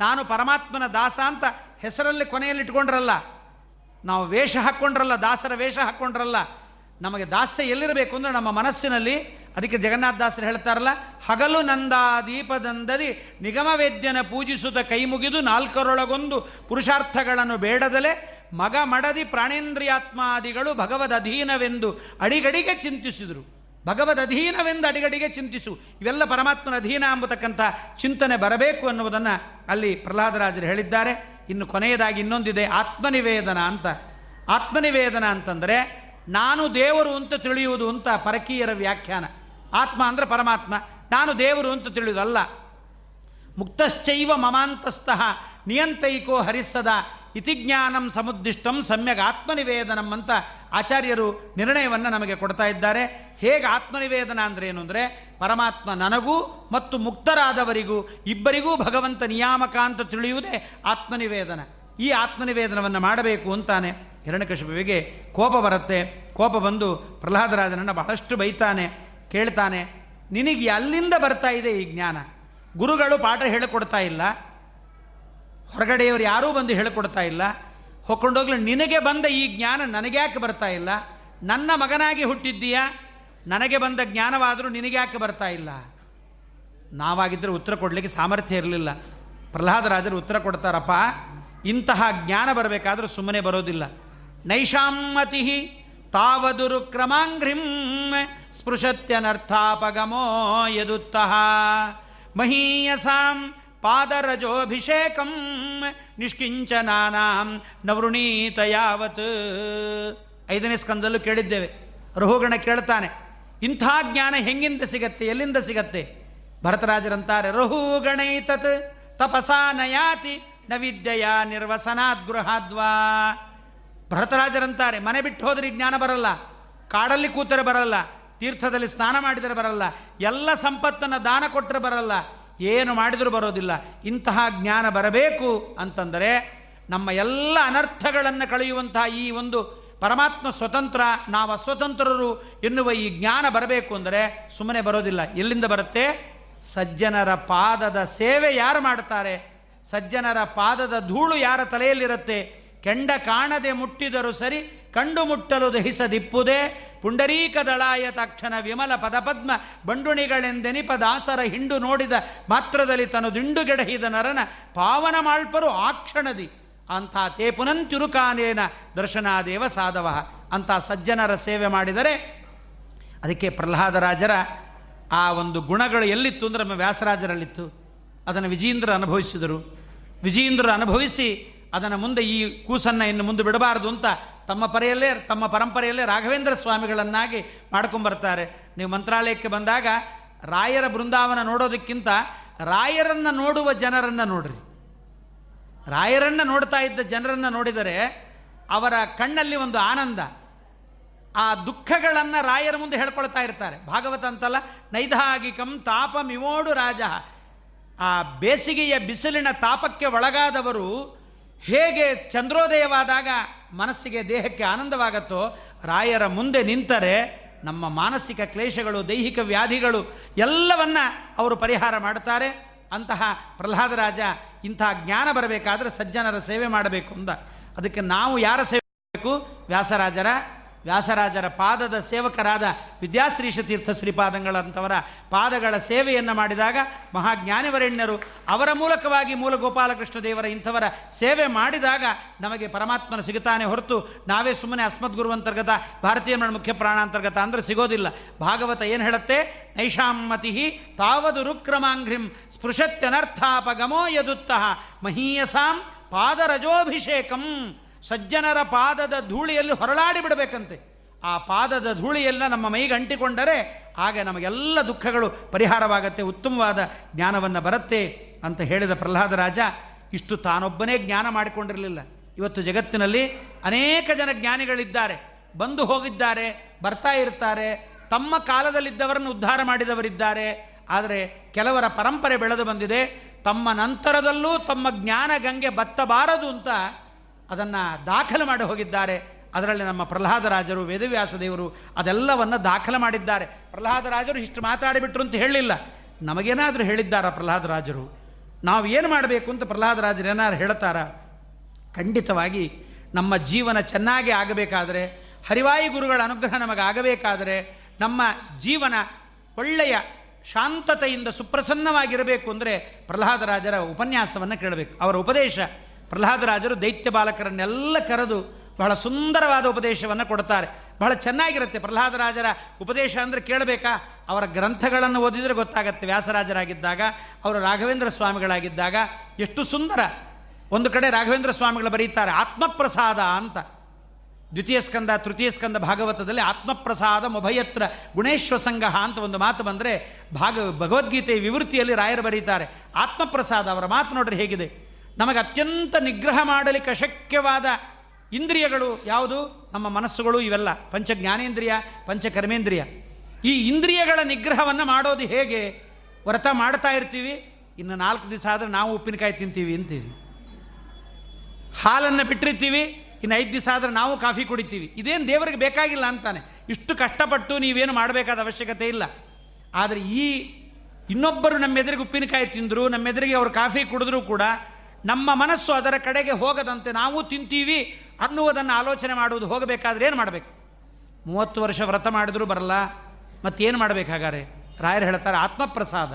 ನಾನು ಪರಮಾತ್ಮನ ದಾಸ ಅಂತ ಹೆಸರಲ್ಲಿ ಕೊನೆಯಲ್ಲಿ ಇಟ್ಕೊಂಡ್ರಲ್ಲ, ನಾವು ವೇಷ ಹಾಕ್ಕೊಂಡ್ರಲ್ಲ, ದಾಸರ ವೇಷ ಹಾಕ್ಕೊಂಡ್ರಲ್ಲ, ನಮಗೆ ದಾಸ್ಯ ಎಲ್ಲಿರಬೇಕು ಅಂದರೆ ನಮ್ಮ ಮನಸ್ಸಿನಲ್ಲಿ ಅದಕ್ಕೆ ಜಗನ್ನಾಥ ದಾಸರು ಹೇಳ್ತಾರಲ್ಲ, ಹಗಲು ನಂದ ದೀಪದಂದದಿ ನಿಗಮವೇದ್ಯನ ಪೂಜಿಸುತ್ತ ಕೈ ಮುಗಿದು ನಾಲ್ಕರೊಳಗೊಂದು ಪುರುಷಾರ್ಥಗಳನ್ನು ಬೇಡದಲೆ, ಮಗ ಮಡದಿ ಪ್ರಾಣೇಂದ್ರಿಯಾತ್ಮಾದಿಗಳು ಭಗವದ್ ಅಧೀನವೆಂದು ಅಡಿಗಡಿಗೆ ಚಿಂತಿಸಿದರು. ಭಗವದ್ ಅಧೀನವೆಂದು ಅಡಿಗಡಿಗೆ ಚಿಂತಿಸು. ಇವೆಲ್ಲ ಪರಮಾತ್ಮನ ಅಧೀನ ಎಂಬತಕ್ಕಂಥ ಚಿಂತನೆ ಬರಬೇಕು ಅನ್ನುವುದನ್ನು ಅಲ್ಲಿ ಪ್ರಹ್ಲಾದರಾಜರು ಹೇಳಿದ್ದಾರೆ. ಇನ್ನು ಕೊನೆಯದಾಗಿ ಇನ್ನೊಂದಿದೆ ಆತ್ಮನಿವೇದನ ಅಂತ. ಆತ್ಮನಿವೇದನ ಅಂತಂದರೆ, ನಾನು ದೇವರು ಅಂತ ತಿಳಿಯುವುದು ಅಂತ ಪರಕೀಯರ ವ್ಯಾಖ್ಯಾನ. ಆತ್ಮ ಅಂದರೆ ಪರಮಾತ್ಮ. ನಾನು ದೇವರು ಅಂತ ತಿಳಿಯುವುದಲ್ಲ ಮುಕ್ತಶ್ಚೈವ ಮಮಾಂತಸ್ಥಃ ನಿಯಂತೈಕೋ ಹರಿಸದ ಇತಿಜ್ಞಾನಂ ಸಮುದ್ದಿಷ್ಟಂ ಸಮ್ಯಗ್ ಆತ್ಮನಿವೇದನಂ ಅಂತ ಆಚಾರ್ಯರು ನಿರ್ಣಯವನ್ನು ನಮಗೆ ಕೊಡ್ತಾ ಇದ್ದಾರೆ. ಹೇಗೆ ಆತ್ಮನಿವೇದನ ಅಂದರೆ ಏನು ಅಂದರೆ ಪರಮಾತ್ಮ ನನಗೂ ಮತ್ತು ಮುಕ್ತರಾದವರಿಗೂ ಇಬ್ಬರಿಗೂ ಭಗವಂತ ನಿಯಾಮಕ ಅಂತ ತಿಳಿಯುವುದೇ ಆತ್ಮನಿವೇದನ. ಈ ಆತ್ಮನಿವೇದನವನ್ನು ಮಾಡಬೇಕು ಅಂತಾನೆ ಹಿರಣ್ಯಕಶಿಪುವಿಗೆ ಕೋಪ ಬರುತ್ತೆ. ಕೋಪ ಬಂದು ಪ್ರಹ್ಲಾದರಾಜನನ್ನು ಬಹಳಷ್ಟು ಬೈತಾನೆ. ಕೇಳ್ತಾನೆ, ನಿನಗೆ ಅಲ್ಲಿಂದ ಬರ್ತಾ ಇದೆ ಈ ಜ್ಞಾನ? ಗುರುಗಳು ಪಾಠ ಹೇಳಿಕೊಡ್ತಾ ಇಲ್ಲ. ಹೊರಗಡೆಯವರು ಯಾರೂ ಬಂದು ಹೇಳಿಕೊಡ್ತಾ ಇಲ್ಲ. ಹೊಕ್ಕೊಂಡೋಗ್ಲಿ, ನಿನಗೆ ಬಂದ ಈ ಜ್ಞಾನ ನನಗೆ ಯಾಕೆ ಬರ್ತಾ ಇಲ್ಲ? ನನ್ನ ಮಗನಾಗಿ ಹುಟ್ಟಿದ್ದೀಯಾ? ನನಗೆ ಬಂದ ಜ್ಞಾನವಾದರೂ ನಿನಗ್ಯಾಕೆ ಬರ್ತಾ ಇಲ್ಲ? ನಾವಾಗಿದ್ದರೆ ಉತ್ತರ ಕೊಡಲಿಕ್ಕೆ ಸಾಮರ್ಥ್ಯ ಇರಲಿಲ್ಲ. ಪ್ರಹ್ಲಾದರಾಜರು ಉತ್ತರ ಕೊಡ್ತಾರಪ್ಪ, ಇಂತಹ ಜ್ಞಾನ ಬರಬೇಕಾದ್ರೂ ಸುಮ್ಮನೆ ಬರೋದಿಲ್ಲ. ನೈಷಾಮತಿ ತಾವದುರು ಕ್ರಮಾಂಘ್ರಿಂ ಸ್ಪೃಶತ್ಯನರ್ಥಾಪಗಮೋ ಯದುತ್ತಃ. ಮಹೀಯಸಾಂ ಪಾದರಜೋಭಿಷೇಕಂ ನಿಷ್ಕಿಂಚನಾನಾಂ ನವೃಣೀತ ಯಾವತ್. ಐದನೇ ಸ್ಕಂದಲ್ಲೂ ಕೇಳಿದ್ದೇವೆ. ರಹುಗಣ ಕೇಳ್ತಾನೆ, ಇಂಥ ಜ್ಞಾನ ಹೆಂಗಿಂದ ಸಿಗತ್ತೆ, ಎಲ್ಲಿಂದ ಸಿಗತ್ತೆ? ಭರತರಾಜರಂತಾರೆ ರಹುಗಣೈತತ್ ತಪಸಾ ನಯಾತಿ ನ ವಿದ್ಯೆಯ ನಿರ್ವಸನಾದ್ ಗೃಹಾದ್ವಾ. ಭರತರಾಜರಂತಾರೆ, ಮನೆ ಬಿಟ್ಟು ಹೋದ್ರೆ ಜ್ಞಾನ ಬರಲ್ಲ, ಕಾಡಲ್ಲಿ ಕೂತರೆ ಬರಲ್ಲ ತೀರ್ಥದಲ್ಲಿ ಸ್ನಾನ ಮಾಡಿದರೆ ಬರಲ್ಲ, ಎಲ್ಲ ಸಂಪತ್ತನ್ನು ದಾನ ಕೊಟ್ಟರೆ ಬರಲ್ಲ, ಏನು ಮಾಡಿದರೂ ಬರೋದಿಲ್ಲ. ಇಂತಹ ಜ್ಞಾನ ಬರಬೇಕು ಅಂತಂದರೆ ನಮ್ಮ ಎಲ್ಲ ಅನರ್ಥಗಳನ್ನು ಕಳೆಯುವಂತಹ ಈ ಒಂದು ಪರಮಾತ್ಮ ಸ್ವತಂತ್ರ, ನಾವು ಅಸ್ವತಂತ್ರರು ಎನ್ನುವ ಈ ಜ್ಞಾನ ಬರಬೇಕು ಅಂದರೆ ಸುಮ್ಮನೆ ಬರೋದಿಲ್ಲ. ಎಲ್ಲಿಂದ ಬರುತ್ತೆ? ಸಜ್ಜನರ ಪಾದದ ಸೇವೆ ಯಾರು ಮಾಡ್ತಾರೆ ಸಜ್ಜನರ ಪಾದದ ಧೂಳು ಯಾರ ತಲೆಯಲ್ಲಿರುತ್ತೆ? ಕೆಂಡ ಕಾಣದೆ ಮುಟ್ಟಿದರೂ ಸರಿ ಕಂಡು ಮುಟ್ಟಲು ದಹಿಸದಿಪ್ಪುದೇ ಪುಂಡರೀಕ ದಳಾಯ ತಕ್ಷಣ ವಿಮಲ ಪದಪದ್ಮ ಬಂಡುಣಿಗಳೆಂದೆನಿಪ ದಾಸರ ಹಿಂಡು ನೋಡಿದ ಮಾತ್ರದಲ್ಲಿ ತನು ದಿಂಡುಗೆಡಹಿದ ನರನ ಪಾವನ ಮಾಳ್ಪರು ಆ ಕ್ಷಣದಿ. ಅಂಥ ತೇ ಪುನಂತಿರುಕಾನೇನ ದರ್ಶನಾದೇವ ಸಾಧವ ಅಂಥ ಸಜ್ಜನರ ಸೇವೆ ಮಾಡಿದರೆ ಅದಕ್ಕೆ ಪ್ರಹ್ಲಾದರಾಜರ ಆ ಒಂದು ಗುಣಗಳು ಎಲ್ಲಿತ್ತು ಅಂದರೆ ನಮ್ಮ ವ್ಯಾಸರಾಜರಲ್ಲಿತ್ತು. ಅದನ್ನು ವಿಜೇಂದ್ರ ಅನುಭವಿಸಿದರು. ವಿಜೇಂದ್ರ ಅನುಭವಿಸಿ ಅದನ್ನು ಮುಂದೆ ಈ ಕೂಸನ್ನು ಇನ್ನು ಮುಂದೆ ಬಿಡಬಾರದು ಅಂತ ತಮ್ಮ ಪರೆಯಲ್ಲೇ, ತಮ್ಮ ಪರಂಪರೆಯಲ್ಲೇ ರಾಘವೇಂದ್ರ ಸ್ವಾಮಿಗಳನ್ನಾಗಿ ಮಾಡ್ಕೊಂಬರ್ತಾರೆ. ನೀವು ಮಂತ್ರಾಲಯಕ್ಕೆ ಬಂದಾಗ ರಾಯರ ಬೃಂದಾವನ ನೋಡೋದಕ್ಕಿಂತ ರಾಯರನ್ನು ನೋಡುವ ಜನರನ್ನು ನೋಡ್ರಿ. ರಾಯರನ್ನು ನೋಡ್ತಾ ಇದ್ದ ಜನರನ್ನು ನೋಡಿದರೆ ಅವರ ಕಣ್ಣಲ್ಲಿ ಒಂದು ಆನಂದ. ಆ ದುಃಖಗಳನ್ನು ರಾಯರ ಮುಂದೆ ಹೇಳ್ಕೊಳ್ತಾ ಇರ್ತಾರೆ. ಭಾಗವತ ಅಂತಲ್ಲ ನೈಧಾಗಿಕಂ ತಾಪಮಿವೋಡು ರಾಜ. ಆ ಬೇಸಿಗೆಯ ಬಿಸಿಲಿನ ತಾಪಕ್ಕೆ ಒಳಗಾದವರು ಹೇಗೆ ಚಂದ್ರೋದಯವಾದಾಗ ಮನಸ್ಸಿಗೆ ದೇಹಕ್ಕೆ ಆನಂದವಾಗತ್ತೋ, ರಾಯರ ಮುಂದೆ ನಿಂತರೆ ನಮ್ಮ ಮಾನಸಿಕ ಕ್ಲೇಶಗಳು, ದೈಹಿಕ ವ್ಯಾಧಿಗಳು ಎಲ್ಲವನ್ನ ಅವರು ಪರಿಹಾರ ಮಾಡುತ್ತಾರೆ. ಅಂತಹ ಪ್ರಹ್ಲಾದರಾಜ ಇಂತಹ ಜ್ಞಾನ ಬರಬೇಕಾದ್ರೆ ಸಜ್ಜನರ ಸೇವೆ ಮಾಡಬೇಕು ಅಂದ ಅದಕ್ಕೆ ನಾವು ಯಾರ ಸೇವೆ ಮಾಡಬೇಕು? ವ್ಯಾಸರಾಜರ ವ್ಯಾಸರಾಜರ ಪಾದದ ಸೇವಕರಾದ ವಿದ್ಯಾಶ್ರೀಶ ತೀರ್ಥ ಶ್ರೀಪಾದಂಗಳಂಥವರ ಪಾದಗಳ ಸೇವೆಯನ್ನು ಮಾಡಿದಾಗ ಮಹಾಜ್ಞಾನಿವರೆಣ್ಯರು ಅವರ ಮೂಲಕವಾಗಿ ಮೂಲ ಗೋಪಾಲಕೃಷ್ಣ ದೇವರ ಇಂಥವರ ಸೇವೆ ಮಾಡಿದಾಗ ನಮಗೆ ಪರಮಾತ್ಮನ ಸಿಗುತ್ತಾನೆ ಹೊರತು ನಾವೇ ಸುಮ್ಮನೆ ಅಸ್ಮದ್ಗುರು ಗುರುವಂತರ್ಗತ ಭಾರತೀಯ ಮುಖ್ಯ ಪ್ರಾಣಾಂತರ್ಗತ ಅಂದರೆ ಸಿಗೋದಿಲ್ಲ. ಭಾಗವತ ಏನು ಹೇಳುತ್ತೆ? ನೈಷಾಮತಿ ತಾವದು ರುಕ್ರಮಾಂಘ್ರಿಂ ಸ್ಪೃಶತ್ಯನರ್ಥಾಪಗಮೋ ಯದುತ್ತಃ ಮಹೀಯಸಾಂ ಪಾದರಜೋಭಿಷೇಕಂ. ಸಜ್ಜನರ ಪಾದದ ಧೂಳಿಯಲ್ಲಿ ಹೊರಳಾಡಿ ಬಿಡಬೇಕಂತೆ. ಆ ಪಾದದ ಧೂಳಿಯೆಲ್ಲ ನಮ್ಮ ಮೈಗೆ ಅಂಟಿಕೊಂಡರೆ ಆಗ ನಮಗೆಲ್ಲ ದುಃಖಗಳು, ಪರಿಹಾರವಾಗತ್ತೆ, ಉತ್ತಮವಾದ ಜ್ಞಾನವನ್ನು ಬರುತ್ತೆ ಅಂತ ಹೇಳಿದ ಪ್ರಹ್ಲಾದ ರಾಜ, ಇಷ್ಟು ತಾನೊಬ್ಬನೇ ಜ್ಞಾನ ಮಾಡಿಕೊಂಡಿರಲಿಲ್ಲ. ಇವತ್ತು ಜಗತ್ತಿನಲ್ಲಿ ಅನೇಕ ಜನ ಜ್ಞಾನಿಗಳಿದ್ದಾರೆ. ಬಂದು ಹೋಗಿದ್ದಾರೆ, ಬರ್ತಾ ಇರ್ತಾರೆ, ತಮ್ಮ ಕಾಲದಲ್ಲಿದ್ದವರನ್ನು ಉದ್ಧಾರ ಮಾಡಿದವರಿದ್ದಾರೆ. ಆದರೆ ಕೆಲವರ ಪರಂಪರೆ ಬೆಳೆದು ಬಂದಿದೆ. ತಮ್ಮ ನಂತರದಲ್ಲೂ ತಮ್ಮ ಜ್ಞಾನ ಗಂಗೆ ಬತ್ತಬಾರದು ಅಂತ ಅದನ್ನು ದಾಖಲು ಮಾಡಿ ಹೋಗಿದ್ದಾರೆ. ಅದರಲ್ಲಿ ನಮ್ಮ ಪ್ರಹ್ಲಾದರಾಜರು ವೇದವ್ಯಾಸ ದೇವರು, ಅದೆಲ್ಲವನ್ನು ದಾಖಲು ಮಾಡಿದ್ದಾರೆ. ಪ್ರಹ್ಲಾದರಾಜರು ಇಷ್ಟು ಮಾತಾಡಿಬಿಟ್ರು ಅಂತ ಹೇಳಲಿಲ್ಲ ನಮಗೇನಾದರೂ ಹೇಳಿದ್ದಾರ ಪ್ರಹ್ಲಾದರಾಜರು ನಾವು ಏನು ಮಾಡಬೇಕು ಅಂತ ಪ್ರಹ್ಲಾದರಾಜರು ಏನಾದ್ರು ಹೇಳ್ತಾರ? ಖಂಡಿತವಾಗಿ ನಮ್ಮ ಜೀವನ ಚೆನ್ನಾಗಿ ಆಗಬೇಕಾದರೆ, ಹರಿವಾಯಿ ಗುರುಗಳ ಅನುಗ್ರಹ ನಮಗೆ ಆಗಬೇಕಾದರೆ, ನಮ್ಮ ಜೀವನ ಒಳ್ಳೆಯ ಶಾಂತತೆಯಿಂದ ಸುಪ್ರಸನ್ನವಾಗಿರಬೇಕು ಅಂದರೆ ಪ್ರಹ್ಲಾದರಾಜರ ಉಪನ್ಯಾಸವನ್ನು ಕೇಳಬೇಕು. ಅವರ ಉಪದೇಶ ಪ್ರಹ್ಲಾದರಾಜರು ದೈತ್ಯ ಬಾಲಕರನ್ನೆಲ್ಲ ಕರೆದು ಬಹಳ ಸುಂದರವಾದ ಉಪದೇಶವನ್ನು ಕೊಡ್ತಾರೆ ಬಹಳ ಚೆನ್ನಾಗಿರುತ್ತೆ ಪ್ರಹ್ಲಾದರಾಜರ ಉಪದೇಶ ಅಂದರೆ ಕೇಳಬೇಕಾ? ಅವರ ಗ್ರಂಥಗಳನ್ನು ಓದಿದರೆ ಗೊತ್ತಾಗತ್ತೆ. ವ್ಯಾಸರಾಜರಾಗಿದ್ದಾಗ, ಅವರು ರಾಘವೇಂದ್ರ ಸ್ವಾಮಿಗಳಾಗಿದ್ದಾಗ ಎಷ್ಟು ಸುಂದರ. ಒಂದು ಕಡೆ ರಾಘವೇಂದ್ರ ಸ್ವಾಮಿಗಳು ಬರೀತಾರೆ, ಆತ್ಮಪ್ರಸಾದ ಅಂತ. ದ್ವಿತೀಯ ಸ್ಕಂದ, ತೃತೀಯ ಸ್ಕಂದ ಭಾಗವತದಲ್ಲಿ ಆತ್ಮಪ್ರಸಾದ ಮೊಭಯತ್ರ ಗುಣೇಶ್ವ ಸಂಘ ಅಂತ ಒಂದು ಮಾತು ಬಂದರೆ ಭಾಗ, ಭಗವದ್ಗೀತೆಯ ವಿವೃತ್ತಿಯಲ್ಲಿ ರಾಯರು ಬರೀತಾರೆ, ಆತ್ಮಪ್ರಸಾದ ಅವರ ಮಾತು ನೋಡ್ರಿ ಹೇಗಿದೆ. ನಮಗೆ ಅತ್ಯಂತ ನಿಗ್ರಹ ಮಾಡಲಿಕ್ಕೆ ಅಶಕ್ಯವಾದ ಇಂದ್ರಿಯಗಳು ಯಾವುದು? ನಮ್ಮ ಮನಸ್ಸುಗಳು ಇವೆಲ್ಲ. ಪಂಚ ಜ್ಞಾನೇಂದ್ರಿಯ ಪಂಚ ಕರ್ಮೇಂದ್ರಿಯ ಈ ಇಂದ್ರಿಯಗಳ ನಿಗ್ರಹವನ್ನು ಮಾಡೋದು ಹೇಗೆ? ವ್ರತ ಮಾಡ್ತಾ ಇರ್ತೀವಿ, ಇನ್ನು ನಾಲ್ಕು ದಿವಸ ಆದರೆ ನಾವು ಉಪ್ಪಿನಕಾಯಿ ತಿಂತೀವಿ ಅಂತೀವಿ. ಹಾಲನ್ನು ಬಿಟ್ಟಿರ್ತೀವಿ, ಇನ್ನು ಐದು ದಿವಸ ಆದರೆ ನಾವು ಕಾಫಿ ಕುಡಿತೀವಿ. ಇದೇನು ದೇವರಿಗೆ ಬೇಕಾಗಿಲ್ಲ ಅಂತಾನೆ. ಇಷ್ಟು ಕಷ್ಟಪಟ್ಟು ನೀವೇನು ಮಾಡಬೇಕಾದ ಅವಶ್ಯಕತೆ ಇಲ್ಲ. ಆದರೆ ಈ ಇನ್ನೊಬ್ಬರು ನಮ್ಮೆದುರಿಗೆ ಉಪ್ಪಿನಕಾಯಿ ತಿಂದರು, ನಮ್ಮೆದುರಿಗೆ ಅವರು ಕಾಫಿ ಕುಡಿದ್ರೂ ಕೂಡ ನಮ್ಮ ಮನಸ್ಸು ಅದರ ಕಡೆಗೆ ಹೋಗದಂತೆ ನಾವು ತಿಂತೀವಿ ಅನ್ನುವುದನ್ನು ಆಲೋಚನೆ ಮಾಡುವುದು ಹೋಗಬೇಕಾದ್ರೆ ಏನು ಮಾಡಬೇಕು? ಮೂವತ್ತು ವರ್ಷ ವ್ರತ ಮಾಡಿದರೂ ಬರಲ್ಲ. ಮತ್ತೇನು ಮಾಡಬೇಕಾಗಾರೆ? ರಾಯರು ಹೇಳ್ತಾರೆ, ಆತ್ಮಪ್ರಸಾದ.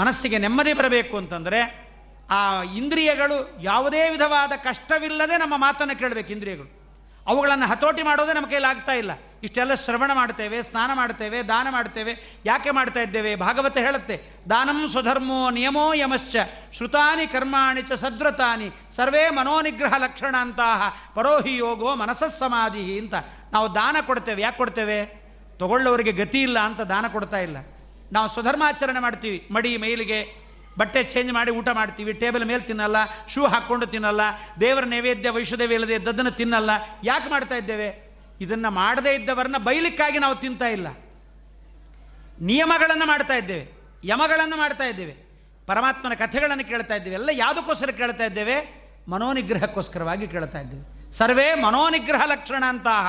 ಮನಸ್ಸಿಗೆ ನೆಮ್ಮದಿ ಬರಬೇಕು ಅಂತಂದರೆ ಆ ಇಂದ್ರಿಯಗಳು ಯಾವುದೇ ವಿಧವಾದ ಕಷ್ಟವಿಲ್ಲದೆ ನಮ್ಮ ಮಾತನ್ನು ಕೇಳಬೇಕು ಇಂದ್ರಿಯಗಳು. ಅವುಗಳನ್ನು ಹತೋಟಿ ಮಾಡೋದೇ ನಮ್ಮ ಕೈಯಲ್ಲಿ ಆಗ್ತಾ ಇಲ್ಲ. ಇಷ್ಟೆಲ್ಲ ಶ್ರವಣ ಮಾಡ್ತೇವೆ ಸ್ನಾನ ಮಾಡ್ತೇವೆ ದಾನ ಮಾಡ್ತೇವೆ ಯಾಕೆ ಮಾಡ್ತಾ ಇದ್ದೇವೆ? ಭಾಗವತ ಹೇಳುತ್ತೆ, ದಾನಂ ಸ್ವಧರ್ಮೋ ನಿಯಮೋ ಯಮಶ್ಚ, ಶ್ರುತಾನಿ ಕರ್ಮಾಣಿ ಚ ಸದ್ರತಾನಿ, ಸರ್ವೇ ಮನೋನಿಗ್ರಹ ಲಕ್ಷಣ ಅಂತಹ ಪರೋಹಿ ಯೋಗೋ ಮನಸ್ಸಮಾಧಿ ಅಂತ. ನಾವು ದಾನ ಕೊಡ್ತೇವೆ, ಯಾಕೆ ಕೊಡ್ತೇವೆ? ತಗೊಳ್ಳೋರಿಗೆ ಗತಿ ಇಲ್ಲ ಅಂತ ದಾನ ಕೊಡ್ತಾ ಇಲ್ಲ. ನಾವು ಸ್ವಧರ್ಮಾಚರಣೆ ಮಾಡ್ತೀವಿ, ಮಡಿ, ಮೈಲಿಗೆ ಬಟ್ಟೆ ಚೇಂಜ್ ಮಾಡಿ ಊಟ ಮಾಡ್ತೀವಿ, ಟೇಬಲ್ ಮೇಲೆ ತಿನ್ನಲ್ಲ ಶೂ ಹಾಕ್ಕೊಂಡು ತಿನ್ನಲ್ಲ, ದೇವರ ನೈವೇದ್ಯ, ವೈಷ್ಣದೇವ ಇಲ್ಲದೆ ಇದ್ದದ್ದನ್ನು ತಿನ್ನಲ್ಲ. ಯಾಕೆ ಮಾಡ್ತಾ ಇದ್ದೇವೆ? ಇದನ್ನು ಮಾಡದೇ ಇದ್ದವರನ್ನ ಬೈಲಿಕ್ಕಾಗಿ ನಾವು ತಿಂತಾ ಇಲ್ಲ. ನಿಯಮಗಳನ್ನು ಮಾಡ್ತಾ ಇದ್ದೇವೆ, ಯಮಗಳನ್ನು ಮಾಡ್ತಾ ಇದ್ದೇವೆ, ಪರಮಾತ್ಮನ ಕಥೆಗಳನ್ನು ಕೇಳ್ತಾ ಇದ್ದೇವೆ, ಎಲ್ಲ ಯಾವುದಕ್ಕೋಸ್ಕರ ಕೇಳ್ತಾ ಇದ್ದೇವೆ? ಮನೋನಿಗ್ರಹಕ್ಕೋಸ್ಕರವಾಗಿ ಕೇಳ್ತಾ ಇದ್ದೇವೆ. ಸರ್ವೇ ಮನೋನಿಗ್ರಹ ಲಕ್ಷಣ ಅಂತಹ.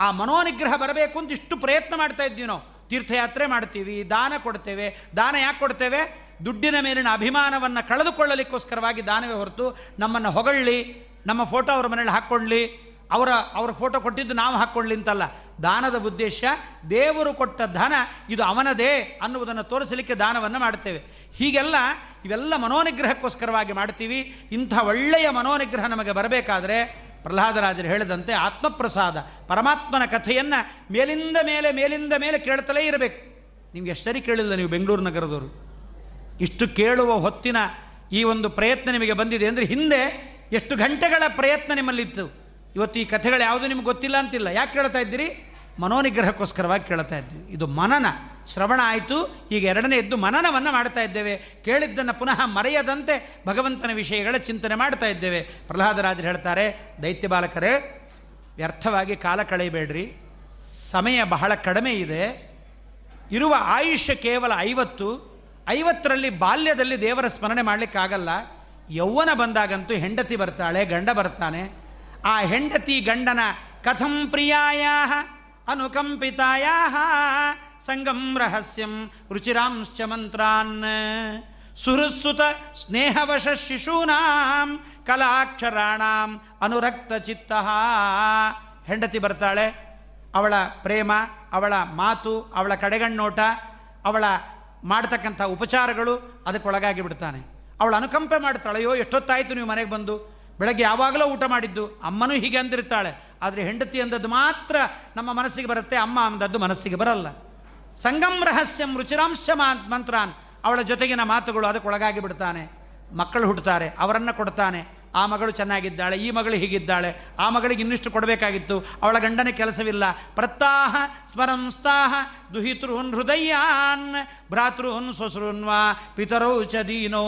ಆ ಮನೋನಿಗ್ರಹ ಬರಬೇಕು ಅಂತ ಇಷ್ಟು ಪ್ರಯತ್ನ ಮಾಡ್ತಾ ಇದ್ದೀವಿ ನಾವು. ತೀರ್ಥಯಾತ್ರೆ ಮಾಡ್ತೀವಿ, ದಾನ ಕೊಡ್ತೇವೆ. ದಾನ ಯಾಕೆ ಕೊಡ್ತೇವೆ? ದುಡ್ಡಿನ ಮೇಲಿನ ಅಭಿಮಾನವನ್ನು ಕಳೆದುಕೊಳ್ಳಲಿಕ್ಕೋಸ್ಕರವಾಗಿ ದಾನವೇ ಹೊರತು ನಮ್ಮನ್ನು ಹೊಗಳ್ಳಿ, ನಮ್ಮ ಫೋಟೋ ಅವ್ರ ಮನೇಲಿ ಹಾಕ್ಕೊಳ್ಳಿ, ಅವರ ಅವರ ಫೋಟೋ ಕೊಟ್ಟಿದ್ದು ನಾವು ಹಾಕ್ಕೊಳ್ಳಿ ಅಂತಲ್ಲ. ದಾನದ ಉದ್ದೇಶ ದೇವರು ಕೊಟ್ಟ ಧನ ಇದು ಅವನದೇ ಅನ್ನುವುದನ್ನು ತೋರಿಸಲಿಕ್ಕೆ ದಾನವನ್ನು ಮಾಡ್ತೇವೆ ಹೀಗೆಲ್ಲ ಇವೆಲ್ಲ ಮನೋನಿಗ್ರಹಕ್ಕೋಸ್ಕರವಾಗಿ ಮಾಡ್ತೀವಿ. ಇಂಥ ಒಳ್ಳೆಯ ಮನೋನಿಗ್ರಹ ನಮಗೆ ಬರಬೇಕಾದರೆ ಪ್ರಹ್ಲಾದರಾಜರು ಹೇಳಿದಂತೆ ಆತ್ಮಪ್ರಸಾದ, ಪರಮಾತ್ಮನ ಕಥೆಯನ್ನು ಮೇಲಿಂದ ಮೇಲೆ ಮೇಲಿಂದ ಮೇಲೆ ಕೇಳ್ತಲೇ ಇರಬೇಕು. ನಿಮ್ಗೆ ಎಷ್ಟು ಸರಿ ಕೇಳಿಲ್ಲ ನೀವು ಬೆಂಗಳೂರು ನಗರದವರು. ಇಷ್ಟು ಕೇಳುವ ಹೊತ್ತಿನ ಈ ಒಂದು ಪ್ರಯತ್ನ ನಿಮಗೆ ಬಂದಿದೆ ಅಂದರೆ ಹಿಂದೆ ಎಷ್ಟು ಗಂಟೆಗಳ ಪ್ರಯತ್ನ ನಿಮ್ಮಲ್ಲಿತ್ತು. ಇವತ್ತು ಈ ಕಥೆಗಳು ಯಾವುದು ನಿಮ್ಗೆ ಗೊತ್ತಿಲ್ಲ ಅಂತಿಲ್ಲ. ಯಾಕೆ ಕೇಳ್ತಾ ಇದ್ದೀರಿ? ಮನೋನಿಗ್ರಹಕ್ಕೋಸ್ಕರವಾಗಿ ಕೇಳ್ತಾ ಇದ್ದೀವಿ ಇದು ಮನನ. ಶ್ರವಣ ಆಯಿತು. ಈಗ ಎರಡನೇ ಎದ್ದು ಮನನವನ್ನು ಮಾಡ್ತಾ ಇದ್ದೇವೆ. ಕೇಳಿದ್ದನ್ನು ಪುನಃ ಮರೆಯದಂತೆ ಭಗವಂತನ ವಿಷಯಗಳ ಚಿಂತನೆ ಮಾಡ್ತಾ ಇದ್ದೇವೆ. ಪ್ರಹ್ಲಾದರಾಜರು ಹೇಳ್ತಾರೆ, ದೈತ್ಯ ಬಾಲಕರೇ, ವ್ಯರ್ಥವಾಗಿ ಕಾಲ ಕಳೆಯಬೇಡ್ರಿ. ಸಮಯ ಬಹಳ ಕಡಿಮೆ ಇದೆ. ಇರುವ ಆಯುಷ್ಯ ಕೇವಲ ಐವತ್ತು. ಐವತ್ತರಲ್ಲಿ ಬಾಲ್ಯದಲ್ಲಿ ದೇವರ ಸ್ಮರಣೆ ಮಾಡಲಿಕ್ಕಾಗಲ್ಲ. ಯೌವನ ಬಂದಾಗಂತೂ ಹೆಂಡತಿ ಬರ್ತಾಳೆ, ಗಂಡ ಬರ್ತಾನೆ. ಆ ಹೆಂಡತಿ ಗಂಡನ ಕಥಂ ಪ್ರಿಯಾಯ ಅನುಕಂಪಿತಾಯ ಸಂಗಂ ರಹಸ್ಯಂ ರುಚಿರಾಂಶ್ಚ ಮಂತ್ರಾನ್. ಸುಹೃತ್ಸುತ ಸ್ನೇಹವಶ ಶಿಶೂನಾಂ, ಕಲಾಕ್ಷರಾಣಾಂ ಅನುರಕ್ತ ಚಿತ್ತ. ಹೆಂಡತಿ ಬರ್ತಾಳೆ, ಅವಳ ಪ್ರೇಮ, ಅವಳ ಮಾತು, ಅವಳ ಕಡೆಗಣ್ಣೋಟ, ಅವಳ ಮಾಡ್ತಕ್ಕಂಥ ಉಪಚಾರಗಳು ಅದಕ್ಕೊಳಗಾಗಿ ಬಿಡ್ತಾನೆ. ಅವಳು ಅನುಕಂಪೆ ಮಾಡ್ತಾಳೆ ಅಯ್ಯೋ, ಎಷ್ಟೊತ್ತಾಯಿತು ನೀವು ಮನೆಗೆ ಬಂದು? ಬೆಳಗ್ಗೆ ಯಾವಾಗಲೂ ಊಟ ಮಾಡಿದ್ದು. ಅಮ್ಮನೂ ಹೀಗೆ ಅಂದಿರ್ತಾಳೆ ಆದರೆ ಹೆಂಡತಿ ಅಂದದ್ದು ಮಾತ್ರ ನಮ್ಮ ಮನಸ್ಸಿಗೆ ಬರುತ್ತೆ, ಅಮ್ಮ ಅಂದದ್ದು ಮನಸ್ಸಿಗೆ ಬರಲ್ಲ. ಸಂಗಮ್ ರಹಸ್ಯಂ ರುಚಿರಾಂಶ ಮಂತ್ರಾನ್. ಅವಳ ಜೊತೆಗಿನ ಮಾತುಗಳು ಅದಕ್ಕೊಳಗಾಗಿ ಬಿಡ್ತಾನೆ. ಮಕ್ಕಳು ಹುಟ್ಟುತ್ತಾರೆ ಅವರನ್ನು ಕೊಡ್ತಾನೆ. ಆ ಮಗಳು ಚೆನ್ನಾಗಿದ್ದಾಳೆ, ಈ ಮಗಳು ಹೀಗಿದ್ದಾಳೆ, ಆ ಮಗಳಿಗೆ ಇನ್ನಿಷ್ಟು ಕೊಡಬೇಕಾಗಿತ್ತು, ಅವಳ ಗಂಡನ ಕೆಲಸವಿಲ್ಲ. ಪ್ರತ್ತಾಹ ಸ್ಮರಂಸ್ತಾಹ ದುಹಿತೃನ್ ಹೃದಯಾನ್ ಭ್ರಾತೃನ್ ಸ್ವಸೃನ್ವಾ ಪಿತರೌ ಚ ದೀನೋ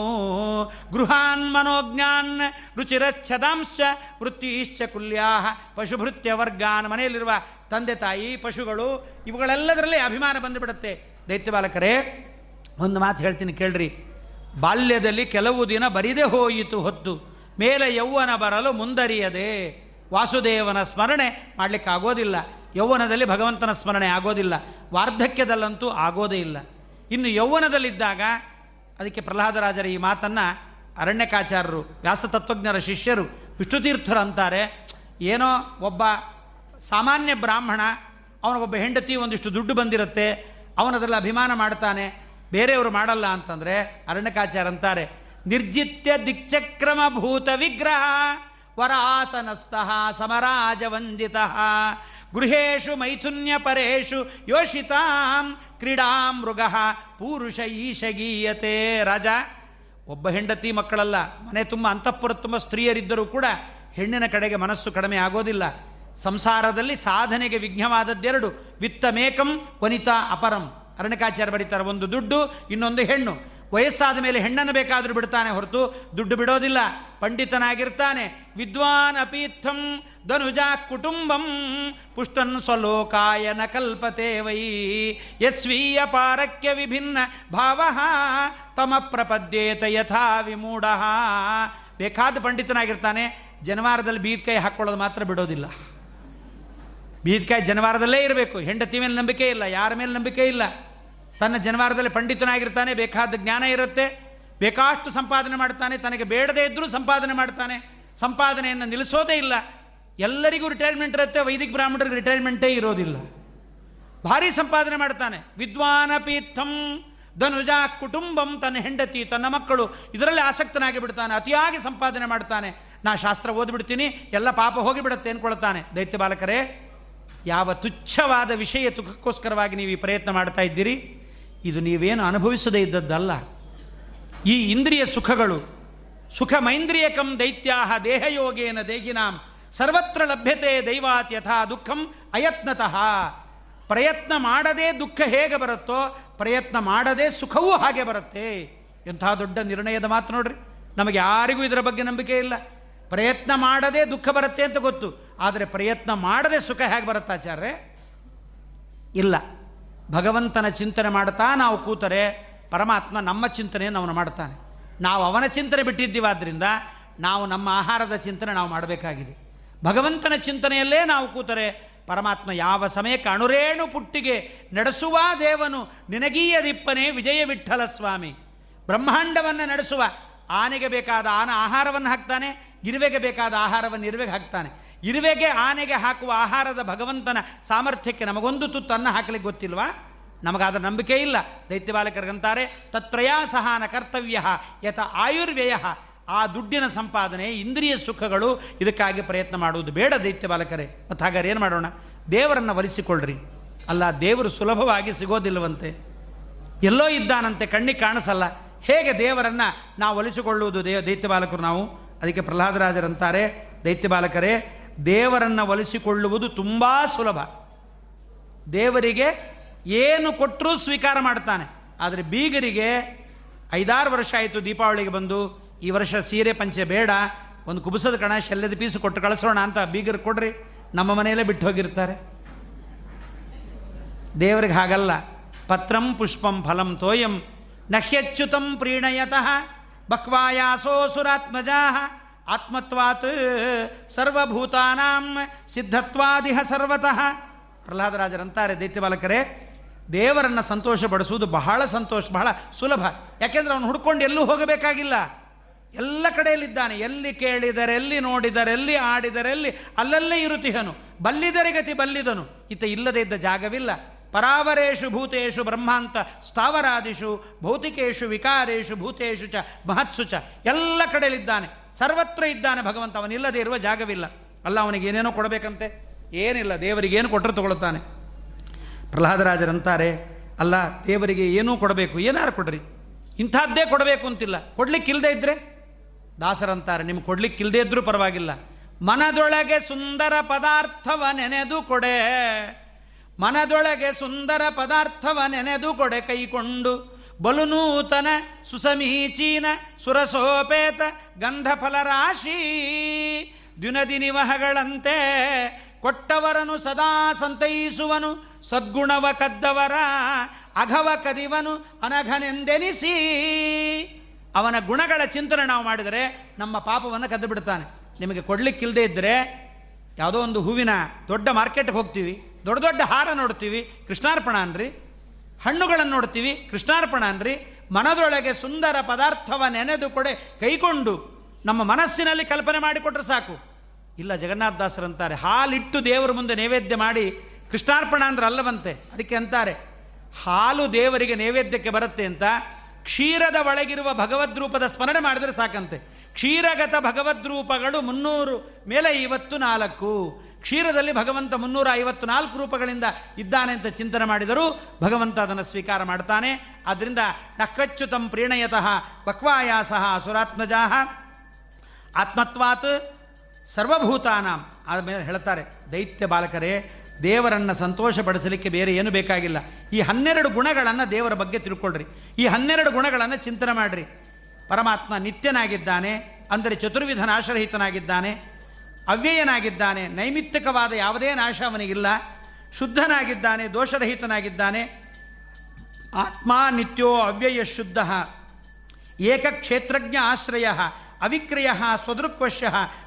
ಗೃಹಾನ್ ಮನೋಜ್ಞಾನ್ ರುಚಿರಚ್ಛದಾಂಶ್ಚ ವೃತ್ತಿಶ್ಚ ಕುಲ್ಯಾಹ ಪಶುಭೃತ್ಯ ವರ್ಗಾನ್ ಮನೆಯಲ್ಲಿರುವ ತಂದೆ ತಾಯಿ, ಪಶುಗಳು, ಇವುಗಳೆಲ್ಲದರಲ್ಲೇ ಅಭಿಮಾನ ಬಂದುಬಿಡುತ್ತೆ. ದೈತ್ಯ ಬಾಲಕರೇ, ಒಂದು ಮಾತು ಹೇಳ್ತೀನಿ ಕೇಳ್ರಿ. ಬಾಲ್ಯದಲ್ಲಿ ಕೆಲವು ದಿನ ಬರಿದೇ ಹೋಯಿತು ಹೊತ್ತು. ಮೇಲೆ ಯೌವನ ಬರಲು ಮುಂದರಿಯದೆ ವಾಸುದೇವನ ಸ್ಮರಣೆ ಮಾಡಲಿಕ್ಕೆ ಆಗೋದಿಲ್ಲ ಯೌವನದಲ್ಲಿ ಭಗವಂತನ ಸ್ಮರಣೆ ಆಗೋದಿಲ್ಲ. ವಾರ್ಧಕ್ಯದಲ್ಲಂತೂ ಆಗೋದೇ ಇಲ್ಲ. ಇನ್ನು ಯೌವನದಲ್ಲಿದ್ದಾಗ ಅದಕ್ಕೆ ಪ್ರಹ್ಲಾದರಾಜರ ಈ ಮಾತನ್ನು ಅರಣ್ಯಕಾಚಾರ್ಯರು, ವ್ಯಾಸತತ್ವಜ್ಞರ ಶಿಷ್ಯರು, ವಿಷ್ಣುತೀರ್ಥರು ಅಂತಾರೆ. ಏನೋ ಒಬ್ಬ ಸಾಮಾನ್ಯ ಬ್ರಾಹ್ಮಣ ಅವನಿಗೊಬ್ಬ ಹೆಂಡತಿ ಒಂದಿಷ್ಟು ದುಡ್ಡು ಬಂದಿರುತ್ತೆ ಅವನದೆಲ್ಲ ಅಭಿಮಾನ ಮಾಡ್ತಾನೆ, ಬೇರೆಯವರು ಮಾಡಲ್ಲ ಅಂತಂದರೆ ಅರಣ್ಯಕಾಚಾರ ಅಂತಾರೆ. ನಿರ್ಜಿತ್ಯ ದಿಕ್ಚಕ್ರಮ ಭೂತ ವಿಗ್ರಹ, ವರಾಸನಸ್ಥಃ ಸಮರಾಜವಂದಿತ. ಗೃಹೇಶು ಮೈಥುನ್ಯ ಪರೇಶು ಯೋಷಿತಾಂ ಕ್ರೀಡಾ ಮೃಗ, ಪೂರುಷ ಈಶಗೀಯತೆ ರಾಜ. ಒಬ್ಬ ಹೆಂಡತಿ ಮಕ್ಕಳಲ್ಲ, ಮನೆ ತುಂಬ ಅಂತಃಪುರ ತುಂಬ ಸ್ತ್ರೀಯರಿದ್ದರೂ ಕೂಡ ಹೆಣ್ಣಿನ ಕಡೆಗೆ ಮನಸ್ಸು ಕಡಿಮೆ ಆಗೋದಿಲ್ಲ. ಸಂಸಾರದಲ್ಲಿ ಸಾಧನೆಗೆ ವಿಘ್ನವಾದದ್ದೆರಡು, ವಿತ್ತಮೇಕಂ ವನಿತಾ ಅಪರಂ. ಅರಣ್ಯಕಾಚಾರ್ಯ ಬರೀತಾರೆ, ಒಂದು ದುಡ್ಡು, ಇನ್ನೊಂದು ಹೆಣ್ಣು. ವಯಸ್ಸಾದ ಮೇಲೆ ಹೆಣ್ಣನ್ನು ಬೇಕಾದರೂ ಬಿಡ್ತಾನೆ ಹೊರತು ದುಡ್ಡು ಬಿಡೋದಿಲ್ಲ. ಪಂಡಿತನಾಗಿರ್ತಾನೆ. ವಿದ್ವಾನ್ ಅಪೀಥಂ ಧನುಜ ಕುಟುಂಬಂ ಪುಷ್ಟನ್ ಸ್ವಲೋಕಾಯನ ಕಲ್ಪತೆ ವೈ ಯತ್ಸ್ವೀಯ ಪಾರಕ್ಯ ವಿಭಿನ್ನ ಭಾವ ತಮ ಪ್ರಪದ್ಯೇತ ಯಥಾ ವಿಮೂಢ. ಬೇಕಾದ ಪಂಡಿತನಾಗಿರ್ತಾನೆ. ಜನವಾರದಲ್ಲಿ ಬೀದ್ಕಾಯಿ ಹಾಕ್ಕೊಳ್ಳೋದು ಮಾತ್ರ ಬಿಡೋದಿಲ್ಲ. ಬೀದ್ಕಾಯಿ ಜನವಾರದಲ್ಲೇ ಇರಬೇಕು. ಹೆಂಡತಿ ಮೇಲೆ ನಂಬಿಕೆ ಇಲ್ಲ, ಯಾರ ಮೇಲೆ ನಂಬಿಕೆ ಇಲ್ಲ. ತನ್ನ ಜನವಾರದಲ್ಲಿ ಪಂಡಿತನಾಗಿರ್ತಾನೆ, ಬೇಕಾದ ಜ್ಞಾನ ಇರುತ್ತೆ, ಬೇಕಾಷ್ಟು ಸಂಪಾದನೆ ಮಾಡ್ತಾನೆ ತನಗೆ ಬೇಡದೇ ಇದ್ದರೂ ಸಂಪಾದನೆ ಮಾಡ್ತಾನೆ ಸಂಪಾದನೆಯನ್ನು ನಿಲ್ಲಿಸೋದೇ ಇಲ್ಲ. ಎಲ್ಲರಿಗೂ ರಿಟೈರ್ಮೆಂಟ್ ಇರುತ್ತೆ, ವೈದಿಕ ಬ್ರಾಹ್ಮಣರಿಗೆ ರಿಟೈರ್ಮೆಂಟೇ ಇರೋದಿಲ್ಲ. ಭಾರಿ ಸಂಪಾದನೆ ಮಾಡ್ತಾನೆ ವಿದ್ವಾನಪೀಥಂ ಧನುಜ ಕುಟುಂಬಂ ತನ್ನ ಹೆಂಡತಿ, ತನ್ನ ಮಕ್ಕಳು, ಇದರಲ್ಲಿ ಆಸಕ್ತನಾಗಿ ಬಿಡ್ತಾನೆ, ಅತಿಯಾಗಿ ಸಂಪಾದನೆ ಮಾಡ್ತಾನೆ ನಾ ಶಾಸ್ತ್ರ ಓದ್ಬಿಡ್ತೀನಿ, ಎಲ್ಲ ಪಾಪ ಹೋಗಿಬಿಡುತ್ತೆ ಅಂದ್ಕೊಳ್ತಾನೆ ದೈತ್ಯ ಬಾಲಕರೇ, ಯಾವ ತುಚ್ಛವಾದ ವಿಷಯ ತುಖಕ್ಕೋಸ್ಕರವಾಗಿ ನೀವು ಈ ಪ್ರಯತ್ನ ಮಾಡ್ತಾ ಇದ್ದೀರಿ? ಇದು ನೀವೇನು ಅನುಭವಿಸದೇ ಇದ್ದದ್ದಲ್ಲ. ಈ ಇಂದ್ರಿಯ ಸುಖಗಳು, ಸುಖ ಮೈಂದ್ರಿಯಕಂ ದೈತ್ಯಾಹ ದೇಹಯೋಗೇನ ದೇಹಿನಾಂ, ಸರ್ವತ್ರ ಲಭ್ಯತೆ ದೈವಾತ್ ಯಥಾ ದುಃಖಂ ಅಯತ್ನತಃ. ಪ್ರಯತ್ನ ಮಾಡದೇ ದುಃಖ ಹೇಗೆ ಬರುತ್ತೋ, ಪ್ರಯತ್ನ ಮಾಡದೇ ಸುಖವೂ ಹಾಗೆ ಬರುತ್ತೆ. ಎಂಥ ದೊಡ್ಡ ನಿರ್ಣಯದ ಮಾತು ನೋಡ್ರಿ. ನಮಗೆ ಯಾರಿಗೂ ಇದರ ಬಗ್ಗೆ ನಂಬಿಕೆ ಇಲ್ಲ. ಪ್ರಯತ್ನ ಮಾಡದೇ ದುಃಖ ಬರುತ್ತೆ ಅಂತ ಗೊತ್ತು. ಆದರೆ ಪ್ರಯತ್ನ ಮಾಡದೆ ಸುಖ ಹೇಗೆ ಬರುತ್ತೆ ಆಚಾರ್ಯ ಇಲ್ಲ. ಭಗವಂತನ ಚಿಂತನೆ ಮಾಡ್ತಾ ನಾವು ಕೂತರೆ ಪರಮಾತ್ಮ ನಮ್ಮ ಚಿಂತನೆಯನ್ನು ಅವನು ಮಾಡ್ತಾನೆ ನಾವು ಅವನ ಚಿಂತನೆ ಬಿಟ್ಟಿದ್ದೀವಾದ್ದರಿಂದ ನಾವು ನಮ್ಮ ಆಹಾರದ ಚಿಂತನೆ ನಾವು ಮಾಡಬೇಕಾಗಿದೆ. ಭಗವಂತನ ಚಿಂತನೆಯಲ್ಲೇ ನಾವು ಕೂತರೆ ಪರಮಾತ್ಮ ಯಾವ ಸಮಯಕ್ಕೆ ಅಣುರೇಣು ಪುಟ್ಟಿಗೆ ನಡೆಸುವ ದೇವನು ನಿನಗೀಯ ದಿಪ್ಪನೆ ವಿಜಯ ವಿಠಲ ಸ್ವಾಮಿ. ಬ್ರಹ್ಮಾಂಡವನ್ನು ನಡೆಸುವ ಆನೆಗೆ ಬೇಕಾದ ಆನ ಆಹಾರವನ್ನು ಹಾಕ್ತಾನೆ ಇರುವೆಗೆ ಬೇಕಾದ ಆಹಾರವನ್ನು ಇರುವೆಗೆ ಹಾಕ್ತಾನೆ. ಇರುವೆಗೆ ಆನೆಗೆ ಹಾಕುವ ಆಹಾರದ ಭಗವಂತನ ಸಾಮರ್ಥ್ಯಕ್ಕೆ ನಮಗೊಂದು ತುತ್ತು ಅನ್ನ ಹಾಕಲಿಕ್ಕೆ ಗೊತ್ತಿಲ್ವಾ? ನಮಗಾದ ನಂಬಿಕೆ ಇಲ್ಲ. ದೈತ್ಯ ಬಾಲಕರಿಗಂತಾರೆ ತತ್ಪ್ರಯಾಸಹಾನ ಕರ್ತವ್ಯ ಯಥ ಆಯುರ್ವ್ಯಯ. ಆ ದುಡ್ಡಿನ ಸಂಪಾದನೆ, ಇಂದ್ರಿಯ ಸುಖಗಳು, ಇದಕ್ಕಾಗಿ ಪ್ರಯತ್ನ ಮಾಡುವುದು ಬೇಡ ದೈತ್ಯ ಬಾಲಕರೇ. ಮತ್ತು ಹಾಗಾದ್ರೆ ಏನು ಮಾಡೋಣ? ದೇವರನ್ನು ಒಲಿಸಿಕೊಳ್ಳ್ರಿ. ಅಲ್ಲ, ದೇವರು ಸುಲಭವಾಗಿ ಸಿಗೋದಿಲ್ಲವಂತೆ. ಎಲ್ಲೋ ಇದ್ದಾನಂತೆ, ಕಣ್ಣಿಗೆ ಕಾಣಿಸಲ್ಲ. ಹೇಗೆ ದೇವರನ್ನು ನಾವು ಒಲಿಸಿಕೊಳ್ಳುವುದು ದೇವ ದೈತ್ಯ ಬಾಲಕರು ನಾವು? ಅದಕ್ಕೆ ಪ್ರಹ್ಲಾದರಾಜರಂತಾರೆ, ದೈತ್ಯ ಬಾಲಕರೇ ದೇವರನ್ನು ಒಲಿಸಿಕೊಳ್ಳುವುದು ತುಂಬ ಸುಲಭ. ದೇವರಿಗೆ ಏನು ಕೊಟ್ಟರೂ ಸ್ವೀಕಾರ ಮಾಡ್ತಾನೆ ಆದರೆ ಬೀಗರಿಗೆ ಐದಾರು ವರ್ಷ ಆಯಿತು ದೀಪಾವಳಿಗೆ ಬಂದು, ಈ ವರ್ಷ ಸೀರೆ ಪಂಚೆ ಬೇಡ, ಒಂದು ಕುಬಸದ ಕಣ, ಶಲ್ಯದ ಪೀಸು ಕೊಟ್ಟು ಕಳಿಸೋಣ ಅಂತ ಬೀಗರು ಕೊಡ್ರಿ, ನಮ್ಮ ಮನೆಯಲ್ಲೇ ಬಿಟ್ಟು ಹೋಗಿರ್ತಾರೆ. ದೇವರಿಗೆ ಹಾಗಲ್ಲ. ಪತ್ರಂ ಪುಷ್ಪಂ ಫಲಂ ತೋಯಂ, ನಹ್ಯಚ್ಯುತಂ ಪ್ರೀಣಯತಃ ಬಕ್ವಾಯಾಸೋಸುರಾತ್ಮಜಾ ಆತ್ಮತ್ವಾತ್ ಸರ್ವಭೂತಾನಾಂ ಸಿದ್ಧತ್ವಾದಿಹ ಸರ್ವತಃ. ಪ್ರಹ್ಲಾದರಾಜರಂತಾರೆ ದೈತ್ಯ ಬಾಲಕರೇ ದೇವರನ್ನು ಸಂತೋಷಪಡಿಸುವುದು ಬಹಳ ಸಂತೋಷ, ಬಹಳ ಸುಲಭ. ಯಾಕೆಂದ್ರೆ ಅವನು ಹುಡ್ಕೊಂಡು ಎಲ್ಲೂ ಹೋಗಬೇಕಾಗಿಲ್ಲ. ಎಲ್ಲ ಕಡೆಯಲ್ಲಿದ್ದಾನೆ. ಎಲ್ಲಿ ಕೇಳಿದರೆ, ಎಲ್ಲಿ ನೋಡಿದರೆ, ಎಲ್ಲಿ ಆಡಿದರೆ, ಎಲ್ಲಿ ಅಲ್ಲಲ್ಲೇ ಇರುತಿಹನು ಬಲ್ಲಿದರೆ ಗತಿ ಬಲ್ಲಿದನು. ಈತ ಇಲ್ಲದೇ ಇದ್ದ ಜಾಗವಿಲ್ಲ. ಪರಾವರೇಶು ಭೂತೇಶು ಬ್ರಹ್ಮಾಂತ ಸ್ಥಾವರಾದಿಷು ಭೌತಿಕೇಶು ವಿಕಾರೇಶು ಭೂತೇಶು ಚ ಮಹತ್ಸು ಚ ಎಲ್ಲ ಕಡೆಯಲ್ಲಿದ್ದಾನೆ ಸರ್ವತ್ರ ಇದ್ದಾನೆ ಭಗವಂತ ಅವನಿಲ್ಲದೇ ಇರುವ ಜಾಗವಿಲ್ಲ. ಅಲ್ಲ, ಅವನಿಗೆ ಏನೇನೋ ಕೊಡಬೇಕಂತೆ? ಏನಿಲ್ಲ, ದೇವರಿಗೆ ಏನು ಕೊಟ್ಟರು ತಗೊಳ್ತಾನೆ ಪ್ರಹ್ಲಾದರಾಜರಂತಾರೆ, ಅಲ್ಲ, ದೇವರಿಗೆ ಏನೂ ಕೊಡಬೇಕು, ಏನಾರು ಕೊಡ್ರಿ. ಇಂಥದ್ದೇ ಕೊಡಬೇಕು ಅಂತಿಲ್ಲ. ಕೊಡ್ಲಿಕ್ಕೆ ಇಲ್ಲದೆ ಇದ್ದರೆ ದಾಸರಂತಾರೆ, ನಿಮ್ಗೆ ಕೊಡ್ಲಿಕ್ಕೆ ಇದ್ದರೂ ಪರವಾಗಿಲ್ಲ. ಮನದೊಳಗೆ ಸುಂದರ ಪದಾರ್ಥವ ನೆನೆದು ಕೊಡೆ. ಮನದೊಳಗೆ ಸುಂದರ ಪದಾರ್ಥವ ನೆನೆದು ಕೊಡೆ ಕೈಕೊಂಡು ಬಲು ನೂತನ ಸುಸಮೀಚೀನ ಸುರಸೋಪೇತ ಗಂಧಫಲರಾಶಿ ದಿನದಿನಿವಹಗಳಂತೆ ಕೊಟ್ಟವರನು ಸದಾ ಸಂತೈಸುವನು, ಸದ್ಗುಣವ ಕದ್ದವರ, ಅಘವ ಕದಿವನು, ಅನಘನೆಂದೆನಿಸಿ. ಅವನ ಗುಣಗಳ ಚಿಂತನೆ ನಾವು ಮಾಡಿದರೆ ನಮ್ಮ ಪಾಪವನ್ನು ಕದ್ದು ಬಿಡ್ತಾನೆ ನಿಮಗೆ ಕೊಡ್ಲಿಕ್ಕಿಲ್ಲದೆ ಇದ್ದರೆ ಯಾವುದೋ ಒಂದು ಹೂವಿನ ದೊಡ್ಡ ಮಾರ್ಕೆಟ್ಗೆ ಹೋಗ್ತೀವಿ. ದೊಡ್ಡ ದೊಡ್ಡ ಹಾರ ನೋಡ್ತೀವಿ, ಕೃಷ್ಣಾರ್ಪಣ ಅನ್ರಿ. ಹಣ್ಣುಗಳನ್ನು ನೋಡ್ತೀವಿ, ಕೃಷ್ಣಾರ್ಪಣ ಅನ್ರಿ. ಮನದೊಳಗೆ ಸುಂದರ ಪದಾರ್ಥವ ನೆನೆದು ಕೊಡೆ, ಕೈಕೊಂಡು ನಮ್ಮ ಮನಸ್ಸಿನಲ್ಲಿ ಕಲ್ಪನೆ ಮಾಡಿಕೊಟ್ರೆ ಸಾಕು. ಇಲ್ಲ ಜಗನ್ನಾಥದಾಸರಂತಾರೆ ಹಾಲಿಟ್ಟು ದೇವರ ಮುಂದೆ ನೈವೇದ್ಯ ಮಾಡಿ, ಕೃಷ್ಣಾರ್ಪಣ ಅಂದ್ರೆ ಅಲ್ಲವಂತೆ. ಅದಕ್ಕೆ ಅಂತಾರೆ, ಹಾಲು ದೇವರಿಗೆ ನೈವೇದ್ಯಕ್ಕೆ ಬರುತ್ತೆ ಅಂತ, ಕ್ಷೀರದ ಒಳಗಿರುವ ಭಗವದ್ರೂಪದ ಸ್ಮರಣೆ ಮಾಡಿದರೆ ಸಾಕಂತೆ. ಕ್ಷೀರಗತ ಭಗವದ್ರೂಪಗಳು ಮುನ್ನೂರು, ಮೇಲೆ ಇವತ್ತು ನಾಲ್ಕು. ಕ್ಷೀರದಲ್ಲಿ ಭಗವಂತ ಮುನ್ನೂರ ಐವತ್ತು ನಾಲ್ಕು ರೂಪಗಳಿಂದ ಇದ್ದಾನೆ ಅಂತ ಚಿಂತನೆ ಮಾಡಿದರೂ ಭಗವಂತ ಅದನ್ನು ಸ್ವೀಕಾರ ಮಾಡ್ತಾನೆ. ಆದ್ದರಿಂದ ನಕ್ರಚ್ಯುತಂ ಪ್ರೀಣಯತಃ ಬಕ್ವಾಯಾಸಃ ಅಸುರಾತ್ಮಜಾಹ ಆತ್ಮತ್ವಾತ್ ಸರ್ವಭೂತಾನಾಂ. ಆದಮೇಲೆ ಹೇಳ್ತಾರೆ, ದೈತ್ಯ ಬಾಲಕರೇ, ದೇವರನ್ನು ಸಂತೋಷಪಡಿಸಲಿಕ್ಕೆ ಬೇರೆ ಏನು ಬೇಕಾಗಿಲ್ಲ. ಈ ಹನ್ನೆರಡು ಗುಣಗಳನ್ನು ದೇವರ ಬಗ್ಗೆ ತಿಳ್ಕೊಳ್ರಿ. ಈ ಹನ್ನೆರಡು ಗುಣಗಳನ್ನು ಚಿಂತನೆ ಮಾಡಿರಿ. ಪರಮಾತ್ಮ ನಿತ್ಯನಾಗಿದ್ದಾನೆ, ಅಂದರೆ ಚತುರ್ವಿಧನ ನಾಶರಹಿತನಾಗಿದ್ದಾನೆ. ಅವ್ಯಯನಾಗಿದ್ದಾನೆ, ನೈಮಿತ್ತಿಕವಾದ ಯಾವುದೇ ನಾಶ ಅವನಿಗಿಲ್ಲ, ಶುದ್ಧನಾಗಿದ್ದಾನೆ, ದೋಷರಹಿತನಾಗಿದ್ದಾನೆ. ಆತ್ಮ ನಿತ್ಯೋ ಅವ್ಯಯ ಶುದ್ಧ, ಏಕಕ್ಷೇತ್ರಜ್ಞ ಆಶ್ರಯ, ಅವಿಕ್ರಯ ಸ್ವದೃಕ್ವಶ್ಯ,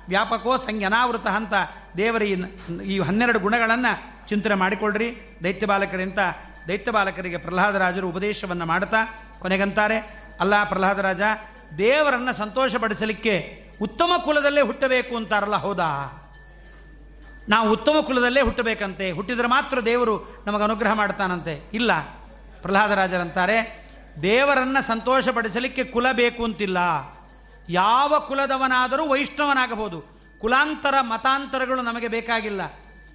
ವ್ಯಾಪಕೋ ಸಂಜ್ಞನಾವೃತ ಅಂತ ದೇವರ ಈ ಹನ್ನೆರಡು ಗುಣಗಳನ್ನು ಚಿಂತನೆ ಮಾಡಿಕೊಳ್ಳ್ರಿ ದೈತ್ಯ ಬಾಲಕರಿಂತ ದೈತ್ಯ ಬಾಲಕರಿಗೆ ಪ್ರಹ್ಲಾದರಾಜರು ಉಪದೇಶವನ್ನು ಮಾಡ್ತಾ ಕೊನೆಗಂತಾರೆ. ಅಲ್ಲ ಪ್ರಹ್ಲಾದರಾಜ, ದೇವರನ್ನು ಸಂತೋಷಪಡಿಸಲಿಕ್ಕೆ ಉತ್ತಮ ಕುಲದಲ್ಲೇ ಹುಟ್ಟಬೇಕು ಅಂತಾರಲ್ಲ, ಹೌದಾ? ನಾವು ಉತ್ತಮ ಕುಲದಲ್ಲೇ ಹುಟ್ಟಬೇಕಂತೆ. ಹುಟ್ಟಿದರೆ ಮಾತ್ರ ದೇವರು ನಮಗೆ ಅನುಗ್ರಹ ಮಾಡ್ತಾನಂತೆ. ಇಲ್ಲ, ಪ್ರಹ್ಲಾದರಾಜರಂತಾರೆ, ದೇವರನ್ನು ಸಂತೋಷಪಡಿಸಲಿಕ್ಕೆ ಕುಲ ಬೇಕು ಅಂತಿಲ್ಲ. ಯಾವ ಕುಲದವನಾದರೂ ವೈಷ್ಣವನಾಗಬಹುದು. ಕುಲಾಂತರ ಮತಾಂತರಗಳು ನಮಗೆ ಬೇಕಾಗಿಲ್ಲ.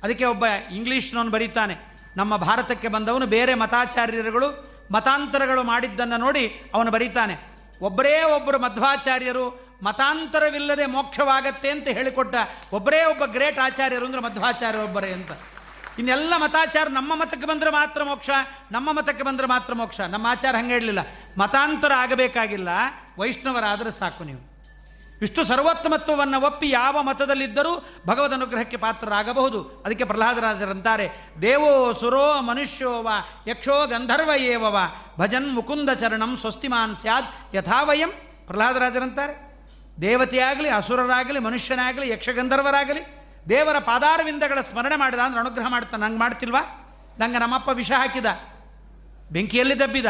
ಅದಕ್ಕೆ ಒಬ್ಬ ಇಂಗ್ಲೀಷ್ನವನು ಬರೀತಾನೆ, ನಮ್ಮ ಭಾರತಕ್ಕೆ ಬಂದವನು ಬೇರೆ ಮತಾಚಾರ್ಯರುಗಳು ಮತಾಂತರಗಳು ಮಾಡಿದ್ದನ್ನು ನೋಡಿ ಅವನು ಬರೀತಾನೆ. ಒಬ್ಬರೇ ಒಬ್ಬರು ಮಧ್ವಾಚಾರ್ಯರು, ಮತಾಂತರವಿಲ್ಲದೆ ಮೋಕ್ಷವಾಗತ್ತೆ ಅಂತ ಹೇಳಿಕೊಟ್ಟ ಒಬ್ಬರೇ ಒಬ್ಬ ಗ್ರೇಟ್ ಆಚಾರ್ಯರು ಅಂದರೆ ಮಧ್ವಾಚಾರ್ಯ ಒಬ್ಬರೇ ಅಂತ. ಇನ್ನೆಲ್ಲ ಮತಾಚಾರ ನಮ್ಮ ಮತಕ್ಕೆ ಬಂದರೆ ಮಾತ್ರ ಮೋಕ್ಷ, ನಮ್ಮ ಮತಕ್ಕೆ ಬಂದರೆ ಮಾತ್ರ ಮೋಕ್ಷ. ನಮ್ಮ ಆಚಾರ ಹಂಗೆ ಹೇಳಲಿಲ್ಲ. ಮತಾಂತರ ಆಗಬೇಕಾಗಿಲ್ಲ. ವೈಷ್ಣವರಾದರೆ ಸಾಕು ನೀವು. ಇಷ್ಟು ಸರ್ವೋತ್ತಮತ್ವವನ್ನು ಒಪ್ಪಿ ಯಾವ ಮತದಲ್ಲಿದ್ದರೂ ಭಗವದ್ ಅನುಗ್ರಹಕ್ಕೆ ಪಾತ್ರರಾಗಬಹುದು. ಅದಕ್ಕೆ ಪ್ರಹ್ಲಾದರಾಜರಂತಾರೆ, ದೇವೋ ಸುರೋ ಮನುಷ್ಯೋ ವ ಯಕ್ಷೋ ಗಂಧರ್ವ ಏವವ ಭಜನ್ ಮುಕುಂದ ಚರಣಂ ಸ್ವಸ್ತಿಮಾನ್ ಸ್ಯಾದ್ ಯಥಾವಯಂ. ಪ್ರಹ್ಲಾದರಾಜರಂತಾರೆ, ದೇವತೆಯಾಗಲಿ, ಅಸುರರಾಗಲಿ, ಮನುಷ್ಯನಾಗಲಿ, ಯಕ್ಷಗಂಧರ್ವರಾಗಲಿ, ದೇವರ ಪಾದಾರವಿಂದಗಳ ಸ್ಮರಣೆ ಮಾಡಿದ ಅಂದ್ರೆ ಅನುಗ್ರಹ ಮಾಡ್ತಾನೆ, ನಂಗೆ ಮಾಡ್ತಿಲ್ವಾ? ನಂಗೆ ನಮ್ಮಪ್ಪ ವಿಷ ಹಾಕಿದ, ಬೆಂಕಿಯಲ್ಲಿ ದಬ್ಬಿದ,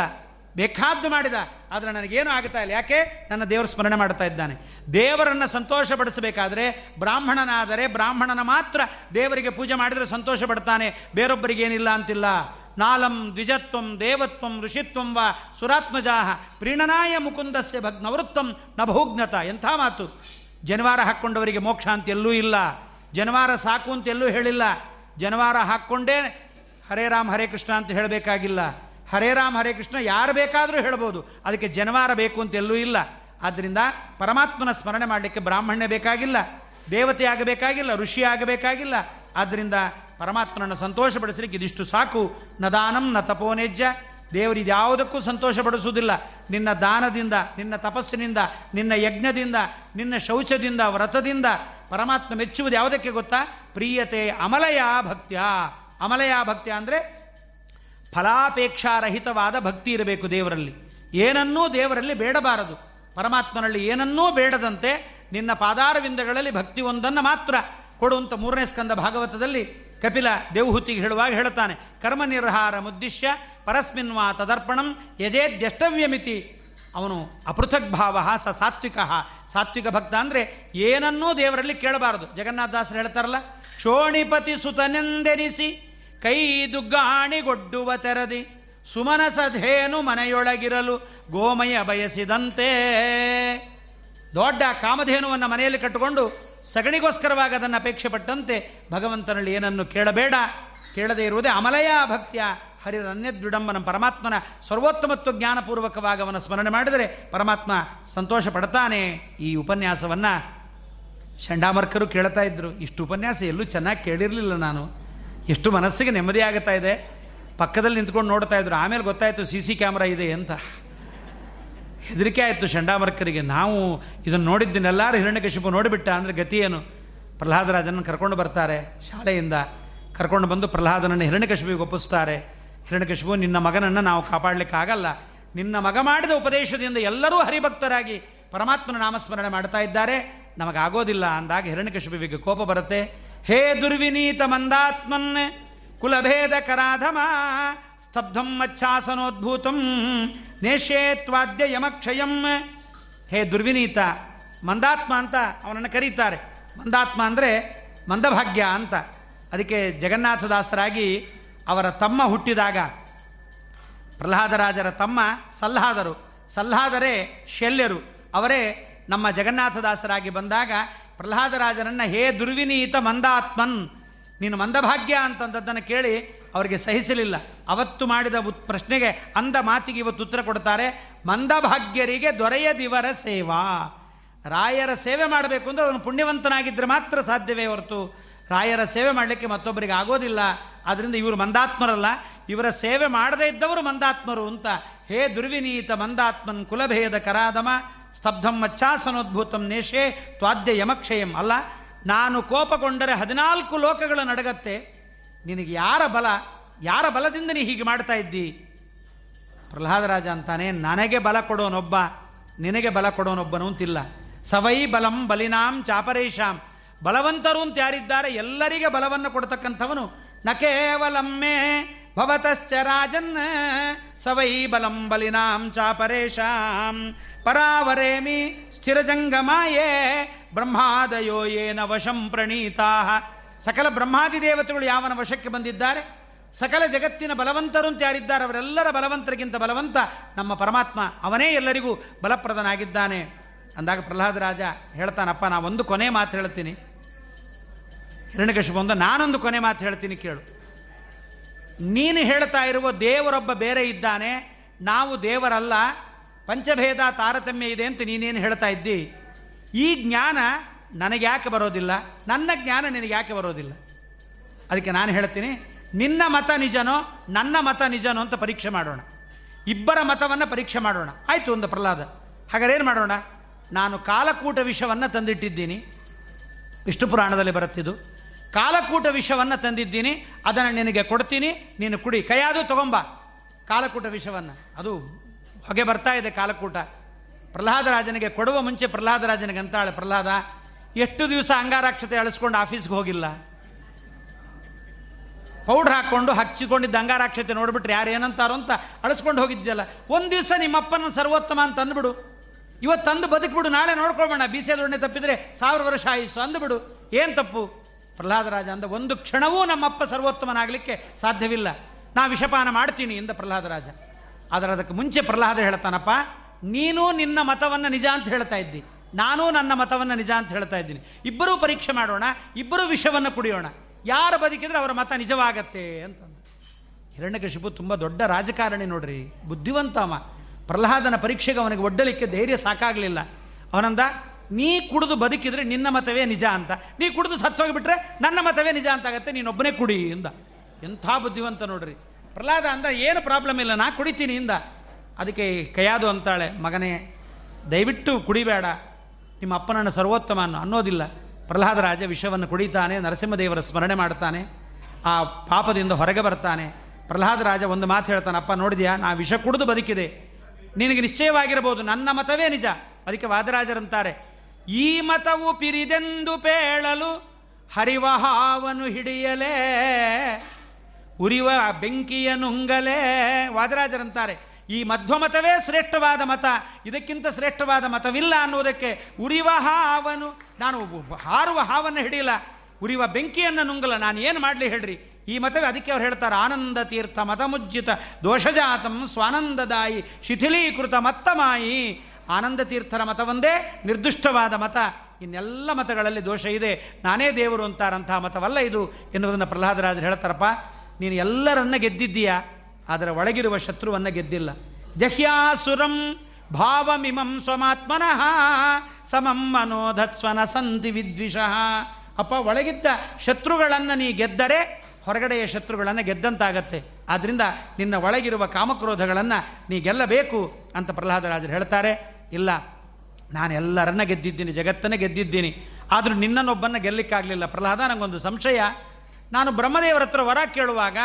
ಬೇಕಾದ್ದು ಮಾಡಿದ ಆದರೆ ನನಗೇನು ಆಗ್ತಾ ಇಲ್ಲ. ಯಾಕೆ? ನನ್ನ ದೇವರು ಸ್ಮರಣೆ ಮಾಡ್ತಾ ಇದ್ದಾನೆ. ದೇವರನ್ನು ಸಂತೋಷ ಪಡಿಸಬೇಕಾದ್ರೆ ಬ್ರಾಹ್ಮಣನಾದರೆ ಬ್ರಾಹ್ಮಣನ ಮಾತ್ರ ದೇವರಿಗೆ ಪೂಜೆ ಮಾಡಿದರೆ ಸಂತೋಷ ಪಡ್ತಾನೆ ಬೇರೊಬ್ಬರಿಗೇನಿಲ್ಲ ಅಂತಿಲ್ಲ. ನಾಲಂ ದ್ವಿಜತ್ವಂ ದೇವತ್ವಂ ಋಷಿತ್ವಂ ವ ಸುರಾತ್ಮಜಾಹ ಪ್ರೀಣನಾಯ ಮುಕುಂದಸ್ಯ ಭಗ್ನವೃತ್ತಂ ನ ಬಹುಜ್ಞತ ಎಂಥ ಮಾತು. ಜನವಾರ ಹಾಕ್ಕೊಂಡವರಿಗೆ ಮೋಕ್ಷ ಅಂತ ಎಲ್ಲೂ ಇಲ್ಲ. ಜನವಾರ ಸಾಕು ಅಂತ ಎಲ್ಲೂ ಹೇಳಿಲ್ಲ. ಜನವಾರ ಹಾಕ್ಕೊಂಡೇ ಹರೇ ರಾಮ್ ಹರೇ ಕೃಷ್ಣ ಅಂತ ಹೇಳಬೇಕಾಗಿಲ್ಲ. ಹರೇ ರಾಮ್, ಹರೇ ಕೃಷ್ಣ, ಯಾರು ಬೇಕಾದರೂ ಹೇಳ್ಬೋದು. ಅದಕ್ಕೆ ಜನವಾರ ಬೇಕು ಅಂತ ಎಲ್ಲೂ ಇಲ್ಲ. ಆದ್ದರಿಂದ ಪರಮಾತ್ಮನ ಸ್ಮರಣೆ ಮಾಡಲಿಕ್ಕೆ ಬ್ರಾಹ್ಮಣ್ಯ ಬೇಕಾಗಿಲ್ಲ. ದೇವತೆ ಆಗಬೇಕಾಗಿಲ್ಲ ಋಷಿ ಆಗಬೇಕಾಗಿಲ್ಲ ಆದ್ದರಿಂದ ಪರಮಾತ್ಮನನ್ನು ಸಂತೋಷಪಡಿಸಲಿಕ್ಕೆ ಇದಿಷ್ಟು ಸಾಕು. ನ ದಾನಂ, ನ ತಪೋನೇಜ್ಯ ದೇವರು ಇದ್ಯಾವುದಕ್ಕೂ ಸಂತೋಷಪಡಿಸುವುದಿಲ್ಲ. ನಿನ್ನ ದಾನದಿಂದ, ನಿನ್ನ ತಪಸ್ಸಿನಿಂದ, ನಿನ್ನ ಯಜ್ಞದಿಂದ, ನಿನ್ನ ಶೌಚದಿಂದ, ವ್ರತದಿಂದ ಪರಮಾತ್ಮ ಮೆಚ್ಚುವುದು ಯಾವುದಕ್ಕೆ ಗೊತ್ತಾ? ಪ್ರಿಯತೆ ಅಮಲಯ ಭಕ್ತ್ಯ. ಅಮಲಯ ಭಕ್ತ್ಯ ಅಂದರೆ ಫಲಾಪೇಕ್ಷಾರಹಿತವಾದ ಭಕ್ತಿ ಇರಬೇಕು ದೇವರಲ್ಲಿ. ಏನನ್ನೂ ದೇವರಲ್ಲಿ ಬೇಡಬಾರದು. ಪರಮಾತ್ಮನಲ್ಲಿ ಏನನ್ನೂ ಬೇಡದಂತೆ ನಿನ್ನ ಪಾದಾರವಿಂದಗಳಲ್ಲಿ ಭಕ್ತಿ ಒಂದನ್ನು ಮಾತ್ರ ಕೊಡುವಂಥ ಮೂರನೇ ಸ್ಕಂದ ಭಾಗವತದಲ್ಲಿ ಕಪಿಲ ದೇವಹುತಿಗೆ ಹೇಳುವಾಗ ಹೇಳುತ್ತಾನೆ. ಕರ್ಮ ನಿರ್ಹಾರ ಮುದ್ದಿಶ್ಯ ಪರಸ್ಮಿನ್ವಾ ತದರ್ಪಣಂ ಯಜೇದ್ಯಷ್ಟವ್ಯಮಿತಿ. ಅವನು ಅಪೃಥಕ್ ಭಾವ ಸ ಸಾತ್ವಿಕ. ಸಾತ್ವಿಕ ಭಕ್ತ ಅಂದರೆ ಏನನ್ನೂ ದೇವರಲ್ಲಿ ಕೇಳಬಾರದು. ಜಗನ್ನಾಥದಾಸರು ಹೇಳ್ತಾರಲ್ಲ, ಕ್ಷೋಣಿಪತಿ ಸುತನೆಂದೆನಿಸಿ ಕೈ ದುಗ್ಗಾಣಿಗೊಡ್ಡುವ ತೆರದಿ ಸುಮನಸಧೇನು ಮನೆಯೊಳಗಿರಲು ಗೋಮಯ ಬಯಸಿದಂತೆ. ದೊಡ್ಡ ಕಾಮಧೇನುವನ್ನು ಮನೆಯಲ್ಲಿ ಕಟ್ಟಿಕೊಂಡು ಸಗಣಿಗೋಸ್ಕರವಾಗಿ ಅದನ್ನು ಅಪೇಕ್ಷೆ ಪಟ್ಟಂತೆ ಭಗವಂತನಲ್ಲಿ ಏನನ್ನು ಕೇಳಬೇಡ. ಕೇಳದೇ ಇರುವುದೇ ಅಮಲಯ ಭಕ್ತಿಯ ಹರಿರನ್ಯದ್ವಿಡಂಬನ ಪರಮಾತ್ಮನ ಸರ್ವೋತ್ತಮತ್ವ ಜ್ಞಾನಪೂರ್ವಕವಾಗಿ ಅವನ ಸ್ಮರಣೆ ಮಾಡಿದರೆ ಪರಮಾತ್ಮ ಸಂತೋಷ ಪಡ್ತಾನೆ. ಈ ಉಪನ್ಯಾಸವನ್ನು ಚಂಡಾಮರ್ಕರು ಕೇಳ್ತಾ ಇದ್ರು. ಇಷ್ಟು ಉಪನ್ಯಾಸ ಎಲ್ಲೂ ಚೆನ್ನಾಗಿ ಕೇಳಿರಲಿಲ್ಲ ನಾನು. ಎಷ್ಟು ಮನಸ್ಸಿಗೆ ನೆಮ್ಮದಿ ಆಗುತ್ತಾ ಇದೆ? ಪಕ್ಕದಲ್ಲಿ ನಿಂತ್ಕೊಂಡು ನೋಡ್ತಾ ಇದ್ರು. ಆಮೇಲೆ ಗೊತ್ತಾಯಿತು ಸಿ ಸಿ ಕ್ಯಾಮ್ರಾ ಇದೆ ಅಂತ. ಹೆದರಿಕೆ ಆಯಿತು ಶಂಡಾಮರ್ಕರಿಗೆ ನಾವು ಇದನ್ನು ನೋಡಿದ್ದನ್ನೆಲ್ಲರೂ ಹಿರಣ್ಯಕಶಿಪು ನೋಡಿಬಿಟ್ಟ. ಅಂದರೆ ಗತಿ ಏನು? ಪ್ರಹ್ಲಾದರಾಜನನ್ನು ಕರ್ಕೊಂಡು ಬರ್ತಾರೆ ಶಾಲೆಯಿಂದ. ಕರ್ಕೊಂಡು ಬಂದು ಪ್ರಹ್ಲಾದನನ್ನು ಹಿರಣ್ಯಕಶಿಪಿಗೆ ಒಪ್ಪಿಸ್ತಾರೆ. ಹಿರಣ್ಯಕಶಿಪು ನಿನ್ನ ಮಗನನ್ನು ನಾವು ಕಾಪಾಡಲಿಕ್ಕಾಗಲ್ಲ ನಿನ್ನ ಮಗ ಮಾಡಿದ ಉಪದೇಶದಿಂದ ಎಲ್ಲರೂ ಹರಿಭಕ್ತರಾಗಿ ಪರಮಾತ್ಮನ ನಾಮಸ್ಮರಣೆ ಮಾಡ್ತಾ ಇದ್ದಾರೆ. ನಮಗಾಗೋದಿಲ್ಲ ಅಂದಾಗ ಹಿರಣ್ಯಕಶಿಪಿಗೆ ಕೋಪ ಬರುತ್ತೆ. ಹೇ ದುರ್ವಿನೀತ ಮಂದಾತ್ಮನ್ ಕುಲಭೇದ ಕರಾಧಮ ಸ್ತಬ್ಧಂ ಮಚ್ಛಾಸನೋದ್ಭೂತಂ ನೇಷೇತ್ವಾದ್ಯ ಯಮಕ್ಷಯಂ. ಹೇ ದುರ್ವಿನೀತ ಮಂದಾತ್ಮ ಅಂತ ಅವನನ್ನು ಕರೀತಾರೆ. ಮಂದಾತ್ಮ ಅಂದರೆ ಮಂದಭಾಗ್ಯ ಅಂತ. ಅದಕ್ಕೆ ಜಗನ್ನಾಥದಾಸರಾಗಿ ಅವರ ತಮ್ಮ ಹುಟ್ಟಿದಾಗ ಪ್ರಹ್ಲಾದರಾಜರ ತಮ್ಮ ಸಲ್ಲಾದರು. ಸಲ್ಲಾದರೆ ಶಲ್ಯರು. ಅವರೇ ನಮ್ಮ ಜಗನ್ನಾಥದಾಸರಾಗಿ ಬಂದಾಗ ಪ್ರಹ್ಲಾದರಾಜರನ್ನು ಹೇ ದುರ್ವಿನೀತ ಮಂದಾತ್ಮನ್, ನೀನು ಮಂದಭಾಗ್ಯ ಅಂತಂದದ್ದನ್ನು ಕೇಳಿ ಅವರಿಗೆ ಸಹಿಸಲಿಲ್ಲ. ಅವತ್ತು ಮಾಡಿದ ಪ್ರಶ್ನೆಗೆ ಅಂದ ಮಾತಿಗೆ ಇವತ್ತು ಉತ್ತರ ಕೊಡ್ತಾರೆ, ಮಂದಭಾಗ್ಯರಿಗೆ ದೊರೆಯದಿವರ ಸೇವಾ. ರಾಯರ ಸೇವೆ ಮಾಡಬೇಕು ಅಂದರೆ ಅವನು ಪುಣ್ಯವಂತನಾಗಿದ್ದರೆ ಮಾತ್ರ ಸಾಧ್ಯವೇ ಹೊರತು. ರಾಯರ ಸೇವೆ ಮಾಡಲಿಕ್ಕೆ ಮತ್ತೊಬ್ಬರಿಗೆ ಆಗೋದಿಲ್ಲ. ಆದ್ದರಿಂದ ಇವರು ಮಂದಾತ್ಮರಲ್ಲ. ಇವರ ಸೇವೆ ಮಾಡದೇ ಇದ್ದವರು ಮಂದಾತ್ಮರು ಅಂತ. ಹೇ ದುರ್ವಿನೀತ ಮಂದಾತ್ಮನ್, ಕುಲಭೇದ ಕರಾದಮ ಸ್ತಬ್ಧಂ ಮಚ್ಚಾಸನೋದ್ಭೂತಂ ನೇಷೇ ತ್ವಾದ್ಯ ಯಮಕ್ಷಯಂ. ಅಲ್ಲ, ನಾನು ಕೋಪಗೊಂಡರೆ ಹದಿನಾಲ್ಕು ಲೋಕಗಳು ನಡಗತ್ತೆ. ನಿನಗೆ ಯಾರ ಬಲ, ಯಾರ ಬಲದಿಂದ ನೀ ಹೀಗೆ ಮಾಡ್ತಾ ಇದ್ದಿ? ಪ್ರಹ್ಲಾದರಾಜ ಅಂತಾನೆ, ನನಗೆ ಬಲ ಕೊಡೋನೊಬ್ಬ, ನಿನಗೆ ಬಲ ಕೊಡೋನೊಬ್ಬನು ಅಂತಿಲ್ಲ. ಸವೈ ಬಲಂ ಬಲಿನಾಂ ಚಾಪರೇಶಾಂ. ಬಲವಂತರು ಅಂತ ಯಾರಿದ್ದಾರೆ, ಎಲ್ಲರಿಗೆ ಬಲವನ್ನು ಕೊಡ್ತಕ್ಕಂಥವನು. ನ ಕೇವಲಮ್ಮೆ ಭವತಶ್ಚ ರಾಜನ್, ಸವೈ ಬಲಂ ಬಲಿನಾಂ ಚಾಪರೇಶಾಂ. ಪರಾವರೇಮಿ ಸ್ಥಿರಜಂಗಮಾಯೇ ಬ್ರಹ್ಮಾದಯೋ ಏನ ವಶಂ ಪ್ರಣೀತಾ. ಸಕಲ ಬ್ರಹ್ಮಾದಿ ದೇವತೆಗಳು ಯಾವನ ವಶಕ್ಕೆ ಬಂದಿದ್ದಾರೆ? ಸಕಲ ಜಗತ್ತಿನ ಬಲವಂತರು ಅಂತ ಯಾರಿದ್ದಾರೆ? ಅವರೆಲ್ಲರ ಬಲವಂತರಿಗಿಂತ ಬಲವಂತ ನಮ್ಮ ಪರಮಾತ್ಮ ಅವನೇ ಎಲ್ಲರಿಗೂ ಬಲಪ್ರದನಾಗಿದ್ದಾನೆ. ಅಂದಾಗ ಪ್ರಹ್ಲಾದ ರಾಜ ಹೇಳ್ತಾನಪ್ಪ, ನಾ ಒಂದು ಕೊನೆ ಮಾತು ಹೇಳ್ತೀನಿ. ಹಿರಣ್ಯಕಶಿಪ ಒಂದು, ನಾನೊಂದು ಕೊನೆ ಮಾತು ಹೇಳ್ತೀನಿ ಕೇಳು. ನೀನು ಹೇಳ್ತಾ ಇರುವ ದೇವರೊಬ್ಬ ಬೇರೆ ಇದ್ದಾನೆ, ನಾವು ದೇವರಲ್ಲ ಪಂಚಭೇದ ತಾರತಮ್ಯ ಇದೆ ಅಂತ ನೀನೇನು ಹೇಳ್ತಾ ಇದ್ದಿ? ಈ ಜ್ಞಾನ ನನಗೆ ಯಾಕೆ ಬರೋದಿಲ್ಲ? ನನ್ನ ಜ್ಞಾನ ನಿನಗೆ ಯಾಕೆ ಬರೋದಿಲ್ಲ? ಅದಕ್ಕೆ ನಾನು ಹೇಳ್ತೀನಿ, ನಿನ್ನ ಮತ ನಿಜನೋ, ನನ್ನ ಮತ ನಿಜನೋ ಅಂತ ಪರೀಕ್ಷೆ ಮಾಡೋಣ. ಇಬ್ಬರ ಮತವನ್ನು ಪರೀಕ್ಷೆ ಮಾಡೋಣ. ಆಯಿತು ಒಂದು ಪ್ರಹ್ಲಾದ. ಹಾಗಾದ್ರೆ ಏನು ಮಾಡೋಣ? ನಾನು ಕಾಲಕೂಟ ವಿಷವನ್ನು ತಂದಿಟ್ಟಿದ್ದೀನಿ. ವಿಷ್ಣು ಪುರಾಣದಲ್ಲಿ ಬರುತ್ತಿದ್ದು. ಕಾಲಕೂಟ ವಿಷವನ್ನು ತಂದಿದ್ದೀನಿ. ಅದನ್ನು ನಿನಗೆ ಕೊಡ್ತೀನಿ. ನೀನು ಕುಡಿ. ಕೈಯಾದು ತಗೊಂಬ. ಕಾಲಕೂಟ ವಿಷವನ್ನು ಅದು ಹೊಗೆ ಬರ್ತಾ ಇದೆ ಕಾಲಕೂಟ. ಪ್ರಹ್ಲಾದರಾಜನಿಗೆ ಕೊಡುವ ಮುಂಚೆ ಪ್ರಹ್ಲಾದರಾಜನಿಗೆ ಅಂತಾಳೆ, ಪ್ರಹ್ಲಾದ, ಎಷ್ಟು ದಿವಸ ಅಂಗಾರಾಕ್ಷತೆ ಅಳಿಸ್ಕೊಂಡು ಆಫೀಸ್ಗೆ ಹೋಗಿಲ್ಲ? ಪೌಡ್ರ್ ಹಾಕ್ಕೊಂಡು ಹಚ್ಚಿಕೊಂಡಿದ್ದ ಅಂಗಾರಾಕ್ಷತೆ ನೋಡ್ಬಿಟ್ರೆ ಯಾರು ಏನಂತಾರೋ ಅಂತ ಅಳಿಸ್ಕೊಂಡು ಹೋಗಿದ್ಯಲ್ಲ. ಒಂದು ದಿವಸ ನಿಮ್ಮಪ್ಪನ ಸರ್ವೋತ್ತಮ ಅಂತ ಅಂದ್ಬಿಡು. ಇವತ್ತು ತಂದು ಬದುಕ್ಬಿಡು, ನಾಳೆ ನೋಡ್ಕೊಳ್ಬೇಡ ಬೀಸೆದೊಣ್ಣೆ ತಪ್ಪಿದ್ರೆ ಸಾವಿರ ವರ್ಷ ಆಯಿಸು ಅಂದ್ಬಿಡು. ಏನು ತಪ್ಪು? ಪ್ರಹ್ಲಾದರಾಜ ಅಂದ, ಒಂದು ಕ್ಷಣವೂ ನಮ್ಮಪ್ಪ ಸರ್ವೋತ್ತಮನಾಗಲಿಕ್ಕೆ ಸಾಧ್ಯವಿಲ್ಲ. ನಾ ವಿಷಪಾನ ಮಾಡ್ತೀನಿ ಎಂದ ಪ್ರಹ್ಲಾದರಾಜ ಆದರೆ ಅದಕ್ಕೆ ಮುಂಚೆ ಪ್ರಹ್ಲಾದ ಹೇಳ್ತಾನಪ್ಪ, ನೀನು ನಿನ್ನ ಮತವನ್ನು ನಿಜ ಅಂತ ಹೇಳ್ತಾ ಇದ್ದಿ. ನಾನು ನನ್ನ ಮತವನ್ನು ನಿಜ ಅಂತ ಹೇಳ್ತಾ ಇದ್ದೀನಿ. ಇಬ್ಬರೂ ಪರೀಕ್ಷೆ ಮಾಡೋಣ, ಇಬ್ಬರೂ ವಿಷವನ್ನು ಕುಡಿಯೋಣ. ಯಾರು ಬದುಕಿದ್ರೆ ಅವರ ಮತ ನಿಜವಾಗತ್ತೆ ಅಂತಂದು. ಹಿರಣ್ಯಕಶಿಪು ತುಂಬ ದೊಡ್ಡ ರಾಜಕಾರಣಿ ನೋಡ್ರಿ, ಬುದ್ಧಿವಂತ ಅವ. ಪ್ರಹ್ಲಾದನ ಪರೀಕ್ಷೆಗೆ ಅವನಿಗೆ ಒಡ್ಡಲಿಕ್ಕೆ ಧೈರ್ಯ ಸಾಕಾಗಲಿಲ್ಲ. ಅವನಂದ, ನೀ ಕುಡಿದು ಬದುಕಿದ್ರೆ ನಿನ್ನ ಮತವೇ ನಿಜ ಅಂತ. ನೀ ಕುಡಿದು ಸತ್ತೋಗಿಬಿಟ್ರೆ ನನ್ನ ಮತವೇ ನಿಜ ಅಂತ ಆಗತ್ತೆ, ನೀನೊಬ್ಬನೇ ಕುಡಿ ಎಂದ ಎಂಥ ಬುದ್ಧಿವಂತ ನೋಡ್ರಿ. ಪ್ರಹ್ಲಾದ ಅಂದ, ಏನು ಪ್ರಾಬ್ಲಮ್ ಇಲ್ಲ, ನಾ ಕುಡಿತೀನಿ ಇಂದ. ಅದಕ್ಕೆ ಕೈಯಾದು ಅಂತಾಳೆ, ಮಗನೇ, ದಯವಿಟ್ಟು ಕುಡಿಬೇಡ. ನಿಮ್ಮ ಅಪ್ಪನನ್ನು ಸರ್ವೋತ್ತಮ ಅನ್ನೋ ಅನ್ನೋದಿಲ್ಲ. ಪ್ರಹ್ಲಾದರಾಜ ವಿಷವನ್ನು ಕುಡಿತಾನೆ, ನರಸಿಂಹದೇವರ ಸ್ಮರಣೆ ಮಾಡ್ತಾನೆ, ಆ ಪಾಪದಿಂದ ಹೊರಗೆ ಬರ್ತಾನೆ. ಪ್ರಹ್ಲಾದ ರಾಜ ಒಂದು ಮಾತು ಹೇಳ್ತಾನೆ, ಅಪ್ಪ, ನೋಡಿದ್ಯಾ? ನಾ ವಿಷ ಕುಡಿದು ಬದುಕಿದೆ. ನಿನಗೆ ನಿಶ್ಚಯವಾಗಿರಬಹುದು. ನನ್ನ ಮತವೇ ನಿಜ. ಅದಕ್ಕೆ ವಾದರಾಜರಂತಾರೆ, ಈ ಮತವು ಪಿರಿದೆಂದು ಪೇಳಲು ಹರಿವಹಾವನು ಹಿಡಿಯಲೇ ಉರಿವ ಬೆಂಕಿಯ ನುಂಗಲೇ ವಾದರಾಜರಂತಾರೆ. ಈ ಮಧ್ವಮತವೇ ಶ್ರೇಷ್ಠವಾದ ಮತ. ಇದಕ್ಕಿಂತ ಶ್ರೇಷ್ಠವಾದ ಮತವಿಲ್ಲ ಅನ್ನುವುದಕ್ಕೆ ಉರಿವ ಹಾವನು, ನಾನು ಹಾರುವ ಹಾವನ್ನು ಹಿಡಿಯಲ್ಲ. ಉರಿವ ಬೆಂಕಿಯನ್ನು ನುಂಗಲ ನಾನು ಏನು ಮಾಡಲಿ ಹೇಳ್ರಿ? ಈ ಮತವೇ ಅದಕ್ಕೆ ಅವ್ರು ಹೇಳ್ತಾರೆ, ಆನಂದ ತೀರ್ಥ ಮತಮುಜ್ಜಿತ ದೋಷಜಾತಂ ಸ್ವಾನಂದದಾಯಿ, ಶಿಥಿಲೀಕೃತ ಮತ್ತಮಾಯಿ ಆನಂದ ತೀರ್ಥರ ಮತವೊಂದೇ ನಿರ್ದುಷ್ಟವಾದ ಮತ. ಇನ್ನೆಲ್ಲ ಮತಗಳಲ್ಲಿ ದೋಷ ಇದೆ. ನಾನೇ ದೇವರು ಅಂತಾರಂತಹ ಮತವಲ್ಲ ಇದು ಎನ್ನುವುದನ್ನು ಪ್ರಹ್ಲಾದರಾಜರು ಹೇಳ್ತಾರಪ್ಪ. ನೀನು ಎಲ್ಲರನ್ನ ಗೆದ್ದಿದ್ದೀಯಾ? ಆದರೆ ಒಳಗಿರುವ ಶತ್ರುವನ್ನು ಗೆದ್ದಿಲ್ಲ. ಜಹ್ಯಾಸುರಂ ಭಾವಮಿಮಂ ಸ್ವಮಾತ್ಮನಃ ಸಮಂ ಮನೋಧತ್ಸ್ವನ ಸಂತಿ ವಿದ್ವಿಷಃ. ಅಪ್ಪ, ಒಳಗಿದ್ದ ಶತ್ರುಗಳನ್ನು ನೀ ಗೆದ್ದರೆ ಹೊರಗಡೆಯ ಶತ್ರುಗಳನ್ನು ಗೆದ್ದಂತಾಗತ್ತೆ. ಆದ್ದರಿಂದ ನಿನ್ನ ಒಳಗಿರುವ ಕಾಮಕ್ರೋಧಗಳನ್ನು ನೀ ಗೆಲ್ಲಬೇಕು ಅಂತ ಪ್ರಹ್ಲಾದರಾಜರು ಹೇಳ್ತಾರೆ. ಇಲ್ಲ, ನಾನು ಎಲ್ಲರನ್ನ ಗೆದ್ದಿದ್ದೀನಿ, ಜಗತ್ತನ್ನೇ ಗೆದ್ದಿದ್ದೀನಿ. ಆದರೂ ನಿನ್ನನ್ನೊಬ್ಬನ ಗೆಲ್ಲಿಕ್ಕಾಗಲಿಲ್ಲ. ಪ್ರಹ್ಲಾದ ನನಗೊಂದು ಸಂಶಯ. ನಾನು ಬ್ರಹ್ಮದೇವರ ಹತ್ರ ವರ ಕೇಳುವಾಗ,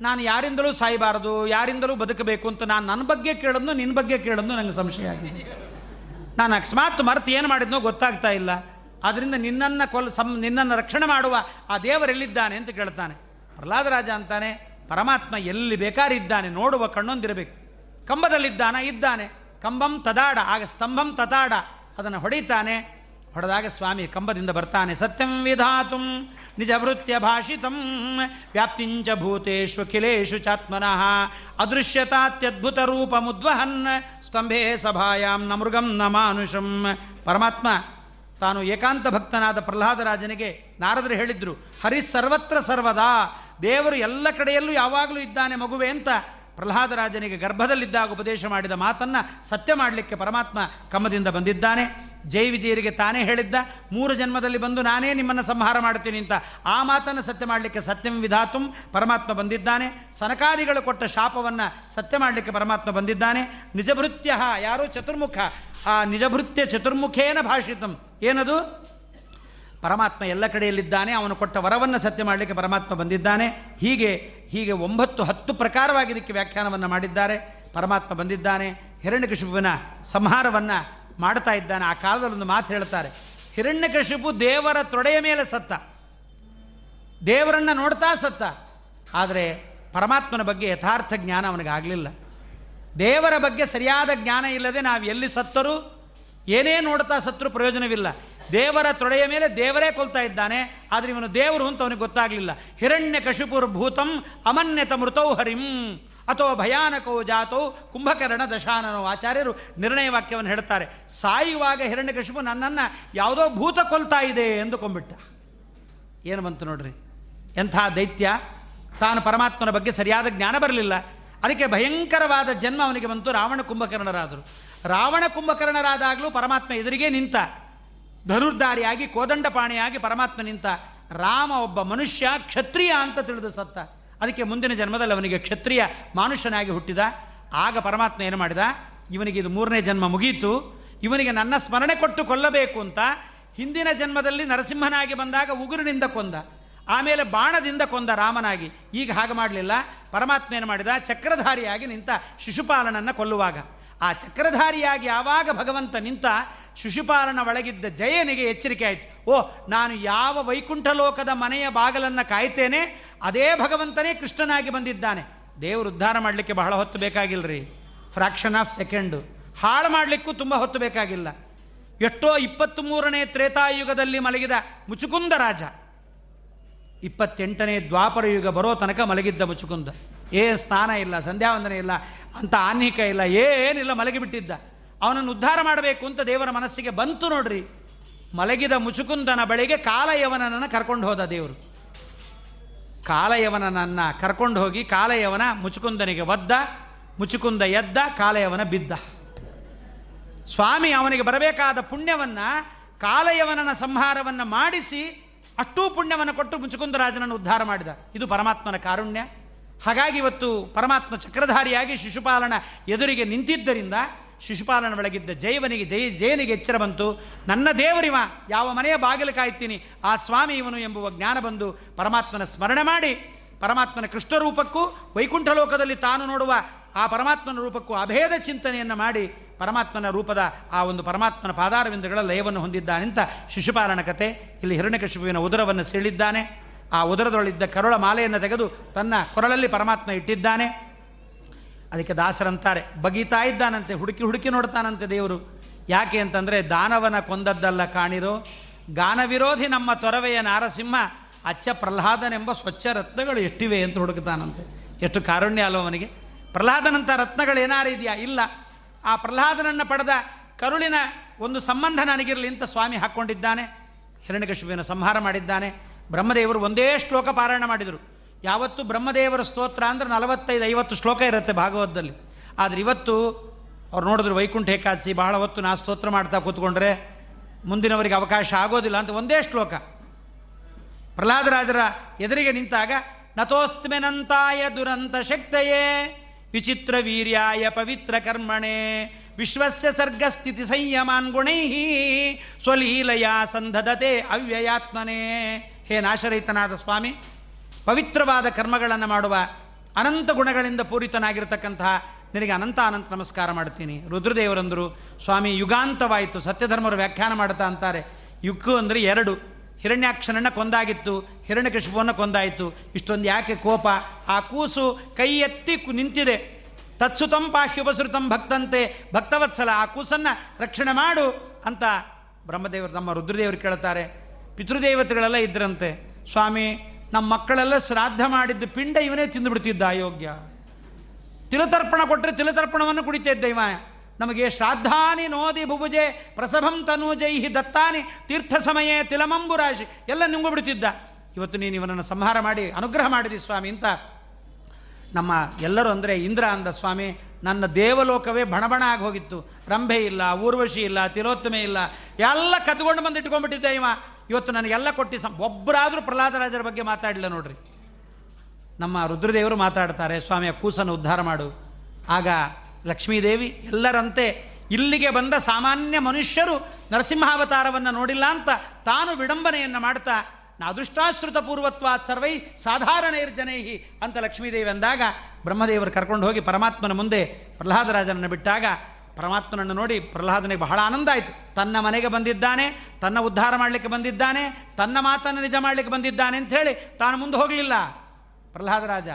ನಾನು ಯಾರಿಂದಲೂ ಸಾಯಬಾರದು, ಯಾರಿಂದಲೂ ಬದುಕಬೇಕು ಅಂತ ನಾನು ನನ್ನ ಬಗ್ಗೆ ಕೇಳೋದು ನಿನ್ನ ಬಗ್ಗೆ ಕೇಳೋದು ನನಗೆ ಸಂಶಯ ಆಗಿದೆ. ನಾನು ಅಕಸ್ಮಾತ್ ಮರೆತು ಏನು ಮಾಡಿದ್ನೋ ಗೊತ್ತಾಗ್ತಾ ಇಲ್ಲ. ಆದ್ದರಿಂದ ನಿನ್ನನ್ನು ಕೊಲ್, ಸಂ, ನಿನ್ನನ್ನು ರಕ್ಷಣೆ ಮಾಡುವ ಆ ದೇವರೆಲ್ಲಿದ್ದಾನೆ ಅಂತ ಕೇಳ್ತಾನೆ. ಪ್ರಹ್ಲಾದರಾಜ ಅಂತಾನೆ, ಪರಮಾತ್ಮ ಎಲ್ಲಿ ಬೇಕಾರಿದ್ದಾನೆ ನೋಡುವ ಕಣ್ಣೊಂದಿರಬೇಕು. ಕಂಬದಲ್ಲಿದ್ದಾನ? ಇದ್ದಾನೆ. ಕಂಬಂ ತದಾಡ, ಆಗ ಸ್ತಂಭಂ ತತಾಡ. ಅದನ್ನು ಹೊಡಿತಾನೆ. ಹೊಡೆದಾಗ ಸ್ವಾಮಿ ಕಂಬದಿಂದ ಬರ್ತಾನೆ, ಸತ್ಯಂ ವಿಧಾತುಂ. ನಿಜ ಭೃತ್ಯ ಭಾಷಿತಂ ವ್ಯಾಪ್ತಿಂಚ ಭೂತೇಶು ಖಿಲೇಶು ಚಾತ್ಮನಃ ಅದೃಶ್ಯತಾತ್ಯದ್ಭುತ ರೂಪ ಮುದ್ವಹನ್ ಸ್ತಂಭೆ ಸಭಾಯಾಂ ನ ಮೃಗಂ ನ ಮಾನುಷಂ ಪರಮಾತ್ಮ, ತಾನು ಏಕಾಂತ ಭಕ್ತನಾದ ಪ್ರಹ್ಲಾದರಾಜನಿಗೆ ನಾರದರು ಹೇಳಿದ್ರು, ಹರಿ ಸರ್ವತ್ರ ಸರ್ವದಾ, ದೇವರು ಎಲ್ಲ ಕಡೆಯಲ್ಲೂ ಯಾವಾಗಲೂ ಇದ್ದಾನೆ ಮಗುವೆ ಅಂತ ಪ್ರಹ್ಲಾದರಾಜನಿಗೆ ಗರ್ಭದಲ್ಲಿದ್ದಾಗ ಉಪದೇಶ ಮಾಡಿದ ಮಾತನ್ನು ಸತ್ಯ ಮಾಡಲಿಕ್ಕೆ ಪರಮಾತ್ಮ ಕಮ್ಮದಿಂದ ಬಂದಿದ್ದಾನೆ. ಜೈ ವಿಜಯರಿಗೆ ತಾನೇ ಹೇಳಿದ್ದ, ಮೂರು ಜನ್ಮದಲ್ಲಿ ಬಂದು ನಾನೇ ನಿಮ್ಮನ್ನು ಸಂಹಾರ ಮಾಡ್ತೀನಿ ಅಂತ ಆ ಮಾತನ್ನು ಸತ್ಯ ಮಾಡಲಿಕ್ಕೆ ಸತ್ಯಂ ವಿಧಾತುಂ ಪರಮಾತ್ಮ ಬಂದಿದ್ದಾನೆ. ಸನಕಾದಿಗಳು ಕೊಟ್ಟ ಶಾಪವನ್ನು ಸತ್ಯ ಮಾಡಲಿಕ್ಕೆ ಪರಮಾತ್ಮ ಬಂದಿದ್ದಾನೆ. ನಿಜಭೃತ್ಯ ಯಾರು ಚತುರ್ಮುಖ? ಆ ನಿಜಭೃತ್ಯ ಚತುರ್ಮುಖೇನ ಭಾಷಿತಂ. ಏನದು? ಪರಮಾತ್ಮ ಎಲ್ಲ ಕಡೆಯಲ್ಲಿದ್ದಾನೆ, ಅವನು ಕೊಟ್ಟ ವರವನ್ನು ಸತ್ಯ ಮಾಡಲಿಕ್ಕೆ ಪರಮಾತ್ಮ ಬಂದಿದ್ದಾನೆ. ಹೀಗೆ ಹೀಗೆ ಒಂಬತ್ತು ಹತ್ತು ಪ್ರಕಾರವಾಗಿ ಇದಕ್ಕೆ ವ್ಯಾಖ್ಯಾನವನ್ನು ಮಾಡಿದ್ದಾರೆ. ಪರಮಾತ್ಮ ಬಂದಿದ್ದಾನೆ, ಹಿರಣ್ಯಕಶಿಪುವಿನ ಸಂಹಾರವನ್ನು ಮಾಡ್ತಾ ಇದ್ದಾನೆ. ಆ ಕಾಲದಲ್ಲಿ ಒಂದು ಮಾತು ಹೇಳ್ತಾರೆ, ಹಿರಣ್ಯಕಶಿಪು ದೇವರ ತೊಡೆಯ ಮೇಲೆ ಸತ್ತ. ದೇವರನ್ನು ನೋಡ್ತಾ ಸತ್ತ. ಆದರೆ ಪರಮಾತ್ಮನ ಬಗ್ಗೆ ಯಥಾರ್ಥ ಜ್ಞಾನ ಅವನಿಗೆ ಆಗಲಿಲ್ಲ ದೇವರ ಬಗ್ಗೆ ಸರಿಯಾದ ಜ್ಞಾನ ಇಲ್ಲದೆ ನಾವು ಎಲ್ಲಿ ಸತ್ತರೂ ಏನೇ ನೋಡ್ತಾ ಸತ್ರು ಪ್ರಯೋಜನವಿಲ್ಲ. ದೇವರ ತೊಡೆಯ ಮೇಲೆ ದೇವರೇ ಕೊಲ್ತಾ ಇದ್ದಾನೆ, ಆದರೆ ಇವನು ದೇವರು ಅಂತ ಅವನಿಗೆ ಗೊತ್ತಾಗಲಿಲ್ಲ. ಹಿರಣ್ಯ ಕಶುಪುರ್ ಭೂತಂ ಅಮನ್ಯತ ಮೃತೌ ಹರಿಂ. ಅಥವಾ ಭಯಾನಕೋ ಜಾತೋ ಕುಂಭಕರ್ಣ ದಶಾನನೋ ಆಚಾರ್ಯರು ನಿರ್ಣಯ ವಾಕ್ಯವನ್ನು ಹೇಳ್ತಾರೆ. ಸಾಯುವಾಗ ಹಿರಣ್ಯಕಶಿಪು ನನ್ನನ್ನು ಯಾವುದೋ ಭೂತ ಕೊಲ್ತಾ ಇದೆ ಎಂದುಕೊಂಡ್ಬಿಟ್ಟ. ಏನು ಬಂತು ನೋಡ್ರಿ? ಎಂಥ ದೈತ್ಯ? ತಾನು ಪರಮಾತ್ಮನ ಬಗ್ಗೆ ಸರಿಯಾದ ಜ್ಞಾನ ಬರಲಿಲ್ಲ. ಅದಕ್ಕೆ ಭಯಂಕರವಾದ ಜನ್ಮ ಅವನಿಗೆ ಬಂತು, ರಾವಣ ಕುಂಭಕರ್ಣರಾದರು. ರಾವಣ ಕುಂಭಕರ್ಣರಾದಾಗಲೂ ಪರಮಾತ್ಮ ಎದುರಿಗೆ ನಿಂತ, ಧನುರ್ಧಾರಿಯಾಗಿ, ಕೋದಂಡಪಾಣಿಯಾಗಿ ಪರಮಾತ್ಮ ನಿಂತ, ರಾಮ ಒಬ್ಬ ಮನುಷ್ಯ, ಕ್ಷತ್ರಿಯ ಅಂತ ತಿಳಿದು ಸತ್ತ. ಅದಕ್ಕೆ ಮುಂದಿನ ಜನ್ಮದಲ್ಲಿ ಅವನಿಗೆ ಕ್ಷತ್ರಿಯ ಮಾನುಷ್ಯನಾಗಿ ಹುಟ್ಟಿದ. ಆಗ ಪರಮಾತ್ಮ ಏನು ಮಾಡಿದ? ಇವನಿಗೆ ಇದು ಮೂರನೇ ಜನ್ಮ ಮುಗೀತು. ಇವನಿಗೆ ನನ್ನ ಸ್ಮರಣೆ ಕೊಟ್ಟು ಕೊಲ್ಲಬೇಕು ಅಂತ ಹಿಂದಿನ ಜನ್ಮದಲ್ಲಿ ನರಸಿಂಹನಾಗಿ ಬಂದಾಗ ಉಗುರಿನಿಂದ ಕೊಂದ. ಆಮೇಲೆ ಬಾಣದಿಂದ ಕೊಂದ ರಾಮನಾಗಿ. ಈಗ ಹಾಗೆ ಮಾಡಲಿಲ್ಲ. ಪರಮಾತ್ಮ ಏನು ಮಾಡಿದ? ಚಕ್ರಧಾರಿಯಾಗಿ ನಿಂತ ಶಿಶುಪಾಲನನ್ನು ಕೊಲ್ಲುವಾಗ. ಆ ಚಕ್ರಧಾರಿಯಾಗಿ ಯಾವಾಗ ಭಗವಂತ ನಿಂತ ಶಿಶುಪಾಲನ ಒಳಗಿದ್ದ ಜಯನಿಗೆ ಎಚ್ಚರಿಕೆ ಆಯಿತು. ಓ, ನಾನು ಯಾವ ವೈಕುಂಠ ಲೋಕದ ಮನೆಯ ಬಾಗಲನ್ನು ಕಾಯ್ತೇನೆ, ಅದೇ ಭಗವಂತನೇ ಕೃಷ್ಣನಾಗಿ ಬಂದಿದ್ದಾನೆ. ದೇವರು ಉದ್ಧಾರ ಮಾಡಲಿಕ್ಕೆ ಬಹಳ ಹೊತ್ತು ಬೇಕಾಗಿಲ್ಲರಿ ಫ್ರಾಕ್ಷನ್ ಆಫ್ ಸೆಕೆಂಡು. ಹಾಳು ಮಾಡಲಿಕ್ಕೂ ತುಂಬ ಹೊತ್ತು ಬೇಕಾಗಿಲ್ಲ. ಎಷ್ಟೋ ಇಪ್ಪತ್ತ್ ಮೂರನೇ ತ್ರೇತಾಯುಗದಲ್ಲಿ ಮಲಗಿದ ಮುಚುಕುಂದ ರಾಜ. ಇಪ್ಪತ್ತೆಂಟನೇ ದ್ವಾಪರ ಯುಗ ಬರೋ ತನಕ ಮಲಗಿದ್ದ ಮುಚುಕುಂದ. ಏನು ಸ್ನಾನ ಇಲ್ಲ, ಸಂಧ್ಯಾವಂದನೆ ಇಲ್ಲ, ಅಂತ ಆನ್ಹಿಕ ಇಲ್ಲ, ಏನಿಲ್ಲ, ಮಲಗಿಬಿಟ್ಟಿದ್ದ. ಅವನನ್ನು ಉದ್ಧಾರ ಮಾಡಬೇಕು ಅಂತ ದೇವರ ಮನಸ್ಸಿಗೆ ಬಂತು ನೋಡ್ರಿ. ಮಲಗಿದ ಮುಚುಕುಂದನ ಬಳಿಗೆ ಕಾಲಯವನನ್ನು ಕರ್ಕೊಂಡು ಹೋದ ದೇವರು. ಕಾಲಯವನನ್ನು ಕರ್ಕೊಂಡು ಹೋಗಿ ಕಾಲಯವನ ಮುಚುಕುಂದನಿಗೆ ಒದ್ದ, ಮುಚುಕುಂದ ಎದ್ದ ಕಾಲಯವನ ಬಿದ್ದ. ಸ್ವಾಮಿ ಅವನಿಗೆ ಬರಬೇಕಾದ ಪುಣ್ಯವನ್ನು ಕಾಲಯವನನ ಸಂಹಾರವನ್ನು ಮಾಡಿಸಿ ಅಷ್ಟೂ ಪುಣ್ಯವನ್ನು ಕೊಟ್ಟು ಮುಚುಕುಂದರಾಜನನ್ನು ಉದ್ಧಾರ ಮಾಡಿದ. ಇದು ಪರಮಾತ್ಮನ ಕಾರುಣ್ಯ. ಹಾಗಾಗಿ ಇವತ್ತು ಪರಮಾತ್ಮ ಚಕ್ರಧಾರಿಯಾಗಿ ಶಿಶುಪಾಲನ ಎದುರಿಗೆ ನಿಂತಿದ್ದರಿಂದ ಶಿಶುಪಾಲನ ಒಳಗಿದ್ದ ಜೈವನಿಗೆ, ಜೈ ಜಯನಿಗೆ ಎಚ್ಚರ ಬಂತು. ನನ್ನ ದೇವರಿವ, ಯಾವ ಮನೆಯ ಬಾಗಿಲು ಕಾಯ್ತೀನಿ, ಆ ಸ್ವಾಮಿ ಇವನು ಎಂಬುವ ಜ್ಞಾನ ಬಂದು ಪರಮಾತ್ಮನ ಸ್ಮರಣೆ ಮಾಡಿ, ಪರಮಾತ್ಮನ ಕೃಷ್ಣ ರೂಪಕ್ಕೂ ವೈಕುಂಠ ಲೋಕದಲ್ಲಿ ತಾನು ನೋಡುವ ಆ ಪರಮಾತ್ಮನ ರೂಪಕ್ಕೂ ಅಭೇದ ಚಿಂತನೆಯನ್ನು ಮಾಡಿ ಪರಮಾತ್ಮನ ರೂಪದ ಆ ಒಂದು ಪರಮಾತ್ಮನ ಪಾದಾರವಿಂದಗಳ ಲಯವನ್ನು ಹೊಂದಿದ್ದಾನೆಂತ ಶಿಶುಪಾಲನ ಕತೆ. ಇಲ್ಲಿ ಹಿರಣ್ಯಕಶಿಪುವಿನ ಉದರವನ್ನು ಸೀಳಿದ್ದಾನೆ ಆ ಉದರದೊಳಿದ್ದ ಕರುಳ ಮಾಲೆಯನ್ನು ತೆಗೆದು ತನ್ನ ಕೊರಳಲ್ಲಿ ಪರಮಾತ್ಮ ಇಟ್ಟಿದ್ದಾನೆ. ಅದಕ್ಕೆ ದಾಸರಂತಾರೆ ಬಗೀತಾ ಇದ್ದಾನಂತೆ, ಹುಡುಕಿ ಹುಡುಕಿ ನೋಡ್ತಾನಂತೆ ದೇವರು. ಯಾಕೆ ಅಂತಂದರೆ ದಾನವನ ಕೊಂದದ್ದಲ್ಲ ಕಾಣಿರೋ, ಗಾನವಿರೋಧಿ ನಮ್ಮ ತೊರವೆಯ ನಾರಸಿಂಹ ಅಚ್ಚ ಪ್ರಹ್ಲಾದನೆಂಬ ಸ್ವಚ್ಛ ರತ್ನಗಳು ಎಷ್ಟಿವೆ ಅಂತ ಹುಡುಕ್ತಾನಂತೆ ಎಷ್ಟು ಕಾರುಣ್ಯ ಅಲ್ವ ಅವನಿಗೆ. ಪ್ರಹ್ಲಾದನಂಥ ರತ್ನಗಳು ಏನಾರು ಇದೆಯಾ? ಇಲ್ಲ. ಆ ಪ್ರಹ್ಲಾದನನ್ನು ಪಡೆದ ಕರುಳಿನ ಒಂದು ಸಂಬಂಧ ನನಗಿರಲಿ ಅಂತ ಸ್ವಾಮಿ ಹಾಕ್ಕೊಂಡಿದ್ದಾನೆ ಹಿರಣ್ಯಕಶಿಪಿಯನ್ನು ಸಂಹಾರ ಮಾಡಿದ್ದಾನೆ. ಬ್ರಹ್ಮದೇವರು ಒಂದೇ ಶ್ಲೋಕ ಪಾರಾಯಣ ಮಾಡಿದರು. ಯಾವತ್ತು ಬ್ರಹ್ಮದೇವರ ಸ್ತೋತ್ರ ಅಂದರೆ ನಲವತ್ತೈದು, ಐವತ್ತು ಶ್ಲೋಕ ಇರುತ್ತೆ ಭಾಗವತದಲ್ಲಿ. ಆದರೆ ಇವತ್ತು ಅವ್ರು ನೋಡಿದ್ರು ವೈಕುಂಠ ಏಕಾದಶಿ, ಬಹಳ ಹೊತ್ತು ನಾ ಸ್ತೋತ್ರ ಮಾಡ್ತಾ ಕೂತ್ಕೊಂಡ್ರೆ ಮುಂದಿನವರಿಗೆ ಅವಕಾಶ ಆಗೋದಿಲ್ಲ ಅಂತ ಒಂದೇ ಶ್ಲೋಕ. ಪ್ರಹ್ಲಾದರಾಜರ ಎದುರಿಗೆ ನಿಂತಾಗ ನತೋಸ್ತ್ಮೆನಂತಾಯ ದುರಂತ ಶಕ್ತಯೇ, ವಿಚಿತ್ರ ವೀರ್ಯಾಯ ಪವಿತ್ರ ಕರ್ಮಣೆ, ವಿಶ್ವಸ್ಯ ಸರ್ಗಸ್ಥಿತಿ ಸಂಯಮಾನ್ ಗುಣೈ ಸ್ವಲೀಲಯ ಸಂಧದತೆ ಅವ್ಯಯಾತ್ಮನೇ. ಹೇ ನಾಶರಹಿತನಾದ ಸ್ವಾಮಿ, ಪವಿತ್ರವಾದ ಕರ್ಮಗಳನ್ನು ಮಾಡುವ ಅನಂತ ಗುಣಗಳಿಂದ ಪೂರಿತನಾಗಿರ್ತಕ್ಕಂತಹ ನಿನಗೆ ಅನಂತ ಅನಂತ ನಮಸ್ಕಾರ ಮಾಡ್ತೀನಿ ರುದ್ರದೇವರಂದರು, ಸ್ವಾಮಿ ಯುಗಾಂತವಾಯಿತು, ಸತ್ಯಧರ್ಮರು ವ್ಯಾಖ್ಯಾನ ಮಾಡ್ತಾ ಅಂತಾರೆ. ಯುಕ್ಕು ಅಂದರೆ ಎರಡು. ಹಿರಣ್ಯಾಕ್ಷನನ್ನು ಕೊಂದಾಗಿತ್ತು, ಹಿರಣ್ಯಕಶಿಪವನ್ನು ಕೊಂದಾಯಿತು. ಇಷ್ಟೊಂದು ಯಾಕೆ ಕೋಪ? ಆ ಕೂಸು ಕೈ ಎತ್ತಿ ನಿಂತಿದೆ. ತತ್ಸುತಂ ಪಾಹ್ಯುಪಸೃತಂ ಭಕ್ತಂತೆ, ಭಕ್ತವತ್ಸಲ, ಆ ಕೂಸನ್ನು ರಕ್ಷಣೆ ಮಾಡು ಅಂತ ಬ್ರಹ್ಮದೇವರು ನಮ್ಮ ರುದ್ರದೇವರು ಕೇಳ್ತಾರೆ ಪಿತೃದೇವತೆಗಳೆಲ್ಲ ಇದ್ರಂತೆ. ಸ್ವಾಮಿ ನಮ್ಮ ಮಕ್ಕಳೆಲ್ಲ ಶ್ರಾದ್ದ ಮಾಡಿದ್ದು ಪಿಂಡ ಇವನೇ ತಿಂದುಬಿಡ್ತಿದ್ದ ಅಯೋಗ್ಯ. ತಿಲತರ್ಪಣ ಕೊಟ್ಟರೆ ತಿಲತರ್ಪಣವನ್ನು ಕುಡಿತಾ ಇದ್ದ ಇವ. ನಮಗೆ ಶ್ರಾದ್ದಾನಿ ನೋದಿ ಭುಭುಜೆ ಪ್ರಸಭಂ ತನೂಜೈಹಿ ದತ್ತಾನಿ ತೀರ್ಥ ಸಮಯೇ ತಿಲಮಂಬುರಾಶಿ ಎಲ್ಲ ನಿಂಗು ಬಿಡ್ತಿದ್ದ ಇವತ್ತು ನೀನು ಇವನನ್ನು ಸಂಹಾರ ಮಾಡಿ, ಅನುಗ್ರಹ ಮಾಡಿದಿ ಸ್ವಾಮಿ ಅಂತ. ನಮ್ಮ ಎಲ್ಲರೂ ಅಂದರೆ ಇಂದ್ರ ಅಂದ ಸ್ವಾಮಿ, ನನ್ನ ದೇವಲೋಕವೇ ಬಣಬಣ ಆಗಿ ಹೋಗಿತ್ತು. ರಂಭೆ ಇಲ್ಲ, ಊರ್ವಶಿ ಇಲ್ಲ, ತಿಲೋತ್ತಮೆ ಇಲ್ಲ. ಎಲ್ಲ ಕತ್ಕೊಂಡು ಬಂದು ಇಟ್ಕೊಂಡ್ಬಿಟ್ಟಿದ್ದೆ ಇವ. ಇವತ್ತು ನನಗೆಲ್ಲ ಕೊಟ್ಟು ಸಂ ಒಬ್ಬರಾದರೂ ಪ್ರಹ್ಲಾದರಾಜರ ಬಗ್ಗೆ ಮಾತಾಡಲಿಲ್ಲ ನೋಡ್ರಿ. ನಮ್ಮ ರುದ್ರದೇವರು ಮಾತಾಡ್ತಾರೆ ಸ್ವಾಮಿಯ ಕೂಸನ್ನು ಉದ್ಧಾರ ಮಾಡು. ಆಗ ಲಕ್ಷ್ಮೀದೇವಿ ಎಲ್ಲರಂತೆ ಇಲ್ಲಿಗೆ ಬಂದ ಸಾಮಾನ್ಯ ಮನುಷ್ಯರು ನರಸಿಂಹಾವತಾರವನ್ನು ನೋಡಿಲ್ಲ ಅಂತ ತಾನು ವಿಡಂಬನೆಯನ್ನು ಮಾಡ್ತಾ ಅದೃಷ್ಟಾಶ್ರುತ ಪೂರ್ವತ್ವಾತ್ ಸರ್ವೈ ಸಾಧಾರಣೈರ್ಜನೈಹಿ ಅಂತ ಲಕ್ಷ್ಮೀದೇವಿ ಅಂದಾಗ ಬ್ರಹ್ಮದೇವರು ಕರ್ಕೊಂಡು ಹೋಗಿ ಪರಮಾತ್ಮನ ಮುಂದೆ ಪ್ರಹ್ಲಾದರಾಜನನ್ನು ಬಿಟ್ಟಾಗ ಪರಮಾತ್ಮನನ್ನು ನೋಡಿ ಪ್ರಹ್ಲಾದನಿಗೆ ಬಹಳ ಆನಂದ ಆಯಿತು. ತನ್ನ ಮನೆಗೆ ಬಂದಿದ್ದಾನೆ, ತನ್ನ ಉದ್ಧಾರ ಮಾಡಲಿಕ್ಕೆ ಬಂದಿದ್ದಾನೆ, ತನ್ನ ಮಾತನ್ನು ನಿಜ ಮಾಡಲಿಕ್ಕೆ ಬಂದಿದ್ದಾನೆ ಅಂತ ಹೇಳಿ ತಾನು ಮುಂದೆ ಹೋಗಲಿಲ್ಲ. ಪ್ರಹ್ಲಾದರಾಜ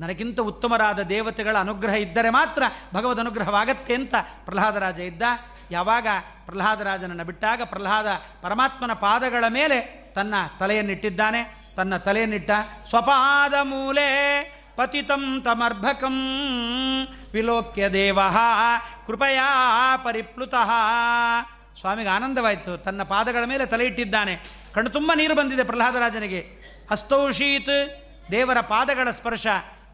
ನನಗಿಂತ ಉತ್ತಮರಾದ ದೇವತೆಗಳ ಅನುಗ್ರಹ ಇದ್ದರೆ ಮಾತ್ರ ಭಗವದ್ ಅನುಗ್ರಹವಾಗತ್ತೆ ಅಂತ ಪ್ರಹ್ಲಾದರಾಜ ಇದ್ದ. ಯಾವಾಗ ಪ್ರಹ್ಲಾದರಾಜನನ್ನು ಬಿಟ್ಟಾಗ ಪ್ರಹ್ಲಾದ ಪರಮಾತ್ಮನ ಪಾದಗಳ ಮೇಲೆ ತನ್ನ ತಲೆಯನ್ನಿಟ್ಟಿದ್ದಾನೆ. ತನ್ನ ತಲೆಯನ್ನಿಟ್ಟ, ಸ್ವಪಾದ ಮೂಲೆ ಪತಿತಂ ತಮರ್ಭಕಂ ವಿಲೋಕ್ಯ ದೇವ ಕೃಪಯಾ ಪರಿಪ್ಲುತಃ. ಸ್ವಾಮಿಗೆ ಆನಂದವಾಯಿತು. ತನ್ನ ಪಾದಗಳ ಮೇಲೆ ತಲೆ ಇಟ್ಟಿದ್ದಾನೆ. ಕಣ್ಣು ತುಂಬ ನೀರು ಬಂದಿದೆ ಪ್ರಹ್ಲಾದರಾಜನಿಗೆ. ಹಸ್ತೌಷೀತ್ ದೇವರ ಪಾದಗಳ ಸ್ಪರ್ಶ.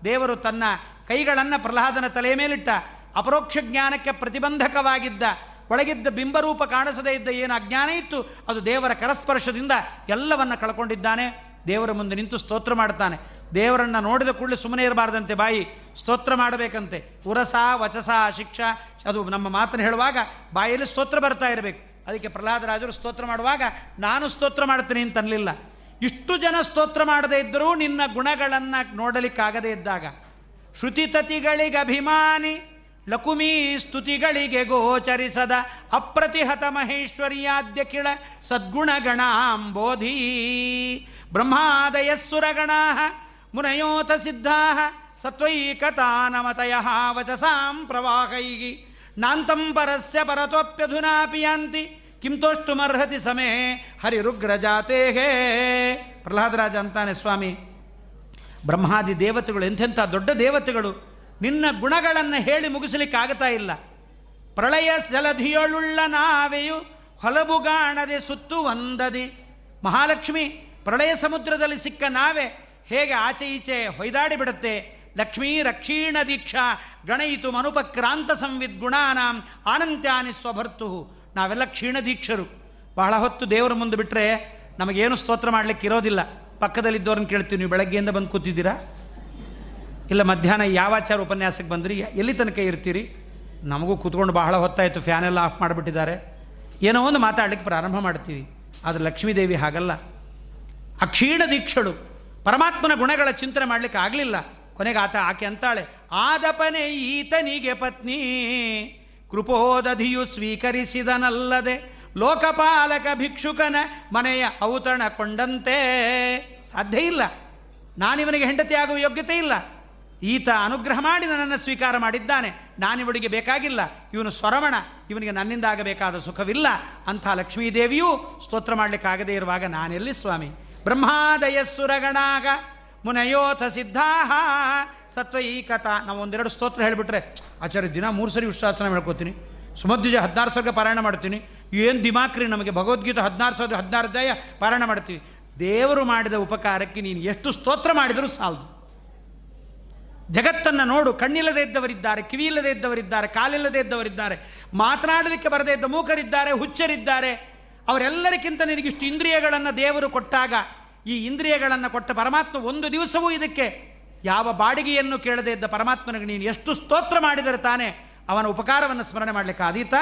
ದೇವರು ತನ್ನ ಕೈಗಳನ್ನು ಪ್ರಹ್ಲಾದನ ತಲೆಯ ಮೇಲಿಟ್ಟ. ಅಪರೋಕ್ಷ ಜ್ಞಾನಕ್ಕೆ ಪ್ರತಿಬಂಧಕವಾಗಿದ್ದ. ಒಳಗಿದ್ದ ಬಿಂಬರೂಪ ಕಾಣಿಸದೇ ಇದ್ದ ಏನು ಅಜ್ಞಾನ ಇತ್ತು? ಅದು ದೇವರ ಕರಸ್ಪರ್ಶದಿಂದ ಎಲ್ಲವನ್ನು ಕಳ್ಕೊಂಡಿದ್ದಾನೆ. ದೇವರ ಮುಂದೆ ನಿಂತು ಸ್ತೋತ್ರ ಮಾಡ್ತಾನೆ. ದೇವರನ್ನು ನೋಡಿದ ಕೂಡಲೇ ಸುಮ್ಮನೆ ಇರಬಾರ್ದಂತೆ ಬಾಯಿ. ಸ್ತೋತ್ರ ಮಾಡಬೇಕಂತೆ. ಉರಸ, ವಚಸ, ಶಿಕ್ಷಾ, ಅದು ನಮ್ಮ ಮಾತನ್ನು ಹೇಳುವಾಗ ಬಾಯಲ್ಲಿ ಸ್ತೋತ್ರ ಬರ್ತಾ ಇರಬೇಕು. ಅದಕ್ಕೆ ಪ್ರಹ್ಲಾದರಾಜರು ಸ್ತೋತ್ರ ಮಾಡುವಾಗ ನಾನು ಸ್ತೋತ್ರ ಮಾಡ್ತೀನಿ ಅಂತ ಅನ್ನಲಿಲ್ಲ ಇಷ್ಟು ಜನ ಸ್ತೋತ್ರ ಮಾಡದೇ ಇದ್ದರೂ ನಿನ್ನ ಗುಣಗಳನ್ನು ನೋಡಲಿಕ್ಕಾಗದೇ ಇದ್ದಾಗ. ಶ್ರುತಿತತಿಗಳಿಗೆ ಅಭಿಮಾನಿ, ಲಕುಮೀ ಸ್ತುತಿಗಳಿಗೆ ಗೋಚರಿಸದ ಅಪ್ರತಿಹತ ಮಹೇಶ್ವರಿಯಾದ್ಯ ಕಿಳ ಸದ್ಗುಣಗಣಾಂಬೋಧಿ. ಬ್ರಹ್ಮಾದಯಸ್ಸುರಗಣಾ ಮುನಯೋತ ಸಿದ್ಧಾ ಸತ್ವೈಕತಾನಮತಯ ವಚಸಾಂ ಪ್ರವಾಹೈ ನಾಂತಂ ಪರಸ್ಯ ಪರತೋಪ್ಯಧುನಾ ಯಾಂತಿ ಕಿಂ ತೋಷ್ಟುಮರ್ಹತಿ ಸಮೇ ಹರಿರುಗ್ರಜಾತೆ ಪ್ರಹ್ಲಾದರಾಜ ಅಂತಾನೆ ಸ್ವಾಮಿ, ಬ್ರಹ್ಮಾದಿ ದೇವತೆಗಳು ಎಂಥೆಂಥ ದೊಡ್ಡ ದೇವತೆಗಳು, ನಿನ್ನ ಗುಣಗಳನ್ನು ಹೇಳಿ ಮುಗಿಸಲಿಕ್ಕೆ ಆಗ್ತಾ ಇಲ್ಲ. ಪ್ರಳಯ ಜಲಧಿಯೊಳುಳ್ಳ ನಾವೆಯು ಹೊಲಬುಗಾಣದೆ ಸುತ್ತು ಒಂದದಿ ಮಹಾಲಕ್ಷ್ಮಿ, ಪ್ರಳಯ ಸಮುದ್ರದಲ್ಲಿ ಸಿಕ್ಕ ನಾವೆ ಹೇಗೆ ಆಚೆ ಈಚೆ ಹೊಯ್ದಾಡಿ ಬಿಡುತ್ತೆ? ಲಕ್ಷ್ಮೀ ರಕ್ಷೀಣ ದೀಕ್ಷಾ ಗಣಯಿತು ಮನುಪಕ್ರಾಂತ ಸಂವಿದ್ ಗುಣಾನಾಂ ಆನಂತ್ಯಾನಿ ಸ್ವಭರ್ತು. ನಾವೆಲ್ಲ ಕ್ಷೀಣ ದೀಕ್ಷರು. ಬಹಳ ಹೊತ್ತು ದೇವರ ಮುಂದೆ ಬಿಟ್ಟರೆ ನಮಗೇನು ಸ್ತೋತ್ರ ಮಾಡಲಿಕ್ಕೆ ಇರೋದಿಲ್ಲ. ಪಕ್ಕದಲ್ಲಿದ್ದವ್ರನ್ನ ಕೇಳ್ತೀವಿ, ನೀವು ಬೆಳಗ್ಗೆಯಿಂದ ಬಂದು ಕೂತಿದ್ದೀರಾ? ಇಲ್ಲ, ಮಧ್ಯಾಹ್ನ ಯಾವ ಆಚಾರ ಉಪನ್ಯಾಸಕ್ಕೆ ಬಂದ್ರಿ? ಎಲ್ಲಿ ತನಕ ಇರ್ತೀರಿ? ನಮಗೂ ಕೂತ್ಕೊಂಡು ಬಹಳ ಹೊತ್ತಾಯಿತು, ಫ್ಯಾನೆಲ್ಲ ಆಫ್ ಮಾಡಿಬಿಟ್ಟಿದ್ದಾರೆ. ಏನೋ ಒಂದು ಮಾತಾಡಲಿಕ್ಕೆ ಪ್ರಾರಂಭ ಮಾಡ್ತೀವಿ. ಆದರೆ ಲಕ್ಷ್ಮೀದೇವಿ ಹಾಗಲ್ಲ. ಅಕ್ಷೀಣ ದೀಕ್ಷಳು. ಪರಮಾತ್ಮನ ಗುಣಗಳ ಚಿಂತನೆ ಮಾಡಲಿಕ್ಕೆ ಆಗಲಿಲ್ಲ. ಕೊನೆಗೆ ಆತ ಆಕೆ ಅಂತಾಳೆ, ಆದಪನೆ ಈತನಿಗೆ ಪತ್ನಿ. ಕೃಪೋದಧಿಯು ಸ್ವೀಕರಿಸಿದನಲ್ಲದೆ ಲೋಕಪಾಲಕ ಭಿಕ್ಷುಕನ ಮನೆಯ ಔತಣ ಕೊಂಡಂತೆ. ಸಾಧ್ಯ ಇಲ್ಲ. ನಾನಿವನಿಗೆ ಹೆಂಡತಿ ಆಗುವ ಯೋಗ್ಯತೆ ಇಲ್ಲ. ಈತ ಅನುಗ್ರಹ ಮಾಡಿ ನನ್ನನ್ನು ಸ್ವೀಕಾರ ಮಾಡಿದ್ದಾನೆ. ನಾನಿವಳಿಗೆ ಬೇಕಾಗಿಲ್ಲ. ಇವನು ಸ್ವರಮಣ. ಇವನಿಗೆ ನನ್ನಿಂದ ಆಗಬೇಕಾದ ಸುಖವಿಲ್ಲ. ಅಂಥ ಲಕ್ಷ್ಮೀದೇವಿಯೂ ಸ್ತೋತ್ರ ಮಾಡಲಿಕ್ಕಾಗದೇ ಇರುವಾಗ ನಾನೆಲ್ಲಿ ಸ್ವಾಮಿ? ಬ್ರಹ್ಮಾದಯ ಸುರಗಣಾಗ ಮುನಯೋಥ ಸಿದ್ಧಾಹ ಸತ್ವೈಕತ ನಾವು ಒಂದೆರಡು ಸ್ತೋತ್ರ ಹೇಳಿಬಿಟ್ರೆ, ಆಚಾರ್ಯ, ದಿನ ಮೂರು ಸರಿ ವಿಶ್ವಾಸನ ಹೇಳ್ಕೊತೀನಿ. ಸುಮಧ್ವಿಜ ಹದಿನಾರು ಸರ್ಗ ಪಾರಾಯಣ ಮಾಡ್ತೀನಿ. ಏನು ದಿಮಾಕ್ರಿ ನಮಗೆ? ಭಗವದ್ಗೀತೆ ಹದಿನಾರು ಸಾವಿರ ಹದಿನಾರು ಅಧ್ಯಾಯ ಪಾರಾಯಣ ಮಾಡ್ತೀವಿ. ದೇವರು ಮಾಡಿದ ಉಪಕಾರಕ್ಕೆ ನೀನು ಎಷ್ಟು ಸ್ತೋತ್ರ ಮಾಡಿದರೂ ಸಾಲದು. ಜಗತ್ತನ್ನು ನೋಡು, ಕಣ್ಣಿಲ್ಲದೆ ಇದ್ದವರಿದ್ದಾರೆ ಕಿವಿ ಇಲ್ಲದೆ ಇದ್ದವರಿದ್ದಾರೆ, ಕಾಲಿಲ್ಲದೆ ಇದ್ದವರಿದ್ದಾರೆ, ಮಾತನಾಡಲಿಕ್ಕೆ ಬರದೇ ಇದ್ದ ಮೂಕರಿದ್ದಾರೆ, ಹುಚ್ಚರಿದ್ದಾರೆ. ಅವರೆಲ್ಲರಿಗಿಂತ ನಿನಗಿಷ್ಟು ಇಂದ್ರಿಯಗಳನ್ನು ದೇವರು ಕೊಟ್ಟಾಗ ಈ ಇಂದ್ರಿಯಗಳನ್ನು ಕೊಟ್ಟ ಪರಮಾತ್ಮ ಒಂದು ದಿವಸವೂ ಇದಕ್ಕೆ ಯಾವ ಬಾಡಿಗೆಯನ್ನು ಕೇಳದೇ ಇದ್ದ ಪರಮಾತ್ಮನಿಗೆ ನೀನು ಎಷ್ಟು ಸ್ತೋತ್ರ ಮಾಡಿದರೆ ತಾನೇ ಅವನ ಉಪಕಾರವನ್ನು ಸ್ಮರಣೆ ಮಾಡಲಿಕ್ಕೆ ಆದೀತ?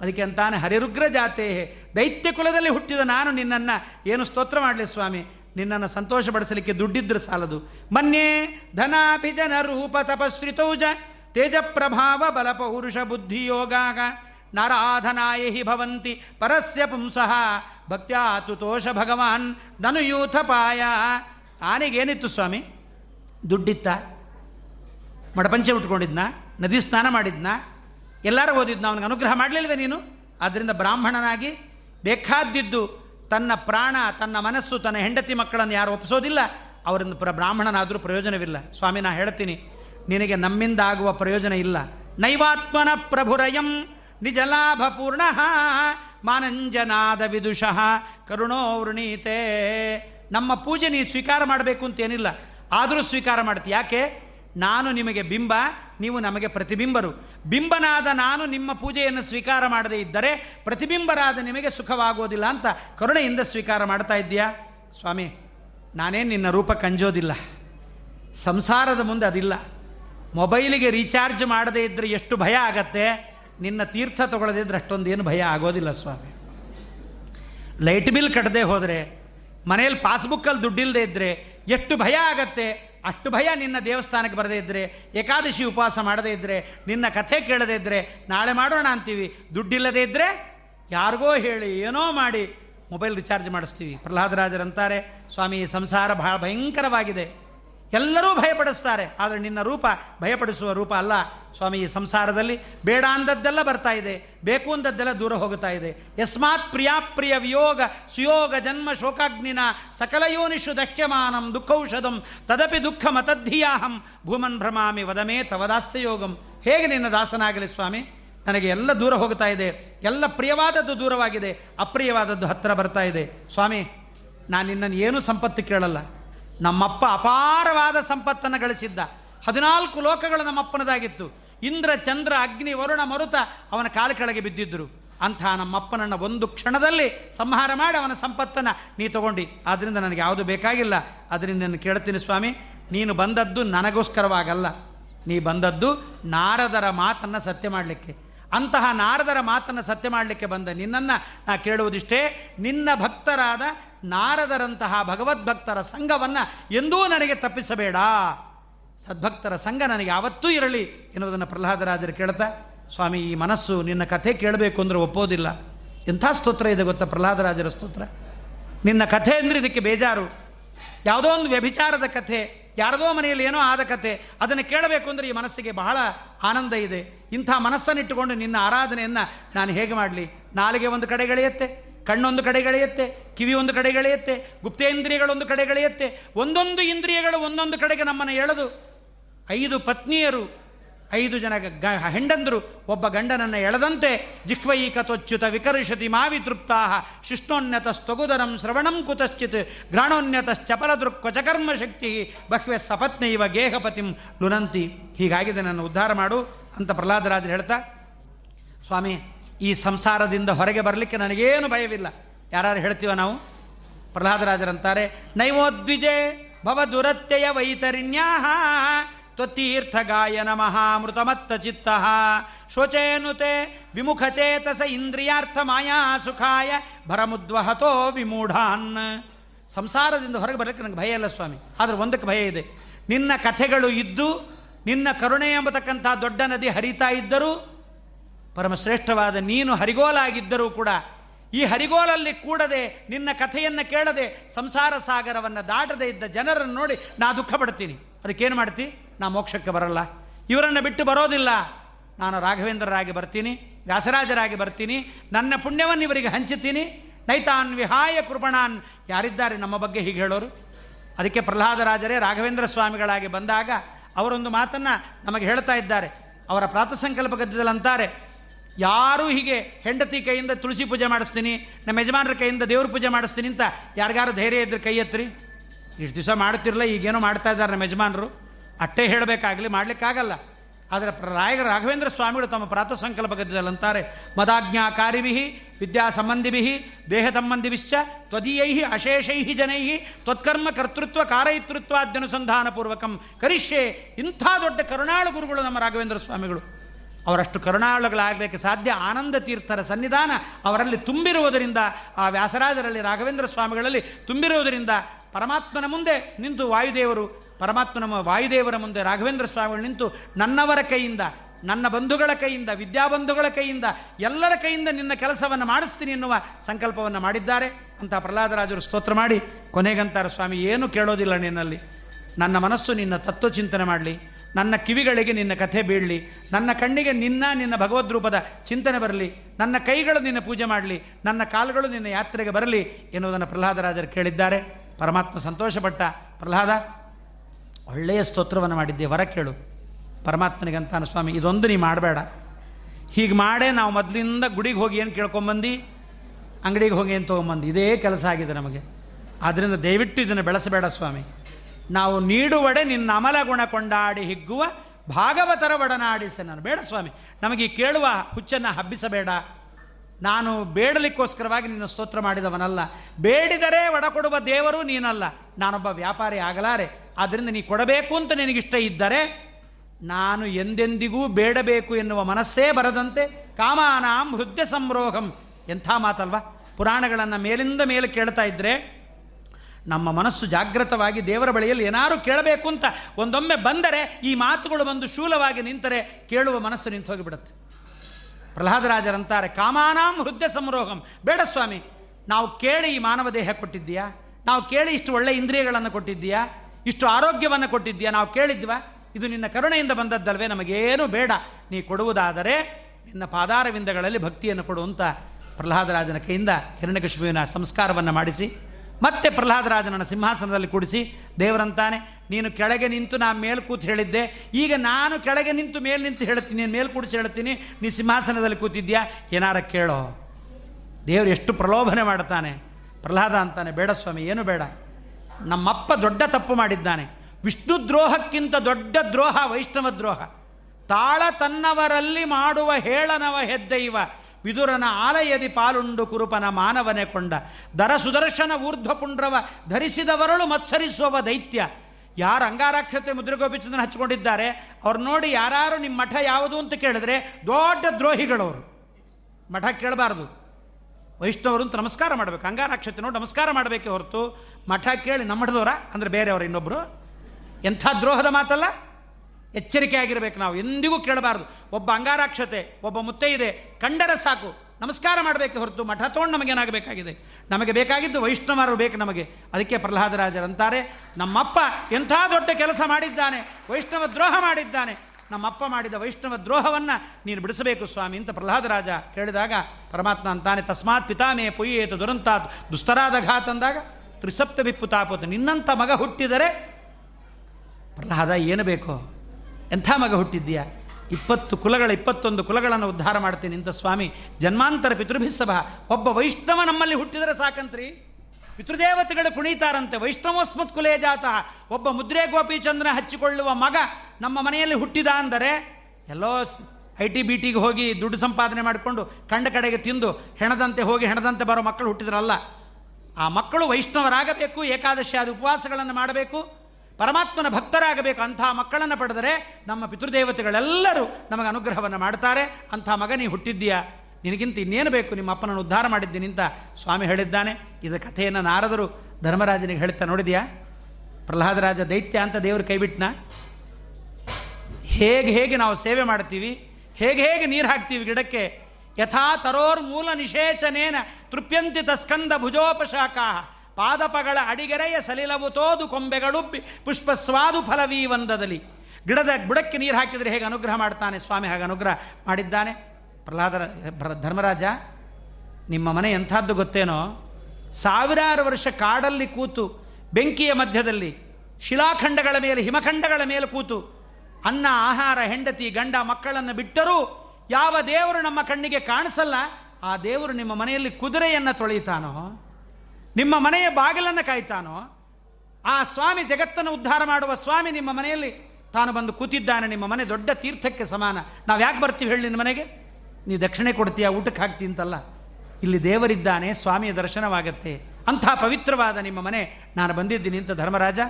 ಅದಕ್ಕೆ ಅಂತಾನೆ ಹರಿರುಗ್ರ ಜಾತೆ ದೈತ್ಯ ಕುಲದಲ್ಲಿ ಹುಟ್ಟಿದ ನಾನು ನಿನ್ನನ್ನು ಏನು ಸ್ತೋತ್ರ ಮಾಡಲಿ ಸ್ವಾಮಿ? ನಿನ್ನನ್ನು ಸಂತೋಷಪಡಿಸಲಿಕ್ಕೆ ದುಡ್ಡಿದ್ರೆ ಸಾಲದು. ಮನ್ಯೇ, ಧನಾಭಿಜನ ರೂಪ ತಪಶ್ರಿತೌಜ ತೇಜ ಪ್ರಭಾವ ಬಲ ಪೌರುಷ ಬುದ್ಧಿಯೋಗಾಗ. ನಾರಾಧನಾಯ ಭವಂತಿ ಪರಸ್ಯ ಪುಂಸಃ ತೋಷ ಭಗವಾನ್ ನನು ಯೂಥಪಾಯ ಆನೆಗೇನಿತ್ತು ಸ್ವಾಮಿ? ದುಡ್ಡಿತ್ತ? ಮಡಪಂಚೆ ಉಟ್ಕೊಂಡಿದ್ನ? ನದಿ ಸ್ನಾನ ಮಾಡಿದ್ನ? ಎಲ್ಲರೂ ಓದಿದ್ನ? ಅವನಿಗೆ ಅನುಗ್ರಹ ಮಾಡಲಿಲ್ವೇ ನೀನು? ಆದ್ದರಿಂದ ಬ್ರಾಹ್ಮಣನಾಗಿ ಬೇಕಾದ್ದಿದ್ದು ತನ್ನ ಪ್ರಾಣ, ತನ್ನ ಮನಸ್ಸು, ತನ್ನ ಹೆಂಡತಿ ಮಕ್ಕಳನ್ನು ಯಾರು ಒಪ್ಪಿಸೋದಿಲ್ಲ ಅವರಿಂದ ಪ್ರ ಬ್ರಾಹ್ಮಣನಾದರೂ ಪ್ರಯೋಜನವಿಲ್ಲ. ಸ್ವಾಮಿ, ನಾ ಹೇಳ್ತೀನಿ, ನಿನಗೆ ನಮ್ಮಿಂದ ಆಗುವ ಪ್ರಯೋಜನ ಇಲ್ಲ. ನೈವಾತ್ಮನ ಪ್ರಭುರಯಂ ನಿಜ ಲಾಭ ಪೂರ್ಣ ಮಾನಂಜನಾದ ವಿದುಷಃ. ಕರುಣೋ ವೃಣೀತೆ. ನಮ್ಮ ಪೂಜೆ ನೀವು ಸ್ವೀಕಾರ ಮಾಡಬೇಕು ಅಂತೇನಿಲ್ಲ ಆದರೂ ಸ್ವೀಕಾರ ಮಾಡ್ತೀವಿ ಯಾಕೆ? ನಾನು ನಿಮಗೆ ಬಿಂಬ, ನೀವು ನಮಗೆ ಪ್ರತಿಬಿಂಬರು. ಬಿಂಬನಾದ ನಾನು ನಿಮ್ಮ ಪೂಜೆಯನ್ನು ಸ್ವೀಕಾರ ಮಾಡದೇ ಇದ್ದರೆ ಪ್ರತಿಬಿಂಬರಾದ ನಿಮಗೆ ಸುಖವಾಗೋದಿಲ್ಲ ಅಂತ ಕರುಣೆಯಿಂದ ಸ್ವೀಕಾರ ಮಾಡ್ತಾ ಇದ್ದೀಯಾ? ಸ್ವಾಮಿ, ನಾನೇನು ನಿನ್ನ ರೂಪ ಕಂಜೋದಿಲ್ಲ. ಸಂಸಾರದ ಮುಂದೆ ಅದಿಲ್ಲ. ಮೊಬೈಲಿಗೆ ರೀಚಾರ್ಜ್ ಮಾಡದೇ ಇದ್ದರೆ ಎಷ್ಟು ಭಯ ಆಗತ್ತೆ? ನಿನ್ನ ತೀರ್ಥ ತಗೊಳ್ಳದೇ ಅಷ್ಟೊಂದು ಅಷ್ಟೊಂದೇನು ಭಯ ಆಗೋದಿಲ್ಲ ಸ್ವಾಮಿ. ಲೈಟ್ ಬಿಲ್ ಕಟ್ಟದೆ ಹೋದರೆ, ಮನೆಯಲ್ಲಿ ಪಾಸ್ಬುಕ್ಕಲ್ಲಿ ದುಡ್ಡಿಲ್ಲದೆ ಇದ್ದರೆ ಎಷ್ಟು ಭಯ ಆಗತ್ತೆ? ಅಷ್ಟು ಭಯ ನಿನ್ನ ದೇವಸ್ಥಾನಕ್ಕೆ ಬರದೇ ಇದ್ದರೆ ಏಕಾದಶಿ ಉಪವಾಸ ಮಾಡದೇ ಇದ್ದರೆ ನಿನ್ನ ಕಥೆ ಕೇಳದೇ ಇದ್ದರೆ ನಾಳೆ ಮಾಡೋಣ ಅಂತೀವಿ. ದುಡ್ಡಿಲ್ಲದೇ ಇದ್ದರೆ ಯಾರಿಗೋ ಹೇಳಿ, ಏನೋ ಮಾಡಿ ಮೊಬೈಲ್ ರಿಚಾರ್ಜ್ ಮಾಡಿಸ್ತೀವಿ. ಪ್ರಹ್ಲಾದರಾಜರಂತಾರೆ, ಸ್ವಾಮಿ ಸಂಸಾರ ಭಾಳ ಭಯಂಕರವಾಗಿದೆ. ಎಲ್ಲರೂ ಭಯಪಡಿಸ್ತಾರೆ, ಆದರೆ ನಿನ್ನ ರೂಪ ಭಯಪಡಿಸುವ ರೂಪ ಅಲ್ಲ. ಸ್ವಾಮಿ, ಈ ಸಂಸಾರದಲ್ಲಿ ಬೇಡ ಅಂದದ್ದೆಲ್ಲ ಬರ್ತಾ ಇದೆ, ಬೇಕು ಅಂದದ್ದೆಲ್ಲ ದೂರ ಹೋಗುತ್ತಾ ಇದೆ. ಯಸ್ಮಾತ್ ಪ್ರಿಯಾಪ್ರಿಯ ವಿಯೋಗ ಸುಯೋಗ ಜನ್ಮ ಶೋಕಾಗ್ನಿನ ಸಕಲ ಯೋನಿಷು ದಹ್ಯಮಾನಂ ದುಃಖೌಷಧಂ ತದಪಿ ದುಃಖ ಮತದ್ಧಿಯಾಹಂ ಭೂಮನ್ ಭ್ರಮಾಮಿ ವದಮೇ ತವದಾಸ್ಯ ಯೋಗಂ ಹೇಗೆ ನಿನ್ನ ದಾಸನಾಗಲಿ ಸ್ವಾಮಿ? ನನಗೆ ಎಲ್ಲ ದೂರ ಹೋಗ್ತಾ ಇದೆ, ಎಲ್ಲ ಪ್ರಿಯವಾದದ್ದು ದೂರವಾಗಿದೆ, ಅಪ್ರಿಯವಾದದ್ದು ಹತ್ತಿರ ಬರ್ತಾ ಇದೆ. ಸ್ವಾಮಿ, ನಾನು ನಿನ್ನನ್ನು ಏನೂ ಸಂಪತ್ತು ಕೇಳಲ್ಲ. ನಮ್ಮಪ್ಪ ಅಪಾರವಾದ ಸಂಪತ್ತನ್ನು ಗಳಿಸಿದ್ದ. ಹದಿನಾಲ್ಕು ಲೋಕಗಳು ನಮ್ಮಪ್ಪನದಾಗಿತ್ತು. ಇಂದ್ರ, ಚಂದ್ರ, ಅಗ್ನಿ, ವರುಣ, ಮರುತ ಅವನ ಕಾಲ ಕೆಳಗೆ ಬಿದ್ದಿದ್ದರು. ಅಂಥ ನಮ್ಮಪ್ಪನನ್ನು ಒಂದು ಕ್ಷಣದಲ್ಲಿ ಸಂಹಾರ ಮಾಡಿ ಅವನ ಸಂಪತ್ತನ್ನು ನೀ ತಗೊಂಡು. ಆದ್ದರಿಂದ ನನಗೆ ಯಾವುದು ಬೇಕಾಗಿಲ್ಲ. ಅದರಿಂದ ನಾನು ಕೇಳ್ತೀನಿ ಸ್ವಾಮಿ. ನೀನು ಬಂದದ್ದು ನನಗೋಸ್ಕರವಾಗಲ್ಲ. ನೀ ಬಂದದ್ದು ನಾರದರ ಮಾತನ್ನು ಸತ್ಯ ಮಾಡಲಿಕ್ಕೆ. ಅಂತಹ ನಾರದರ ಮಾತನ್ನು ಸತ್ಯ ಮಾಡಲಿಕ್ಕೆ ಬಂದ ನಿನ್ನನ್ನು ನಾ ಕೇಳುವುದಿಷ್ಟೇ. ನಿನ್ನ ಭಕ್ತರಾದ ನಾರದರಂತಹ ಭಗವದ್ಭಕ್ತರ ಸಂಘವನ್ನು ಎಂದೂ ನನಗೆ ತಪ್ಪಿಸಬೇಡ. ಸದ್ಭಕ್ತರ ಸಂಘ ನನಗೆ ಯಾವತ್ತೂ ಇರಲಿ ಎನ್ನುವುದನ್ನು ಪ್ರಹ್ಲಾದರಾಜರು ಕೇಳ್ತಾ, ಸ್ವಾಮಿ, ಈ ಮನಸ್ಸು ನಿನ್ನ ಕಥೆ ಕೇಳಬೇಕು ಅಂದರೆ ಒಪ್ಪೋದಿಲ್ಲ. ಎಂಥ ಸ್ತೋತ್ರ ಇದೆ ಗೊತ್ತಾ ಪ್ರಹ್ಲಾದರಾಜರ ಸ್ತೋತ್ರ? ನಿನ್ನ ಕಥೆ ಅಂದರೆ ಇದಕ್ಕೆ ಬೇಜಾರು. ಯಾವುದೋ ಒಂದು ವ್ಯಭಿಚಾರದ ಕಥೆ, ಯಾರದೋ ಮನೆಯಲ್ಲಿ ಏನೋ ಆದ ಕಥೆ, ಅದನ್ನು ಕೇಳಬೇಕು ಅಂದರೆ ಈ ಮನಸ್ಸಿಗೆ ಬಹಳ ಆನಂದ ಇದೆ. ಇಂಥ ಮನಸ್ಸನ್ನಿಟ್ಟುಕೊಂಡು ನಿನ್ನ ಆರಾಧನೆಯನ್ನು ನಾನು ಹೇಗೆ ಮಾಡಲಿ? ನಾಲಿಗೆ ಒಂದು ಕಡೆಗಳೆಯುತ್ತೆ ಕಣ್ಣೊಂದು ಕಡೆಗಳೆಯುತ್ತೆ, ಕಿವಿ ಒಂದು ಕಡೆಗಳೆಯುತ್ತೆ, ಗುಪ್ತೇಂದ್ರಿಯಗಳೊಂದು ಕಡೆಗಳೆಯುತ್ತೆ, ಒಂದೊಂದು ಇಂದ್ರಿಯಗಳು ಒಂದೊಂದು ಕಡೆಗೆ ನಮ್ಮನ್ನು ಎಳೆದು ಐದು ಪತ್ನಿಯರು, ಐದು ಜನ ಗ ಹೆಂಡಂದರು, ಒಬ್ಬ ಗಂಡನನ್ನು ಎಳೆದಂತೆ ಜಿಹ್ವೈಕತೊಚ್ಯುತ ವಿಕರ್ಷತಿ ಮಾವಿ ತೃಪ್ತಾ ಶಿಷ್ಣೋನ್ಯತಸ್ತಗುದರಂ ಶ್ರವಣಂ ಕುತಶ್ಚಿತ್ ಘ್ರಾಣೋನ್ಯತಶ್ಚಪಲದೃಕ್ವಚಕರ್ಮ ಶಕ್ತಿ, ಬಹ್ವೆ ಸಪತ್ನೈವ ಗೇಹಪತಿಂ ಲುನಂತಿ. ಹೀಗಾಗಿದೆ ನನ್ನ ಉದ್ಧಾರ ಮಾಡು ಅಂತ ಪ್ರಹ್ಲಾದರಾಜರು ಹೇಳ್ತಾ, ಸ್ವಾಮಿ ಈ ಸಂಸಾರದಿಂದ ಹೊರಗೆ ಬರಲಿಕ್ಕೆ ನನಗೇನು ಭಯವಿಲ್ಲ. ಯಾರು ಹೇಳ್ತೀವ ನಾವು? ಪ್ರಹ್ಲಾದರಾಜರಂತಾರೆ, ನೈವೋದ್ವಿಜೆ ಭವ ದುರತ್ಯಯ ವೈತರಿಣ್ಯಾ ತ್ವತೀರ್ಥ ಗಾಯನ ಮಹಾಮೃತಮತ್ತ ಚಿತ್ತ ಶೋಚೇನುತೆ ವಿಮುಖಚೇತಸ ಇಂದ್ರಿಯಾರ್ಥ ಮಾಯಾ ಸುಖಾಯ ಭರಮುದ್ವಹತೋ ವಿಮೂಢಾನ್. ಸಂಸಾರದಿಂದ ಹೊರಗೆ ಬರಲಿಕ್ಕೆ ನನಗೆ ಭಯ ಇಲ್ಲ ಸ್ವಾಮಿ. ಆದರೆ ಒಂದಕ್ಕೆ ಭಯ ಇದೆ. ನಿನ್ನ ಕಥೆಗಳು ಇದ್ದು, ನಿನ್ನ ಕರುಣೆ ಎಂಬತಕ್ಕಂಥ ದೊಡ್ಡ ನದಿ ಹರಿತಾ ಇದ್ದರೂ ಪರಮಶ್ರೇಷ್ಠವಾದ ನೀನು ಹರಿಗೋಲಾಗಿದ್ದರೂ ಕೂಡ, ಈ ಹರಿಗೋಲಲ್ಲಿ ಕೂಡದೆ ನಿನ್ನ ಕಥೆಯನ್ನು ಕೇಳದೆ ಸಂಸಾರ ಸಾಗರವನ್ನು ದಾಟದೆ ಇದ್ದ ಜನರನ್ನು ನೋಡಿ ನಾ ದುಃಖ ಪಡ್ತೀನಿ ಅದಕ್ಕೇನು ಮಾಡ್ತಿ? ನಾ ಮೋಕ್ಷಕ್ಕೆ ಬರಲ್ಲ. ಇವರನ್ನು ಬಿಟ್ಟು ಬರೋದಿಲ್ಲ. ನಾನು ರಾಘವೇಂದ್ರರಾಗಿ ಬರ್ತೀನಿ, ವ್ಯಾಸರಾಜರಾಗಿ ಬರ್ತೀನಿ, ನನ್ನ ಪುಣ್ಯವನ್ನು ಇವರಿಗೆ ಹಂಚುತ್ತೀನಿ. ನೈತಾನ್ ವಿಹಾಯ ಕೃಪಣಾನ್. ಯಾರಿದ್ದಾರೆ ನಮ್ಮ ಬಗ್ಗೆ ಹೀಗೆ ಹೇಳೋರು? ಅದಕ್ಕೆ ಪ್ರಹ್ಲಾದರಾಜರೇ ರಾಘವೇಂದ್ರ ಸ್ವಾಮಿಗಳಾಗಿ ಬಂದಾಗ ಅವರೊಂದು ಮಾತನ್ನು ನಮಗೆ ಹೇಳ್ತಾ ಇದ್ದಾರೆ. ಅವರ ಪ್ರಾತಸಂಕಲ್ಪ ಗದ್ಯದಲ್ಲಿ ಅಂತಾರೆ ಯಾರೂ ಹೀಗೆ ಹೆಂಡತಿ ಕೈಯಿಂದ ತುಳಸಿ ಪೂಜೆ ಮಾಡಿಸ್ತೀನಿ, ನಮ್ಮ ಯಜಮಾನರ ಕೈಯಿಂದ ದೇವ್ರ ಪೂಜೆ ಮಾಡಿಸ್ತೀನಿ ಅಂತ ಯಾರಿಗಾರು ಧೈರ್ಯ ಇದ್ರೆ ಕೈ ಎತ್ತರಿ? ಇಷ್ಟು ದಿವಸ ಮಾಡ್ತಿರಲ್ಲ ಈಗೇನೋ ಮಾಡ್ತಾ ಇದ್ದಾರೆ ನಮ್ಮ ಯಜಮಾನರು. ಅಟ್ಟೆ ಹೇಳಬೇಕಾಗಲಿ, ಮಾಡಲಿಕ್ಕಾಗಲ್ಲ. ಆದರೆ ರಾಯ ರಾಘವೇಂದ್ರ ಸ್ವಾಮಿಗಳು ತಮ್ಮ ಪ್ರಾತಃ ಸಂಕಲ್ಪ ಗದ್ದದಲ್ಲಿ ಅಂತಾರೆ ಮದಾಜ್ಞಾಕಾರಿಭಿ ವಿದ್ಯಾ ಸಂಬಂಧಿಭಿ ದೇಹ ಸಂಬಂಧಿಭಿಶ್ಚ ತ್ವದೀಯೈ, ಅಶೇಷೈ, ಜನೈ, ತ್ವತ್ಕರ್ಮ ಕರ್ತೃತ್ವ ಕಾರಯಿತೃತ್ವಾದ್ಯನುಸಂಧಾನ ಪೂರ್ವಕಂ ಕರಿಷ್ಯೆ, ಇಂಥ ದೊಡ್ಡ ಕರುಣಾಳು ಗುರುಗಳು ನಮ್ಮ ರಾಘವೇಂದ್ರ ಸ್ವಾಮಿಗಳು. ಅವರಷ್ಟು ಕರುಣಾಳುಗಳಾಗಲಿಕ್ಕೆ ಸಾಧ್ಯ ಆನಂದ ತೀರ್ಥರ ಸನ್ನಿಧಾನ ಅವರಲ್ಲಿ ತುಂಬಿರುವುದರಿಂದ, ಆ ವ್ಯಾಸರಾಜರಲ್ಲಿ, ರಾಘವೇಂದ್ರ ಸ್ವಾಮಿಗಳಲ್ಲಿ ತುಂಬಿರುವುದರಿಂದ ಪರಮಾತ್ಮನ ಮುಂದೆ ನಿಂತು ವಾಯುದೇವರು, ಪರಮಾತ್ಮನ ವಾಯುದೇವರ ಮುಂದೆ ರಾಘವೇಂದ್ರ ಸ್ವಾಮಿಗಳು ನಿಂತು ನನ್ನವರ ಕೈಯಿಂದ, ನನ್ನ ಬಂಧುಗಳ ಕೈಯಿಂದ, ವಿದ್ಯಾಬಂಧುಗಳ ಕೈಯಿಂದ, ಎಲ್ಲರ ಕೈಯಿಂದ ನಿನ್ನ ಕೆಲಸವನ್ನು ಮಾಡಿಸ್ತೀನಿ ಎನ್ನುವ ಸಂಕಲ್ಪವನ್ನು ಮಾಡಿದ್ದಾರೆ. ಅಂತ ಪ್ರಹ್ಲಾದರಾಜರು ಸ್ತೋತ್ರ ಮಾಡಿ, ಕೊನೆಗಂತಾರ, ಸ್ವಾಮಿ, ಏನು ಕೇಳೋದಿಲ್ಲ ನಿನ್ನಲ್ಲಿ. ನನ್ನ ಮನಸ್ಸು ನಿನ್ನ ತತ್ವ ಚಿಂತನೆ ಮಾಡಲಿ. ನನ್ನ ಕಿವಿಗಳಿಗೆ ನಿನ್ನ ಕಥೆ ಬೀಳಲಿ. ನನ್ನ ಕಣ್ಣಿಗೆ ನಿನ್ನ ನಿನ್ನ ಭಗವದ್ ರೂಪದ ಚಿಂತನೆ ಬರಲಿ. ನನ್ನ ಕೈಗಳು ನಿನ್ನ ಪೂಜೆ ಮಾಡಲಿ. ನನ್ನ ಕಾಲುಗಳು ನಿನ್ನ ಯಾತ್ರೆಗೆ ಬರಲಿ ಎನ್ನುವುದನ್ನು ಪ್ರಹ್ಲಾದರಾಜರು ಕೇಳಿದ್ದಾರೆ. ಪರಮಾತ್ಮ ಸಂತೋಷಪಟ್ಟ. ಪ್ರಹ್ಲಾದ, ಒಳ್ಳೆಯ ಸ್ತೋತ್ರವನ್ನು ಮಾಡಿದ್ದೆ. ವರ ಕೇಳು. ಪರಮಾತ್ಮನಿಗಂತಾನು ಸ್ವಾಮಿ, ಇದೊಂದು ನೀ ಮಾಡಬೇಡ. ಹೀಗೆ ಮಾಡೇ ನಾವು ಮೊದಲಿಂದ ಗುಡಿಗೆ ಹೋಗಿ ಏನು ಕೇಳ್ಕೊಂಬಂದು? ಅಂಗಡಿಗೆ ಹೋಗಿ ಏನು ತೊಗೊಂಬಂದು? ಇದೇ ಕೆಲಸ ಆಗಿದೆ ನಮಗೆ. ಆದ್ದರಿಂದ ದಯವಿಟ್ಟು ಇದನ್ನು ಬೆಳೆಸಬೇಡ ಸ್ವಾಮಿ. ನಾವು ನೀಡುವಡೆ ನಿನ್ನ ಅಮಲ ಗುಣ ಕೊಂಡಾಡಿ ಹಿಗ್ಗುವ ಭಾಗವತರ ಒಡನಾಡಿಸೆ ನಾನು ಬೇಡ ಸ್ವಾಮಿ, ನಮಗೆ ಕೇಳುವ ಹುಚ್ಚನ್ನು ಹಬ್ಬಿಸಬೇಡ. ನಾನು ಬೇಡಲಿಕ್ಕೋಸ್ಕರವಾಗಿ ನಿನ್ನ ಸ್ತೋತ್ರ ಮಾಡಿದವನಲ್ಲ. ಬೇಡಿದರೆ ಒಡಕೊಡುವ ದೇವರು ನೀನಲ್ಲ. ನಾನೊಬ್ಬ ವ್ಯಾಪಾರಿ ಆಗಲಾರೆ. ಆದ್ದರಿಂದ ನೀ ಕೊಡಬೇಕು ಅಂತ ನಿನಗಿಷ್ಟ ಇದ್ದರೆ ನಾನು ಎಂದೆಂದಿಗೂ ಬೇಡಬೇಕು ಎನ್ನುವ ಮನಸ್ಸೇ ಬರದಂತೆ ಕಾಮಾನಾಂ ಹೃದಯ ಸಂರೋಹಂ ಎಂಥ ಮಾತಲ್ವಾ? ಪುರಾಣಗಳನ್ನು ಮೇಲಿಂದ ಮೇಲೆ ಕೇಳ್ತಾ ಇದ್ದರೆ ನಮ್ಮ ಮನಸ್ಸು ಜಾಗೃತವಾಗಿ ದೇವರ ಬಳಿಯಲ್ಲಿ ಏನಾರು ಕೇಳಬೇಕು ಅಂತ ಒಂದೊಮ್ಮೆ ಬಂದರೆ ಈ ಮಾತುಗಳು ಬಂದು ಶೂಲವಾಗಿ ನಿಂತರೆ ಕೇಳುವ ಮನಸ್ಸು ನಿಂತು ಹೋಗಿಬಿಡುತ್ತೆ. ಪ್ರಹ್ಲಾದರಾಜರಂತಾರೆ ಕಾಮಾನಾಂ ಹೃದಯ ಸಂರೋಹಂ. ಬೇಡ ಸ್ವಾಮಿ, ನಾವು ಕೇಳಿ ಈ ಮಾನವ ದೇಹ ಕೊಟ್ಟಿದ್ದೀಯಾ? ನಾವು ಕೇಳಿ ಇಷ್ಟು ಒಳ್ಳೆ ಇಂದ್ರಿಯಗಳನ್ನು ಕೊಟ್ಟಿದ್ದೀಯಾ? ಇಷ್ಟು ಆರೋಗ್ಯವನ್ನು ಕೊಟ್ಟಿದ್ದೀಯಾ? ನಾವು ಕೇಳಿದ್ವಾ? ಇದು ನಿನ್ನ ಕರುಣೆಯಿಂದ ಬಂದದ್ದಲ್ವೇ? ನಮಗೇನು ಬೇಡ. ನೀ ಕೊಡುವುದಾದರೆ ನಿನ್ನ ಪಾದಾರವಿಂದಗಳಲ್ಲಿ ಭಕ್ತಿಯನ್ನು ಕೊಡು ಅಂತ ಪ್ರಹ್ಲಾದರಾಜನ ಕೈಯಿಂದ ಹಿರಣ್ಯಕಶಿಪುವಿನ ಸಂಸ್ಕಾರವನ್ನು ಮಾಡಿಸಿ ಮತ್ತೆ ಪ್ರಹ್ಲಾದರಾಜನನ್ನು ಸಿಂಹಾಸನದಲ್ಲಿ ಕೂಡಿಸಿ, ದೇವರಂತಾನೆ, ನೀನು ಕೆಳಗೆ ನಿಂತು ನಾನು ಮೇಲೆ ಕೂತು ಹೇಳಿದ್ದೆ. ಈಗ ನಾನು ಕೆಳಗೆ ನಿಂತು ಮೇಲೆ ನಿಂತು ಹೇಳ್ತೀನಿ ನೀನು ಮೇಲೆ ಕೂಡಿಸಿ ಹೇಳ್ತೀನಿ ನೀ ಸಿಂಹಾಸನದಲ್ಲಿ ಕೂತಿದ್ಯಾ? ಏನಾರ ಕೇಳೋ. ದೇವರು ಎಷ್ಟು ಪ್ರಲೋಭನೆ ಮಾಡ್ತಾನೆ ಪ್ರಹ್ಲಾದ ಅಂತಾನೆ, ಬೇಡ ಸ್ವಾಮಿ, ಏನು ಬೇಡ. ನಮ್ಮಪ್ಪ ದೊಡ್ಡ ತಪ್ಪು ಮಾಡಿದ್ದಾನೆ. ವಿಷ್ಣು ದ್ರೋಹಕ್ಕಿಂತ ದೊಡ್ಡ ದ್ರೋಹ, ವೈಷ್ಣವ ದ್ರೋಹ. ತಾಳ ತನ್ನವರಲ್ಲಿ ಮಾಡುವ ಹೇಳನವ ಹೆದ್ದೈವ ವಿದುರನ ಆಲಯದಿ ಪಾಲುಂಡು ಕುರುಪನ ಮಾನವನೆ ಕೊಂಡ. ದರ ಸುದರ್ಶನ ಊರ್ಧ್ವ ಪುಂಡ್ರವ ಧರಿಸಿದವರಳು ಮತ್ಸರಿಸುವ ದೈತ್ಯ. ಯಾರು ಅಂಗಾರಾಕ್ಷತೆ ಮುದ್ರಗೋಪಿಚಂದ್ರನ ಹಚ್ಕೊಂಡಿದ್ದಾರೆ ಅವ್ರು ನೋಡಿ ಯಾರು ನಿಮ್ಮ ಮಠ ಯಾವುದು ಅಂತ ಕೇಳಿದ್ರೆ ದೊಡ್ಡ ದ್ರೋಹಿಗಳವರು. ಮಠ ಕೇಳಬಾರ್ದು. ವೈಷ್ಣವರು ಅಂತ ನಮಸ್ಕಾರ ಮಾಡಬೇಕು. ಅಂಗಾರಾಕ್ಷತೆ ನೋಡಿ ನಮಸ್ಕಾರ ಮಾಡಬೇಕೆ ಹೊರತು ಮಠ ಕೇಳಿ ನಮ್ಮ ಮಠದವರ ಅಂದರೆ ಬೇರೆಯವರು ಇನ್ನೊಬ್ಬರು ಎಂಥ ದ್ರೋಹದ ಮಾತಲ್ಲ? ಎಚ್ಚರಿಕೆ ಆಗಿರಬೇಕು ನಾವು. ಎಂದಿಗೂ ಕೇಳಬಾರ್ದು. ಒಬ್ಬ ಅಂಗಾರಾಕ್ಷತೆ, ಒಬ್ಬ ಮುತ್ತೈದೆ, ಕಂಡರೆ ಸಾಕು. ನಮಸ್ಕಾರ ಮಾಡಬೇಕು ಹೊರತು ಮಠ ತೊಗೊಂಡು ನಮಗೇನಾಗಬೇಕಾಗಿದೆ ನಮಗೆ ಬೇಕಾಗಿದ್ದು ವೈಷ್ಣವರು ಬೇಕು ನಮಗೆ. ಅದಕ್ಕೆ ಪ್ರಹ್ಲಾದರಾಜರಂತಾರೆ. ನಮ್ಮಪ್ಪ ಎಂಥ ದೊಡ್ಡ ಕೆಲಸ ಮಾಡಿದ್ದಾನೆ. ವೈಷ್ಣವ ದ್ರೋಹ ಮಾಡಿದ್ದಾನೆ. ನಮ್ಮಪ್ಪ ಮಾಡಿದ ವೈಷ್ಣವ ದ್ರೋಹವನ್ನು ನೀನು ಬಿಡಿಸಬೇಕು ಸ್ವಾಮಿ ಅಂತ ಪ್ರಹ್ಲಾದರಾಜ ಕೇಳಿದಾಗ, ಪರಮಾತ್ಮ ಅಂತಾನೆ, ತಸ್ಮಾತ್ ಪಿತಾಮೇ ಪೊಯ್ಯೇತು ದುರಂತಾತ್. ದುಸ್ತರಾದ ಘಾತ್ ಅಂದಾಗ ತ್ರಿಸಪ್ತ ಬಿಪ್ಪು ತಾಪೋತು. ನಿನ್ನಂಥ ಮಗ ಹುಟ್ಟಿದರೆ ಪ್ರಹ್ಲಾದ ಏನು ಬೇಕು? ಎಂಥ ಮಗ ಹುಟ್ಟಿದ್ದೀಯಾ? ಇಪ್ಪತ್ತು ಕುಲಗಳ, ಇಪ್ಪತ್ತೊಂದು ಕುಲಗಳನ್ನು ಉದ್ಧಾರ ಮಾಡ್ತೀನಿ. ಅಂತ ಸ್ವಾಮಿ, ಜನ್ಮಾಂತರ ಪಿತೃಭಿಸಭ ಒಬ್ಬ ವೈಷ್ಣವ ನಮ್ಮಲ್ಲಿ ಹುಟ್ಟಿದರೆ ಸಾಕಂತ್ರಿ? ಪಿತೃದೇವತೆಗಳು ಕುಣಿತಾರಂತೆ. ವೈಷ್ಣವೋಸ್ಮತ್ ಕುಲೇ ಜಾತ. ಒಬ್ಬ ಮುದ್ರೆ ಗೋಪಿಚಂದ್ರ ಹಚ್ಚಿಕೊಳ್ಳುವ ಮಗ ನಮ್ಮ ಮನೆಯಲ್ಲಿ ಹುಟ್ಟಿದ ಅಂದರೆ, ಎಲ್ಲೋ ಐ ಟಿ, ಬಿ ಟಿಗೆ ಹೋಗಿ ದುಡ್ಡು ಸಂಪಾದನೆ ಮಾಡಿಕೊಂಡು ಕಂಡ ಕಡೆಗೆ ತಿಂದು ಹೆಣದಂತೆ ಹೋಗಿ ಹೆಣದಂತೆ ಬರೋ ಮಕ್ಕಳು ಹುಟ್ಟಿದ್ರಲ್ಲ, ಆ ಮಕ್ಕಳು ವೈಷ್ಣವರಾಗಬೇಕು, ಏಕಾದಶಿ ಆದ ಉಪವಾಸಗಳನ್ನು ಮಾಡಬೇಕು ಪರಮಾತ್ಮನ ಭಕ್ತರಾಗಬೇಕು, ಅಂಥ ಮಕ್ಕಳನ್ನು ಪಡೆದರೆ ನಮ್ಮ ಪಿತೃದೇವತೆಗಳೆಲ್ಲರೂ ನಮಗೆ ಅನುಗ್ರಹವನ್ನು ಮಾಡ್ತಾರೆ. ಅಂಥ ಮಗ ನೀ ಹುಟ್ಟಿದ್ದೀಯಾ? ನಿನಗಿಂತ ಇನ್ನೇನು ಬೇಕು? ನಿಮ್ಮ ಅಪ್ಪನನ್ನು ಉದ್ಧಾರ ಮಾಡಿದ್ದೀನಿ ಅಂತ ಸ್ವಾಮಿ ಹೇಳಿದ್ದಾನೆ. ಇದು ಕಥೆಯನ್ನು ನಾರದರು ಧರ್ಮರಾಜನಿಗೆ ಹೇಳ್ತಾ ನೋಡಿದೆಯಾ? ಪ್ರಹ್ಲಾದರಾಜ ದೈತ್ಯ ಅಂತ ದೇವರು ಕೈಬಿಟ್ನ? ಹೇಗೆ ಹೇಗೆ ನಾವು ಸೇವೆ ಮಾಡ್ತೀವಿ? ಹೇಗೆ ಹೇಗೆ ನೀರು ಹಾಕ್ತೀವಿ ಗಿಡಕ್ಕೆ? ಯಥಾ ತರೋರ್ ಮೂಲ ನಿಷೇಚನೇನ ತೃಪ್ಯಂತಿ ತಸ್ಕಂದ ಭುಜೋಪಶಾಖಾ ಪಾದಪಗಳ ಅಡಿಗೆರೆಯ ಸಲಿಲವು ತೋದು ಕೊಂಬೆಗಳುಬ್ಬಿ ಪುಷ್ಪ ಸ್ವಾದು ಫಲವೀವಂದದಲ್ಲಿ ಗಿಡದ ಬುಡಕ್ಕೆ ನೀರು ಹಾಕಿದರೆ ಹೇಗೆ ಅನುಗ್ರಹ ಮಾಡ್ತಾನೆ? ಸ್ವಾಮಿ ಹಾಗೆ ಅನುಗ್ರಹ ಮಾಡಿದ್ದಾನೆ. ಪ್ರಹ್ಲಾದರ ಧರ್ಮರಾಜ, ನಿಮ್ಮ ಮನೆ ಎಂಥದ್ದು ಗೊತ್ತೇನೋ? ಸಾವಿರಾರು ವರ್ಷ ಕಾಡಲ್ಲಿ ಕೂತು, ಬೆಂಕಿಯ ಮಧ್ಯದಲ್ಲಿ, ಶಿಲಾಖಂಡಗಳ ಮೇಲೆ, ಹಿಮಖಂಡಗಳ ಮೇಲೆ ಕೂತು, ಅನ್ನ, ಆಹಾರ, ಹೆಂಡತಿ, ಗಂಡ, ಮಕ್ಕಳನ್ನು ಬಿಟ್ಟರೂ ಯಾವ ದೇವರು ನಮ್ಮ ಕಣ್ಣಿಗೆ ಕಾಣಿಸಲ್ಲ, ಆ ದೇವರು ನಿಮ್ಮ ಮನೆಯಲ್ಲಿ ಕುದುರೆಯನ್ನು ತೊಳೆಯುತ್ತಾನೋ? ನಿಮ್ಮ ಮನೆಯ ಬಾಗಿಲನ್ನು ಕಾಯ್ತಾನೋ? ಆ ಸ್ವಾಮಿ ಜಗತ್ತನ್ನು ಉದ್ಧಾರ ಮಾಡುವ ಸ್ವಾಮಿ ನಿಮ್ಮ ಮನೆಯಲ್ಲಿ ತಾನು ಬಂದು ಕೂತಿದ್ದಾನೆ, ನಿಮ್ಮ ಮನೆ ದೊಡ್ಡ ತೀರ್ಥಕ್ಕೆ ಸಮಾನ. ನಾವು ಯಾಕೆ ಬರ್ತೀವಿ ಹೇಳಿ ನಿನ್ನ ಮನೆಗೆ? ನೀ ದಕ್ಷಿಣೆ ಕೊಡ್ತೀಯ, ಊಟಕ್ಕೆ ಹಾಕ್ತಿ ಅಂತಲ್ಲ ಇಲ್ಲಿ ದೇವರಿದ್ದಾನೆ, ಸ್ವಾಮಿಯ ದರ್ಶನವಾಗತ್ತೆ. ಅಂಥ ಪವಿತ್ರವಾದ ನಿಮ್ಮ ಮನೆ ನಾನು ಬಂದಿದ್ದೀನಿ ಅಂತ ಧರ್ಮರಾಜ.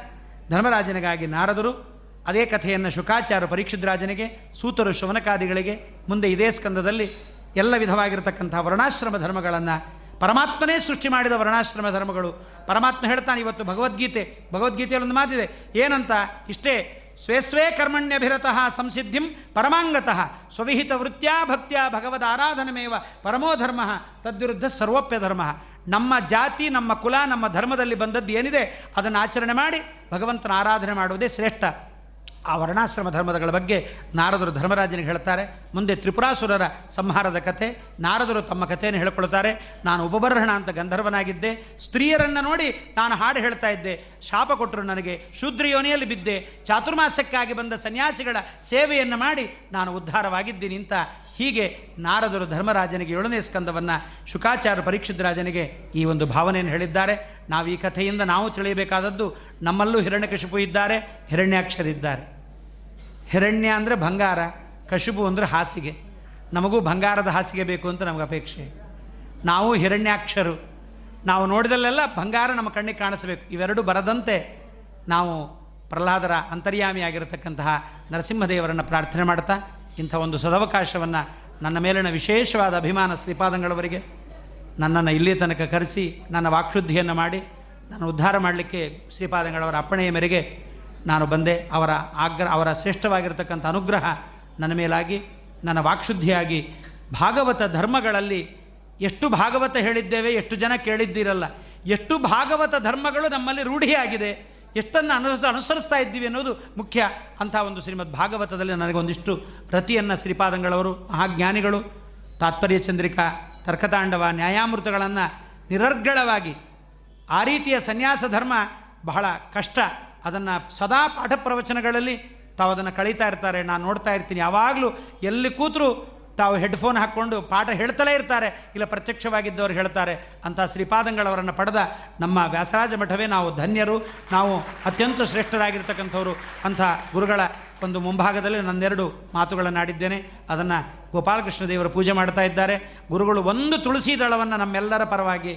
ಧರ್ಮರಾಜನಿಗಾಗಿ ನಾರದರು, ಅದೇ ಕಥೆಯನ್ನು ಶುಕಾಚಾರ ಪರೀಕ್ಷಿದ್ರಾಜನಿಗೆ ಸೂತರು ಶವನಕಾದಿಗಳಿಗೆ, ಮುಂದೆ ಇದೇ ಸ್ಕಂದದಲ್ಲಿ ಎಲ್ಲ ವಿಧವಾಗಿರತಕ್ಕಂಥ ವರ್ಣಾಶ್ರಮ ಧರ್ಮಗಳನ್ನು ಪರಮಾತ್ಮನೇ ಸೃಷ್ಟಿ ಮಾಡಿದ ವರ್ಣಾಶ್ರಮ ಧರ್ಮಗಳು. ಪರಮಾತ್ಮ ಹೇಳ್ತಾನೆ ಇವತ್ತು ಭಗವದ್ಗೀತೆ. ಭಗವದ್ಗೀತೆಯಲ್ಲಿ ಒಂದು ಮಾತಿದೆ. ಏನಂತ? ಇಷ್ಟೇ. ಸ್ವೇ ಸ್ವೇ ಕರ್ಮಣ್ಯಭಿರತಃ ಸಂಸಿದ್ಧಿಂ ಪರಮಾಂಗತಃ. ಸ್ವವಿಹಿತ ವೃತ್ತ್ಯಾ ಭಕ್ತ್ಯಾ ಭಗವದ್ ಆರಾಧನಮೇವ ಪರಮೋ ಧರ್ಮ ತದ್ವಿರುದ್ಧ ಸರ್ವೋಪ್ಯ ಧರ್ಮ. ನಮ್ಮ ಜಾತಿ, ನಮ್ಮ ಕುಲ, ನಮ್ಮ ಧರ್ಮದಲ್ಲಿ ಬಂದದ್ದು ಏನಿದೆ? ಅದನ್ನು ಆಚರಣೆ ಮಾಡಿ ಭಗವಂತನ ಆರಾಧನೆ ಮಾಡುವುದೇ ಶ್ರೇಷ್ಠ. ಆ ವರ್ಣಾಶ್ರಮ ಧರ್ಮಗಳ ಬಗ್ಗೆ ನಾರದರು ಧರ್ಮರಾಜನಿಗೆ ಹೇಳ್ತಾರೆ. ಮುಂದೆ ತ್ರಿಪುರಾಸುರರ ಸಂಹಾರದ ಕಥೆ, ನಾರದರು ತಮ್ಮ ಕಥೆಯನ್ನು ಹೇಳಿಕೊಳ್ತಾರೆ ನಾನು ಉಪಬರ್ಹಣ ಅಂತ ಗಂಧರ್ವನಾಗಿದ್ದೆ. ಸ್ತ್ರೀಯರನ್ನು ನೋಡಿ ನಾನು ಹಾಡು ಹೇಳ್ತಾ ಇದ್ದೆ. ಶಾಪ ಕೊಟ್ಟರು ನನಗೆ. ಶೂದ್ರ ಯೋನಿಯಲ್ಲಿ ಬಿದ್ದೆ. ಚಾತುರ್ಮಾಸಕ್ಕಾಗಿ ಬಂದ ಸನ್ಯಾಸಿಗಳ ಸೇವೆಯನ್ನು ಮಾಡಿ ನಾನು ಉದ್ಧಾರವಾಗಿದ್ದೀನಿ ಅಂತ ಹೀಗೆ ನಾರದರು ಧರ್ಮರಾಜನಿಗೆ ಏಳನೇ ಸ್ಕಂದವನ್ನು ಶುಕಾಚಾರ ಪರೀಕ್ಷಿತರಾಜನಿಗೆ ಈ ಒಂದು ಭಾವನೆಯನ್ನು ಹೇಳಿದ್ದಾರೆ. ನಾವು ಈ ಕಥೆಯಿಂದ ನಾವು ತಿಳಿಯಬೇಕಾದದ್ದು ನಮ್ಮಲ್ಲೂ ಹಿರಣ್ಯಕಶಿಪು ಇದ್ದಾರೆ, ಹಿರಣ್ಯಾಕ್ಷರಿದ್ದಾರೆ. ಹಿರಣ್ಯ ಅಂದರೆ ಬಂಗಾರ ಕಶುಬು ಅಂದರೆ ಹಾಸಿಗೆ. ನಮಗೂ ಬಂಗಾರದ ಹಾಸಿಗೆ ಬೇಕು ಅಂತ ನಮಗೆ ಅಪೇಕ್ಷೆ. ನಾವು ಹಿರಣ್ಯಾಕ್ಷರು. ನಾವು ನೋಡಿದಲ್ಲೆಲ್ಲ ಬಂಗಾರ ನಮ್ಮ ಕಣ್ಣಿಗೆ ಕಾಣಿಸಬೇಕು. ಇವೆರಡು ಬರದಂತೆ ನಾವು ಪ್ರಹ್ಲಾದರ ಅಂತರ್ಯಾಮಿಯಾಗಿರತಕ್ಕಂತಹ ನರಸಿಂಹದೇವರನ್ನು ಪ್ರಾರ್ಥನೆ ಮಾಡ್ತಾ ಇಂಥ ಒಂದು ಸದವಕಾಶವನ್ನು ನನ್ನ ಮೇಲಿನ ವಿಶೇಷವಾದ ಅಭಿಮಾನ ಶ್ರೀಪಾದಂಗಳವರಿಗೆ ನನ್ನನ್ನು ಇಲ್ಲಿ ತನಕ ಕರೆಸಿ ನನ್ನ ವಾಕ್ಶುದ್ಧಿಯನ್ನು ಮಾಡಿ ನಾನು ಉದ್ಧಾರ ಮಾಡಲಿಕ್ಕೆ ಶ್ರೀಪಾದಂಗಳವರ ಅಪ್ಪಣೆಯ ಮೇರೆಗೆ ನಾನು ಬಂದೆ. ಅವರ ಆಗ್ರ, ಅವರ ಶ್ರೇಷ್ಠವಾಗಿರತಕ್ಕಂಥ ಅನುಗ್ರಹ ನನ್ನ ಮೇಲಾಗಿ, ನನ್ನ ವಾಕ್ಶುದ್ಧಿಯಾಗಿ ಭಾಗವತ ಧರ್ಮಗಳಲ್ಲಿ ಎಷ್ಟು ಭಾಗವತ ಹೇಳಿದ್ದೇವೆ, ಎಷ್ಟು ಜನ ಕೇಳಿದ್ದೀರಲ್ಲ. ಎಷ್ಟು ಭಾಗವತ ಧರ್ಮಗಳು ನಮ್ಮಲ್ಲಿ ರೂಢಿಯಾಗಿದೆ. ಎಷ್ಟನ್ನು ಅನುಸ, ಅನುಸರಿಸ್ತಾ ಇದ್ದೀವಿ ಅನ್ನೋದು ಮುಖ್ಯ. ಅಂಥ ಒಂದು ಶ್ರೀಮದ್ ಭಾಗವತದಲ್ಲಿ ನನಗೊಂದಿಷ್ಟು ರತಿಯನ್ನು ಶ್ರೀಪಾದಂಗಳವರು, ಮಹಾಜ್ಞಾನಿಗಳು, ತಾತ್ಪರ್ಯ ಚಂದ್ರಿಕಾ ತರ್ಕತಾಂಡವ ನ್ಯಾಯಾಮೃತಗಳನ್ನು ನಿರರ್ಗಳವಾಗಿ ಆ ರೀತಿಯ ಸನ್ಯಾಸ ಧರ್ಮ ಬಹಳ ಕಷ್ಟ. ಅದನ್ನು ಸದಾ ಪಾಠ ಪ್ರವಚನಗಳಲ್ಲಿ ತಾವು ಅದನ್ನು ಕಳೀತಾ ಇರ್ತಾರೆ. ನಾನು ನೋಡ್ತಾ ಇರ್ತೀನಿ. ಯಾವಾಗಲೂ ಎಲ್ಲಿ ಕೂತರೂ ತಾವು ಹೆಡ್ಫೋನ್ ಹಾಕ್ಕೊಂಡು ಪಾಠ ಹೇಳ್ತಲೇ ಇರ್ತಾರೆ. ಇಲ್ಲ ಪ್ರತ್ಯಕ್ಷವಾಗಿದ್ದವರು ಹೇಳ್ತಾರೆ. ಅಂತ ಶ್ರೀಪಾದಂಗಳವರನ್ನು ಪಡೆದ ನಮ್ಮ ವ್ಯಾಸರಾಜ ಮಠವೇ ನಾವು ಧನ್ಯರು. ನಾವು ಅತ್ಯಂತ ಶ್ರೇಷ್ಠರಾಗಿರ್ತಕ್ಕಂಥವ್ರು. ಅಂಥ ಗುರುಗಳ ಒಂದು ಮುಂಭಾಗದಲ್ಲಿ ನನ್ನೆರಡು ಮಾತುಗಳನ್ನು ಆಡಿದ್ದೇನೆ ಅದನ್ನು ಗೋಪಾಲಕೃಷ್ಣ ದೇವರು ಪೂಜೆ ಮಾಡ್ತಾ ಇದ್ದಾರೆ. ಗುರುಗಳು ಒಂದು ತುಳಸಿ ದಳವನ್ನು ನಮ್ಮೆಲ್ಲರ ಪರವಾಗಿ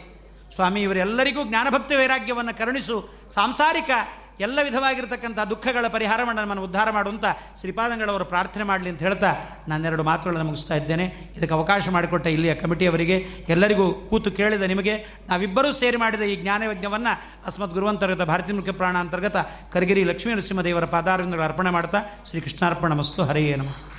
ಸ್ವಾಮಿ, ಇವರೆಲ್ಲರಿಗೂ ಜ್ಞಾನಭಕ್ತಿ ವೈರಾಗ್ಯವನ್ನು ಕರುಣಿಸು. ಸಾಂಸಾರಿಕ ಎಲ್ಲ ವಿಧವಾಗಿರ್ತಕ್ಕಂಥ ದುಃಖಗಳ ಪರಿಹಾರವನ್ನು ನಮ್ಮನ್ನು ಉದ್ಧಾರ ಮಾಡುವಂಥ ಶ್ರೀಪಾದಂಗಳವರು ಪ್ರಾರ್ಥನೆ ಮಾಡಲಿ ಅಂತ ಹೇಳ್ತಾ ನಾನೆರಡು ಮಾತುಗಳನ್ನು ಮುಗಿಸ್ತಾ ಇದ್ದೇನೆ. ಇದಕ್ಕೆ ಅವಕಾಶ ಮಾಡಿಕೊಟ್ಟ ಇಲ್ಲಿಯ ಕಮಿಟಿಯವರಿಗೆ ಎಲ್ಲರಿಗೂ ಕೂತು ಕೇಳಿದ ನಿಮಗೆ, ನಾವಿಬ್ಬರೂ ಸೇರಿ ಮಾಡಿದ ಈ ಜ್ಞಾನಯಜ್ಞವನ್ನು ಅಸ್ಮತ್ ಗುರುವಂತರ್ಗತ ಭಾರತೀಯ ಮುಖ್ಯ ಪ್ರಾಣ ಅಂತರ್ಗತ ಕರಗಿರಿ ಲಕ್ಷ್ಮೀ ನರಸಿಂಹದೇವರ ಪಾದಾರವಿಂದಗಳು ಅರ್ಪಣೆ ಮಾಡ್ತಾ ಶ್ರೀ ಕೃಷ್ಣಾರ್ಪಣ ಮಸ್ತು. ಹರಿಯೇ ನಮಃ.